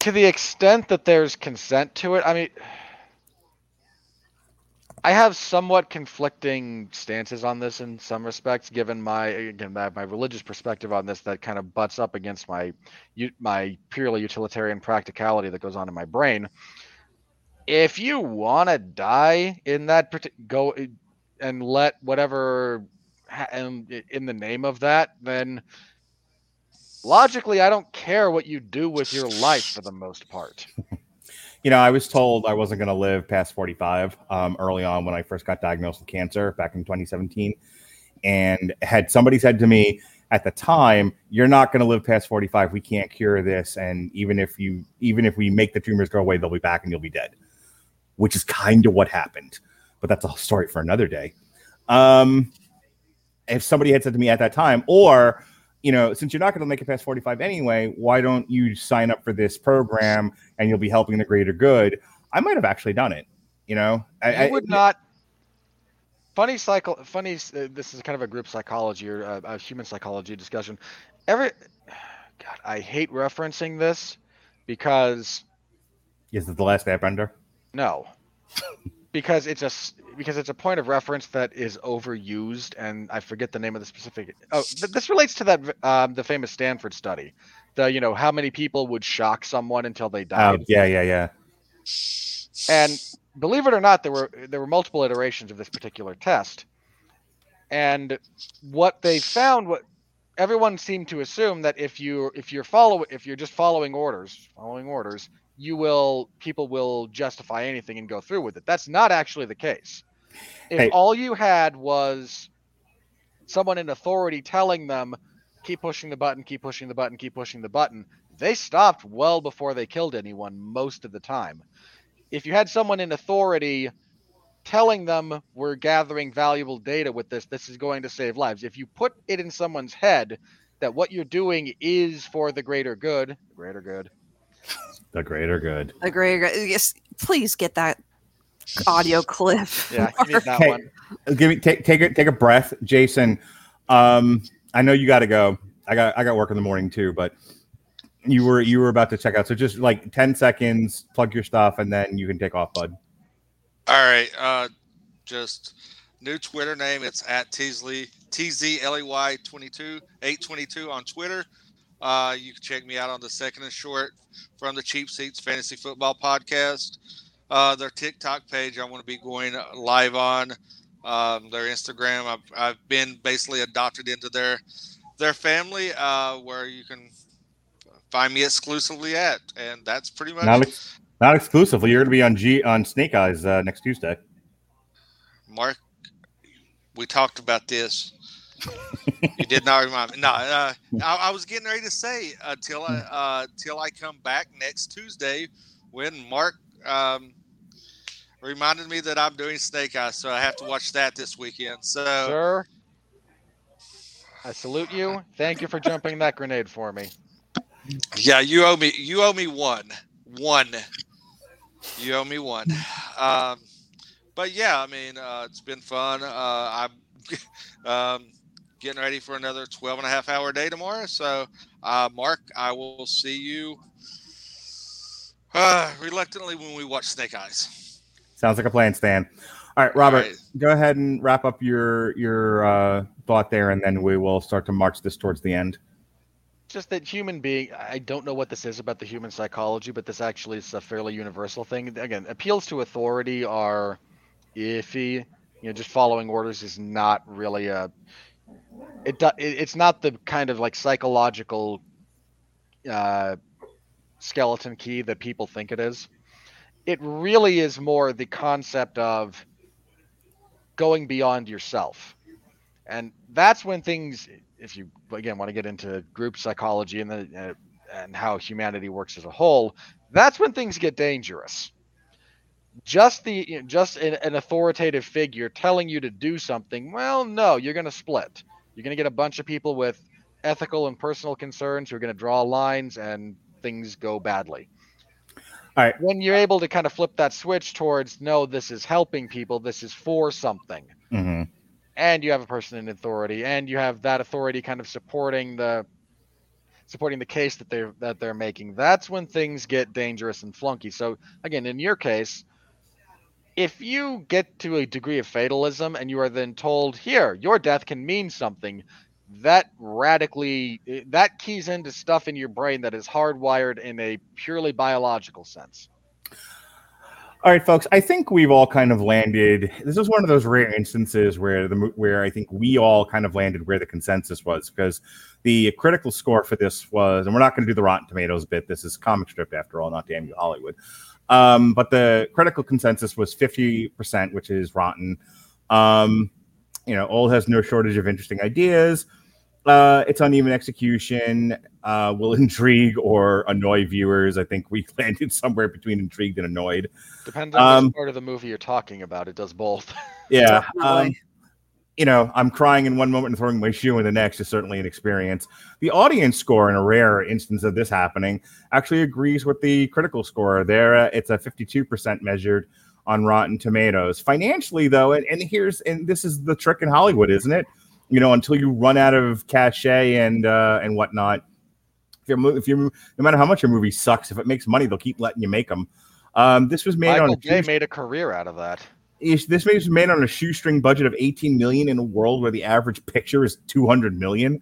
[SPEAKER 5] To the extent that there's consent to it, I mean, I have somewhat conflicting stances on this in some respects, given my again my, religious perspective on this that kind of butts up against my my purely utilitarian practicality that goes on in my brain. If you want to die in that go and let whatever and in the name of that, then logically I don't care what you do with your life for the most part.
[SPEAKER 4] You know, I was told I wasn't going to live past 45 um, early on when I first got diagnosed with cancer back in 2017. And had somebody said to me at the time, "You're not going to live past 45. We can't cure this, and even if you, even if we make the tumors go away, they'll be back and you'll be dead." Which is kind of what happened, but that's a story for another day. Um, if somebody had said to me at that time, or you know, since you're not going to make it past 45 anyway, why don't you sign up for this program and you'll be helping the greater good? I might have actually done it. You know, I,
[SPEAKER 5] you would not. Funny cycle. Funny. Uh, this is kind of a group psychology or a, a human psychology discussion. Every. God, I hate referencing this because
[SPEAKER 4] Is it the last airbender?
[SPEAKER 5] no, because it's a because it's a point of reference that is overused, and I forget the name of the specific. Oh, th- this relates to that um, the famous Stanford study. The you know how many people would shock someone until they
[SPEAKER 4] Oh,
[SPEAKER 5] died.
[SPEAKER 4] yeah, yeah, yeah.
[SPEAKER 5] And believe it or not, there were there were multiple iterations of this particular test. And what they found, what everyone seemed to assume that if you if you're follow if you're just following orders, following orders, you will people will justify anything and go through with it. That's not actually the case. If
[SPEAKER 4] Hey.
[SPEAKER 5] all you had was someone in authority telling them keep pushing the button, keep pushing the button, keep pushing the button, they stopped well before they killed anyone most of the time if you had someone in authority telling them we're gathering valuable data with this, this is going to save lives. If you put it in someone's head that what you're doing is for the greater good, the greater good.
[SPEAKER 4] The greater good.
[SPEAKER 6] The greater, yes, please get that audio clip.
[SPEAKER 5] Yeah, you that
[SPEAKER 4] Hey,
[SPEAKER 5] one.
[SPEAKER 4] give me take take a take a breath, Jason. Um, I know you got to go. I got I got work in the morning too, but you were you were about to check out. So just like ten seconds, plug your stuff, and then you can take off, bud.
[SPEAKER 7] All right. Uh, just new Twitter name. It's at Teasley T Z L E Y twenty two eight twenty two on Twitter. Uh, you can check me out on the second and short from the Cheap Seats Fantasy Football Podcast. Uh, their TikTok page. I want to be going live on. Um, their Instagram. I've, I've been basically adopted into their their family, uh, where you can find me exclusively at, and that's pretty much.
[SPEAKER 4] Not ex- not exclusively. You're going to be on G on Snake Eyes uh, next Tuesday.
[SPEAKER 7] Mark, we talked about this. You did not remind me. No, uh, I, I was getting ready to say until I uh, till I come back next Tuesday when Mark um, reminded me that I'm doing Snake Eyes, so I have to watch that this weekend. So,
[SPEAKER 5] Sir, I salute you. Thank you for jumping that grenade for me.
[SPEAKER 7] yeah, you owe me. You owe me one. One. You owe me one. Um, but yeah, I mean, uh, it's been fun. Uh, I'm um, getting ready for another 12 and a half hour day tomorrow. So, uh, Mark, I will see you uh, reluctantly when we watch Snake Eyes.
[SPEAKER 4] Sounds like a plan, Stan. All right, Robert, go ahead and wrap up your your uh, thought there, and then we will start to march this towards the end.
[SPEAKER 5] Just that human being, I don't know what this is about the human psychology, but this actually is a fairly universal thing. Again, appeals to authority are iffy. You know, just following orders is not really a. It, it it's not the kind of like psychological uh, skeleton key that people think it is. It really is more the concept of going beyond yourself. And that's when things, if you again want to get into group psychology and the uh, and how humanity works as a whole, that's when things get dangerous. Just the you know, just an, an authoritative figure telling you to do something. Well, no, you're going to split. You're going to get a bunch of people with ethical and personal concerns who are going to draw lines, and things go badly.
[SPEAKER 4] All right.
[SPEAKER 5] When you're able to kind of flip that switch towards no, this is helping people, this is for something
[SPEAKER 4] Mm-hmm.
[SPEAKER 5] and you have a person in authority and you have that authority kind of supporting the supporting the case that they're that they're making that's when things get dangerous and flunky so again in your case if you get to a degree of fatalism and you are then told here your death can mean something that radically eh, that keys into stuff in your brain that is hardwired in a purely biological sense
[SPEAKER 4] All right, folks. I think we've all kind of landed. This is one of those rare instances where the where I think we all kind of landed where the consensus was because the critical score for this was, and we're not going to do the Rotten Tomatoes bit. This is Comic Stripped after all, not damn you Hollywood. Um, but the critical consensus was fifty percent, which is rotten. Um, you know, old has no shortage of interesting ideas. Uh, it's uneven execution uh, will intrigue or annoy viewers. I think we landed somewhere between intrigued and annoyed.
[SPEAKER 5] depends on
[SPEAKER 4] Um,
[SPEAKER 5] which part of the movie you're talking about it does both
[SPEAKER 4] Yeah. Um, you know, I'm crying in one moment and throwing my shoe in the next is certainly an experience. The audience score, in a rare instance of this happening, actually agrees with the critical score. There, uh, it's a 52% measured on Rotten Tomatoes. Financially, though, and, and here's and this is the trick in Hollywood, isn't it? You know, until you run out of cachet and uh, and whatnot. If your if you no matter how much your movie sucks, if it makes money, they'll keep letting you make them. Um, this was made
[SPEAKER 5] Michael
[SPEAKER 4] on
[SPEAKER 5] Bay made a career out of that.
[SPEAKER 4] Is this movie was made on a shoestring budget of 18 million in a world where the average picture is 200 million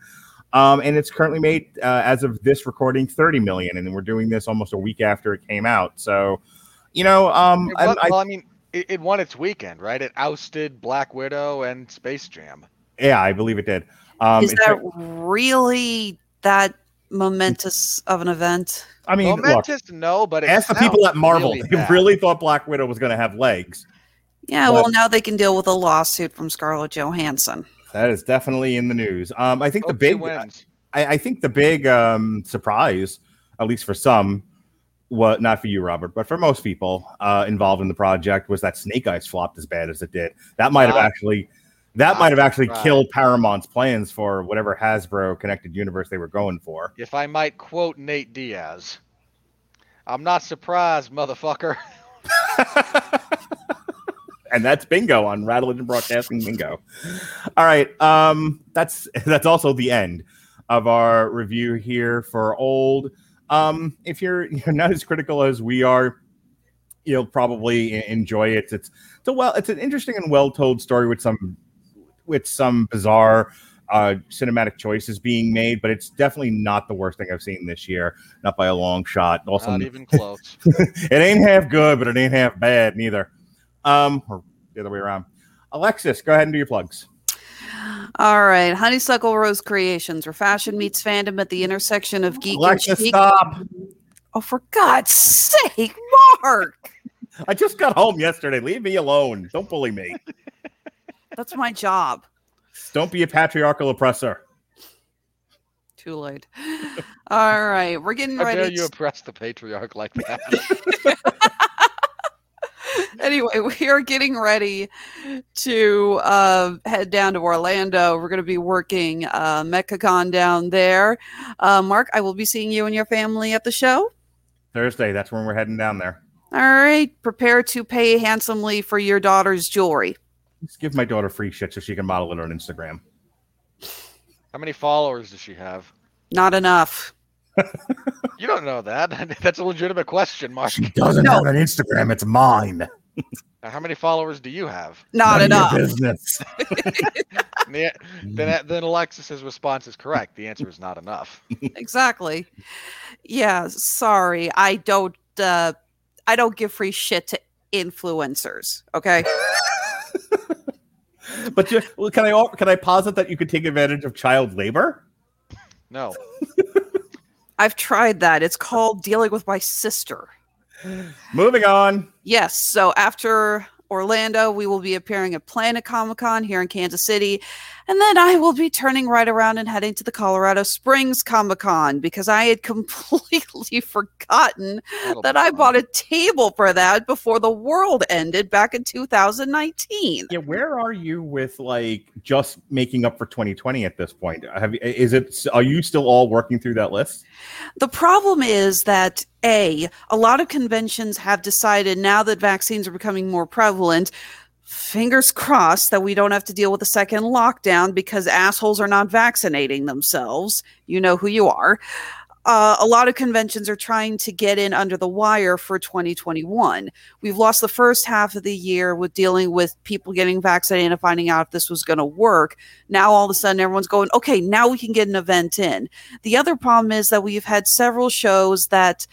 [SPEAKER 4] um, and it's currently made uh, as of this recording 30 million and we're doing this almost a week after it came out so you know um,
[SPEAKER 5] It
[SPEAKER 4] I,
[SPEAKER 5] won-
[SPEAKER 4] I,
[SPEAKER 5] well, I mean, it, it won its weekend, right? It ousted Black Widow and Space Jam.
[SPEAKER 4] yeah i believe it did um,
[SPEAKER 6] Is that really that momentous of an event?
[SPEAKER 4] i mean look,
[SPEAKER 5] Momentous, no, but it
[SPEAKER 4] ask the people
[SPEAKER 5] sounds
[SPEAKER 4] at marvel
[SPEAKER 5] really
[SPEAKER 4] they
[SPEAKER 5] bad.
[SPEAKER 4] really thought black widow was going to have legs
[SPEAKER 6] Yeah,
[SPEAKER 4] But-
[SPEAKER 6] well, now they can deal with a lawsuit from Scarlett Johansson.
[SPEAKER 4] that is definitely in the news um, i think the
[SPEAKER 5] Hope she
[SPEAKER 4] big. I, I think the big um, surprise, at least for some, what not for you, Robert, but for most people uh, involved in the project, was that Snake Eyes flopped as bad as it did. That might have
[SPEAKER 5] Not-
[SPEAKER 4] actually that
[SPEAKER 5] not
[SPEAKER 4] might have actually
[SPEAKER 5] surprised.
[SPEAKER 4] killed Paramount's plans for whatever Hasbro connected universe they were going for.
[SPEAKER 5] If I might quote Nate Diaz, I'm not surprised, motherfucker.
[SPEAKER 4] and that's bingo on Rattle and Broadcasting bingo. All right, um, that's that's also the end of our review here for old. Um, if you're, you're not as critical as we are, you'll probably enjoy it. It's it's a well, it's an interesting and well told story with some with some bizarre uh, cinematic choices being made, but it's definitely not the worst thing I've seen this year, not by a long shot. Also,
[SPEAKER 5] Not even close.
[SPEAKER 4] it ain't half good, but it ain't half bad neither. Um, or the other way around. Alexis, go ahead and do your plugs.
[SPEAKER 6] All right, Honeysuckle Rose Creations, where fashion meets fandom at the intersection of geek
[SPEAKER 4] Alexis,
[SPEAKER 6] and chic.
[SPEAKER 4] stop!
[SPEAKER 6] Oh, for God's sake, Mark!
[SPEAKER 4] I just got home yesterday. Leave me alone. Don't bully me.
[SPEAKER 6] That's my job.
[SPEAKER 4] Don't be a patriarchal oppressor.
[SPEAKER 6] Too late. All right, we're getting
[SPEAKER 5] How
[SPEAKER 6] ready.
[SPEAKER 5] dare you
[SPEAKER 6] to-
[SPEAKER 5] oppress the patriarch like that?
[SPEAKER 6] anyway, we are getting ready to uh, head down to Orlando. We're going to be working uh, MechaCon down there. Uh, Mark, I will be seeing you and your family at the show.
[SPEAKER 4] Thursday, that's when we're heading down there.
[SPEAKER 6] All right, prepare to pay handsomely for your daughter's jewelry.
[SPEAKER 4] Just give my daughter free shit so she can model it on Instagram.
[SPEAKER 5] How many followers does she have?
[SPEAKER 6] Not enough.
[SPEAKER 5] You don't know that. That's a legitimate question, Mark.
[SPEAKER 4] She doesn't have an Instagram, it's mine.
[SPEAKER 5] Now, how many followers do you have?
[SPEAKER 6] Not
[SPEAKER 4] None
[SPEAKER 6] enough.
[SPEAKER 4] business.
[SPEAKER 5] And then, then Alexis's response is correct. The answer is not enough.
[SPEAKER 6] exactly. Yeah, sorry. I don't uh I don't give free shit to influencers, okay?
[SPEAKER 4] But you, well, can I can I posit that you could take advantage of child labor?
[SPEAKER 5] No.
[SPEAKER 6] I've tried that. It's called dealing with my sister.
[SPEAKER 4] Moving on.
[SPEAKER 6] Yes. So after Orlando, we will be appearing at Planet Comic Con here in Kansas City. And then I will be turning right around and heading to the Colorado Springs Comic Con because I had completely forgotten
[SPEAKER 5] That'll
[SPEAKER 6] that I
[SPEAKER 5] fun.
[SPEAKER 6] bought a table for that before the world ended back in 2019.
[SPEAKER 4] Yeah, where are you with like just making up for 2020 at this point? Have you, is it are you still all working through that list?
[SPEAKER 6] The problem is that A, a lot of conventions have decided now that vaccines are becoming more prevalent, fingers crossed that we don't have to deal with a second lockdown because assholes are not vaccinating themselves. You know who you are. Uh, a lot of conventions are trying to get in under the wire for 2021. We've lost the first half of the year with dealing with people getting vaccinated and finding out if this was going to work. Now, all of a sudden, everyone's going, okay, now we can get an event in. The other problem is that we've had several shows that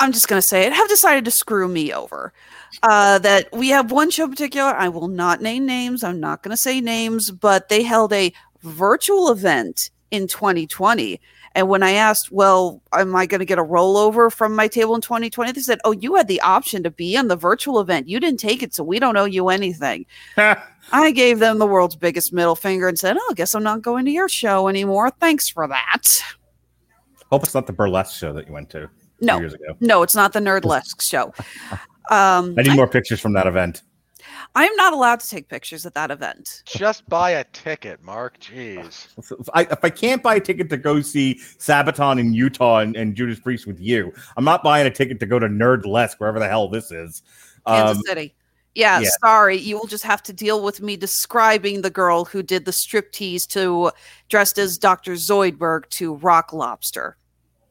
[SPEAKER 6] I'm just going to say it have decided to screw me over. Uh, that we have one show in particular, I will not name names, I'm not going to say names, but they held a virtual event in 2020. And when I asked, well, am I going to get a rollover from my table in 2020? They said, oh, you had the option to be on the virtual event. You didn't take it, so we don't owe you anything. I gave them the world's biggest middle finger and said, oh, I guess I'm not going to your show anymore. Thanks for that.
[SPEAKER 4] Hope it's not the burlesque show that you went to
[SPEAKER 6] No,
[SPEAKER 4] years ago.
[SPEAKER 6] no, it's not the Nerdlesque show. Um,
[SPEAKER 4] I need more pictures from that event.
[SPEAKER 6] I am not allowed to take pictures at that event.
[SPEAKER 5] Just buy a ticket, Mark. Jeez.
[SPEAKER 4] If I, if I can't buy a ticket to go see Sabaton in Utah and, and Judas Priest with you, I'm not buying a ticket to go to Nerdlesque, wherever the hell this is.
[SPEAKER 6] Kansas
[SPEAKER 4] Um,
[SPEAKER 6] City. Yeah,
[SPEAKER 4] yeah.
[SPEAKER 6] sorry. You will just have to deal with me describing the girl who did the striptease to dressed as Dr. Zoidberg to Rock Lobster.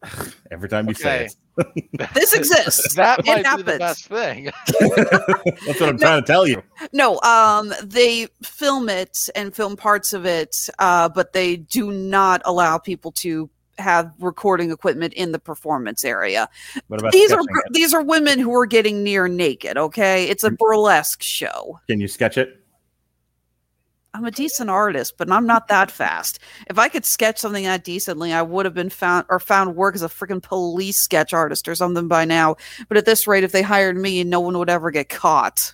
[SPEAKER 4] every time you say it.
[SPEAKER 6] This exists.
[SPEAKER 5] That
[SPEAKER 6] It
[SPEAKER 5] might be the best thing.
[SPEAKER 4] That's what I'm trying to tell you.
[SPEAKER 6] No, um, they film it and film parts of it, uh, but they do not allow people to have recording equipment in the performance area.
[SPEAKER 4] What about
[SPEAKER 6] These are
[SPEAKER 4] it?
[SPEAKER 6] these are women who are getting near naked. Okay, it's a burlesque show.
[SPEAKER 4] Can you sketch it?
[SPEAKER 6] I'm a decent artist, but I'm not that fast. If I could sketch something that decently, I would have been found or found work as a freaking police sketch artist or something by now. But at this rate, if they hired me, no one would ever get caught.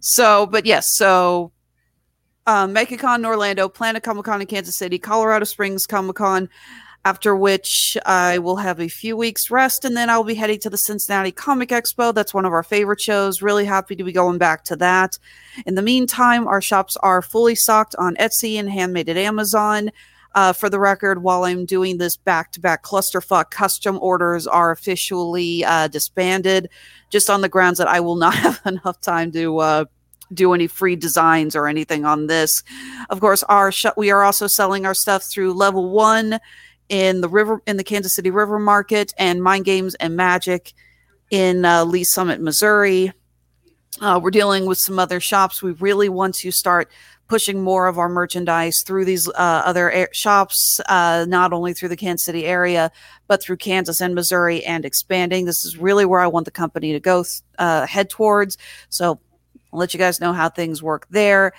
[SPEAKER 6] so, but yes, so um, MechaCon in Orlando, Planet Comic Con in Kansas City, Colorado Springs Comic Con. After which I will have a few weeks rest, and then I'll be heading to the Cincinnati Comic Expo. That's one of our favorite shows. Really happy to be going back to that. In the meantime, our shops are fully stocked on Etsy and handmade at Amazon. Uh, for the record, while I'm doing this back-to-back clusterfuck, custom orders are officially uh, disbanded, just on the grounds that I will not have enough time to uh, do any free designs or anything on this. Of course, our sh- we are also selling our stuff through Level One in the river in the Kansas City River Market and Mind Games and Magic in uh, Lee Summit, Missouri. Uh, we're dealing with some other shops. We really want to start pushing more of our merchandise through these uh, other air- shops, uh, not only through the Kansas City area, but through Kansas and Missouri and expanding. This is really where I want the company to go uh, head towards. So I'll let you guys know how things work there.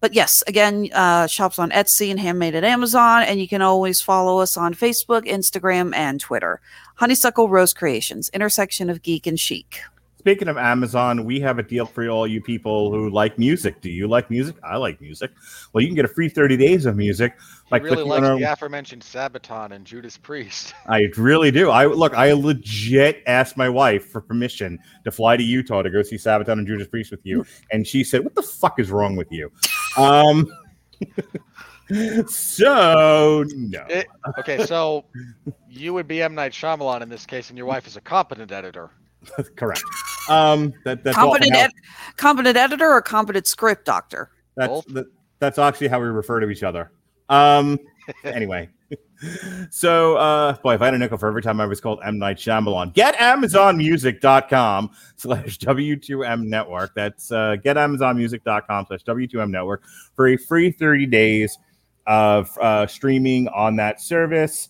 [SPEAKER 6] But yes, again, uh, shops on Etsy and handmade at Amazon, and you can always follow us on Facebook, Instagram, and Twitter. Honeysuckle Rose Creations, intersection of geek and chic.
[SPEAKER 4] Speaking of Amazon, we have a deal for all you people who like music. Do you like music? I like music. Well, you can get a free 30 days of music by
[SPEAKER 5] He really likes
[SPEAKER 4] on
[SPEAKER 5] the aforementioned Sabaton and Judas Priest.
[SPEAKER 4] I really do. I look. I legit asked my wife for permission to fly to Utah to go see Sabaton and Judas Priest with you, and she said, "What the fuck is wrong with you?" Um. so no.
[SPEAKER 5] It- okay, so you would be M Night Shyamalan in this case, and your wife is a competent editor.
[SPEAKER 4] Correct. Um. That, that's
[SPEAKER 6] competent, ed- competent editor or competent script doctor?
[SPEAKER 4] That's that, that's actually how we refer to each other. Um. Anyway, so uh, boy, if I had a nickel for every time I was called M Night Shyamalan, get AmazonMusic.com slash W2M Network. That's uh, get AmazonMusic.com slash W2M Network for a free thirty days of uh, streaming on that service.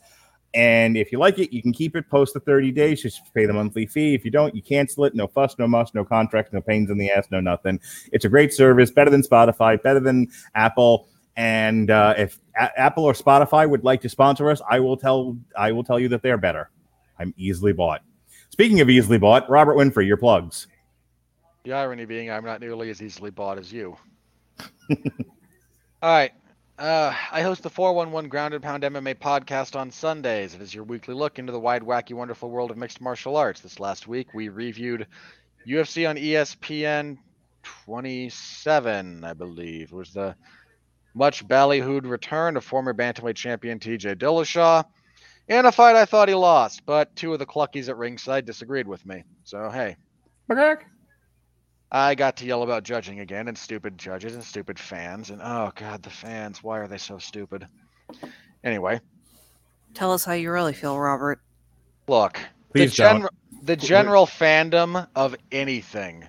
[SPEAKER 4] And if you like it, you can keep it post the 30 days. Just pay the monthly fee. If you don't, you cancel it. No fuss, no muss, no contracts, no pains in the ass, no nothing. It's a great service, better than Spotify, better than Apple. And uh, if A- Apple or Spotify would like to sponsor us, I will tell I will tell you that they're better. I'm easily bought. Speaking of easily bought, Robert Winfree, your plugs.
[SPEAKER 5] The irony being, I'm not nearly as easily bought as you. All right. Uh, I host the 411 Ground and Pound MMA podcast on Sundays. It is your weekly look into the wide, wacky, wonderful world of mixed martial arts. This last week, we reviewed UFC on ESPN 27, I believe. It was the much ballyhooed return of former bantamweight champion TJ Dillashaw in a fight I thought he lost, but two of the cluckies at ringside disagreed with me. So, hey. I got to yell about judging again and stupid judges and stupid fans and oh god, the fans, why are they so stupid? Anyway,
[SPEAKER 6] Tell us how you really feel, Robert.
[SPEAKER 5] look,
[SPEAKER 4] Please
[SPEAKER 5] the, general the general fandom of anything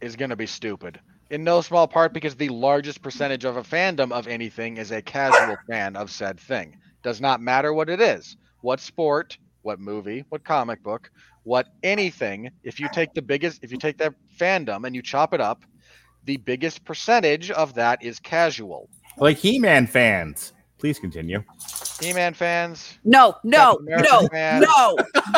[SPEAKER 5] is going to be stupid. In no small part because the largest percentage of a fandom of anything is a casual fan of said thing. Does not matter what it is. What sport, what movie, what comic book, what anything, if you take the biggest if you take that fandom and you chop it up, the biggest percentage of that is casual.
[SPEAKER 4] Like He-Man fans. Please continue.
[SPEAKER 5] He-Man fans,
[SPEAKER 6] No, no, no,
[SPEAKER 5] America fan,
[SPEAKER 6] no,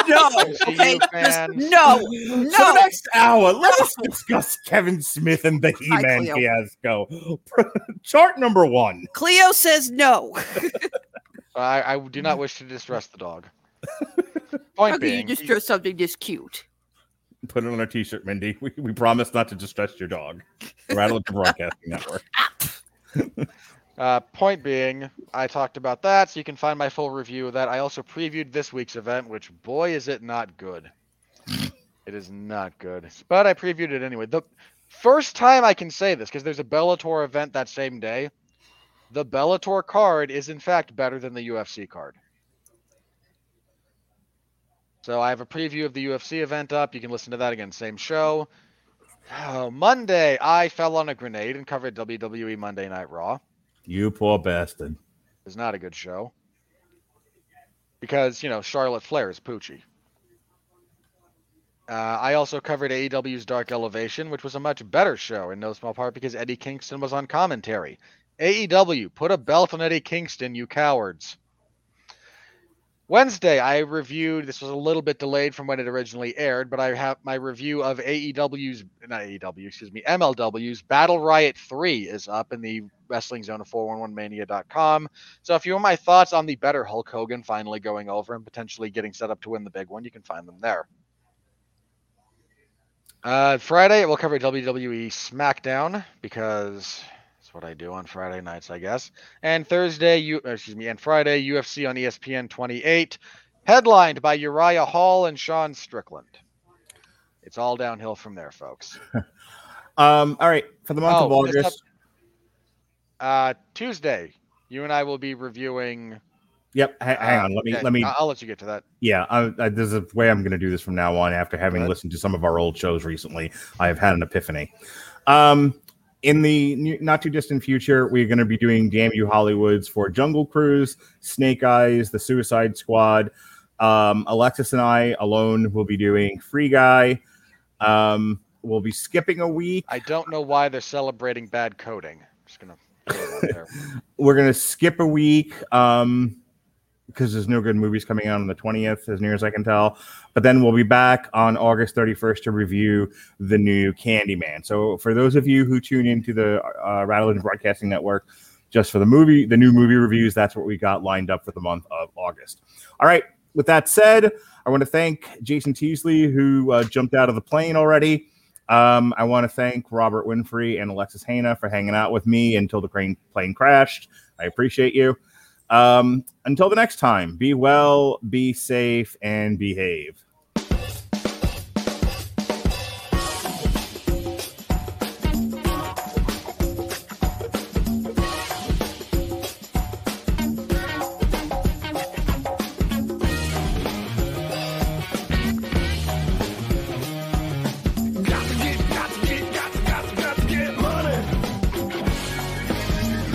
[SPEAKER 6] no. Okay, just
[SPEAKER 5] fans.
[SPEAKER 6] no,
[SPEAKER 4] For the
[SPEAKER 6] no.
[SPEAKER 4] next hour, let's discuss Kevin Smith and the He-Man
[SPEAKER 6] Cleo.
[SPEAKER 4] fiasco. Chart number one.
[SPEAKER 6] Cleo says no.
[SPEAKER 5] I, I do not wish to distress the dog. Point
[SPEAKER 6] How can you just draw something this cute?
[SPEAKER 4] Put it on a t-shirt, Mindy. We, we promise not to distress your dog. Rattle at the Broadcasting Network.
[SPEAKER 5] Uh, point being, I talked about that, so you can find my full review of that. I also previewed this week's event, which boy is it not good. it is not good, but I previewed it anyway. The first time I can say this because there's a Bellator event that same day. The Bellator card is in fact better than the UFC card. So I have a preview of the UFC event up. You can listen to that again, same show. Oh, Monday, I fell on a grenade and covered WWE Monday Night Raw.
[SPEAKER 4] You poor bastard.
[SPEAKER 5] is not a good show because you know Charlotte Flair is Poochie. Uh, I also covered AEW's Dark Elevation, which was a much better show in no small part because Eddie Kingston was on commentary. AEW, put a belt on Eddie Kingston, you cowards. Wednesday, I reviewed. This was a little bit delayed from when it originally aired, but I have my review of AEW's, not AEW, excuse me, MLW's Battle Riot 3 is up in the Wrestling Zone of 411mania.com. So if you want my thoughts on the better Hulk Hogan finally going over and potentially getting set up to win the big one, you can find them there. Uh, Friday, we'll cover WWE SmackDown because that's what I do on Friday nights, I guess. And Thursday, you uh, excuse me, and Friday, UFC on ESPN 28, headlined by Uriah Hall and Sean Strickland. It's all downhill from there, folks.
[SPEAKER 4] Um, all right, for the month of
[SPEAKER 5] Oh, missed
[SPEAKER 4] August.
[SPEAKER 5] Uh, Tuesday, you and I will be reviewing.
[SPEAKER 4] Yep, ha- hang
[SPEAKER 5] uh,
[SPEAKER 4] on. Let me
[SPEAKER 5] okay,
[SPEAKER 4] let me.
[SPEAKER 5] I'll, I'll let you get to that.
[SPEAKER 4] Yeah, I, I, there's a way I'm going to do this from now on. After having listened to some of our old shows recently, I have had an epiphany. Um, in the not too distant future, we're going to be doing Damn You Hollywoods for Jungle Cruise, Snake Eyes, The Suicide Squad. Um, Alexis and I alone will be doing Free Guy. Um, we'll be skipping a week.
[SPEAKER 5] I don't know why they're celebrating bad coding. Just gonna. throw it out there.
[SPEAKER 4] We're going to skip a week. Um, because there's no good movies coming out on the 20th, as near as I can tell. But then we'll be back on August 31st to review the new Candyman. So for those of you who tune into the uh, Rattling Broadcasting Network, just for the movie, the new movie reviews, that's what we got lined up for the month of August. All right. With that said, I want to thank Jason Teasley, who uh, jumped out of the plane already. Um, I want to thank Robert Winfree and Alexis Hejna for hanging out with me until the plane, plane crashed. I appreciate you. Um, until the next time, be well, be safe, and behave.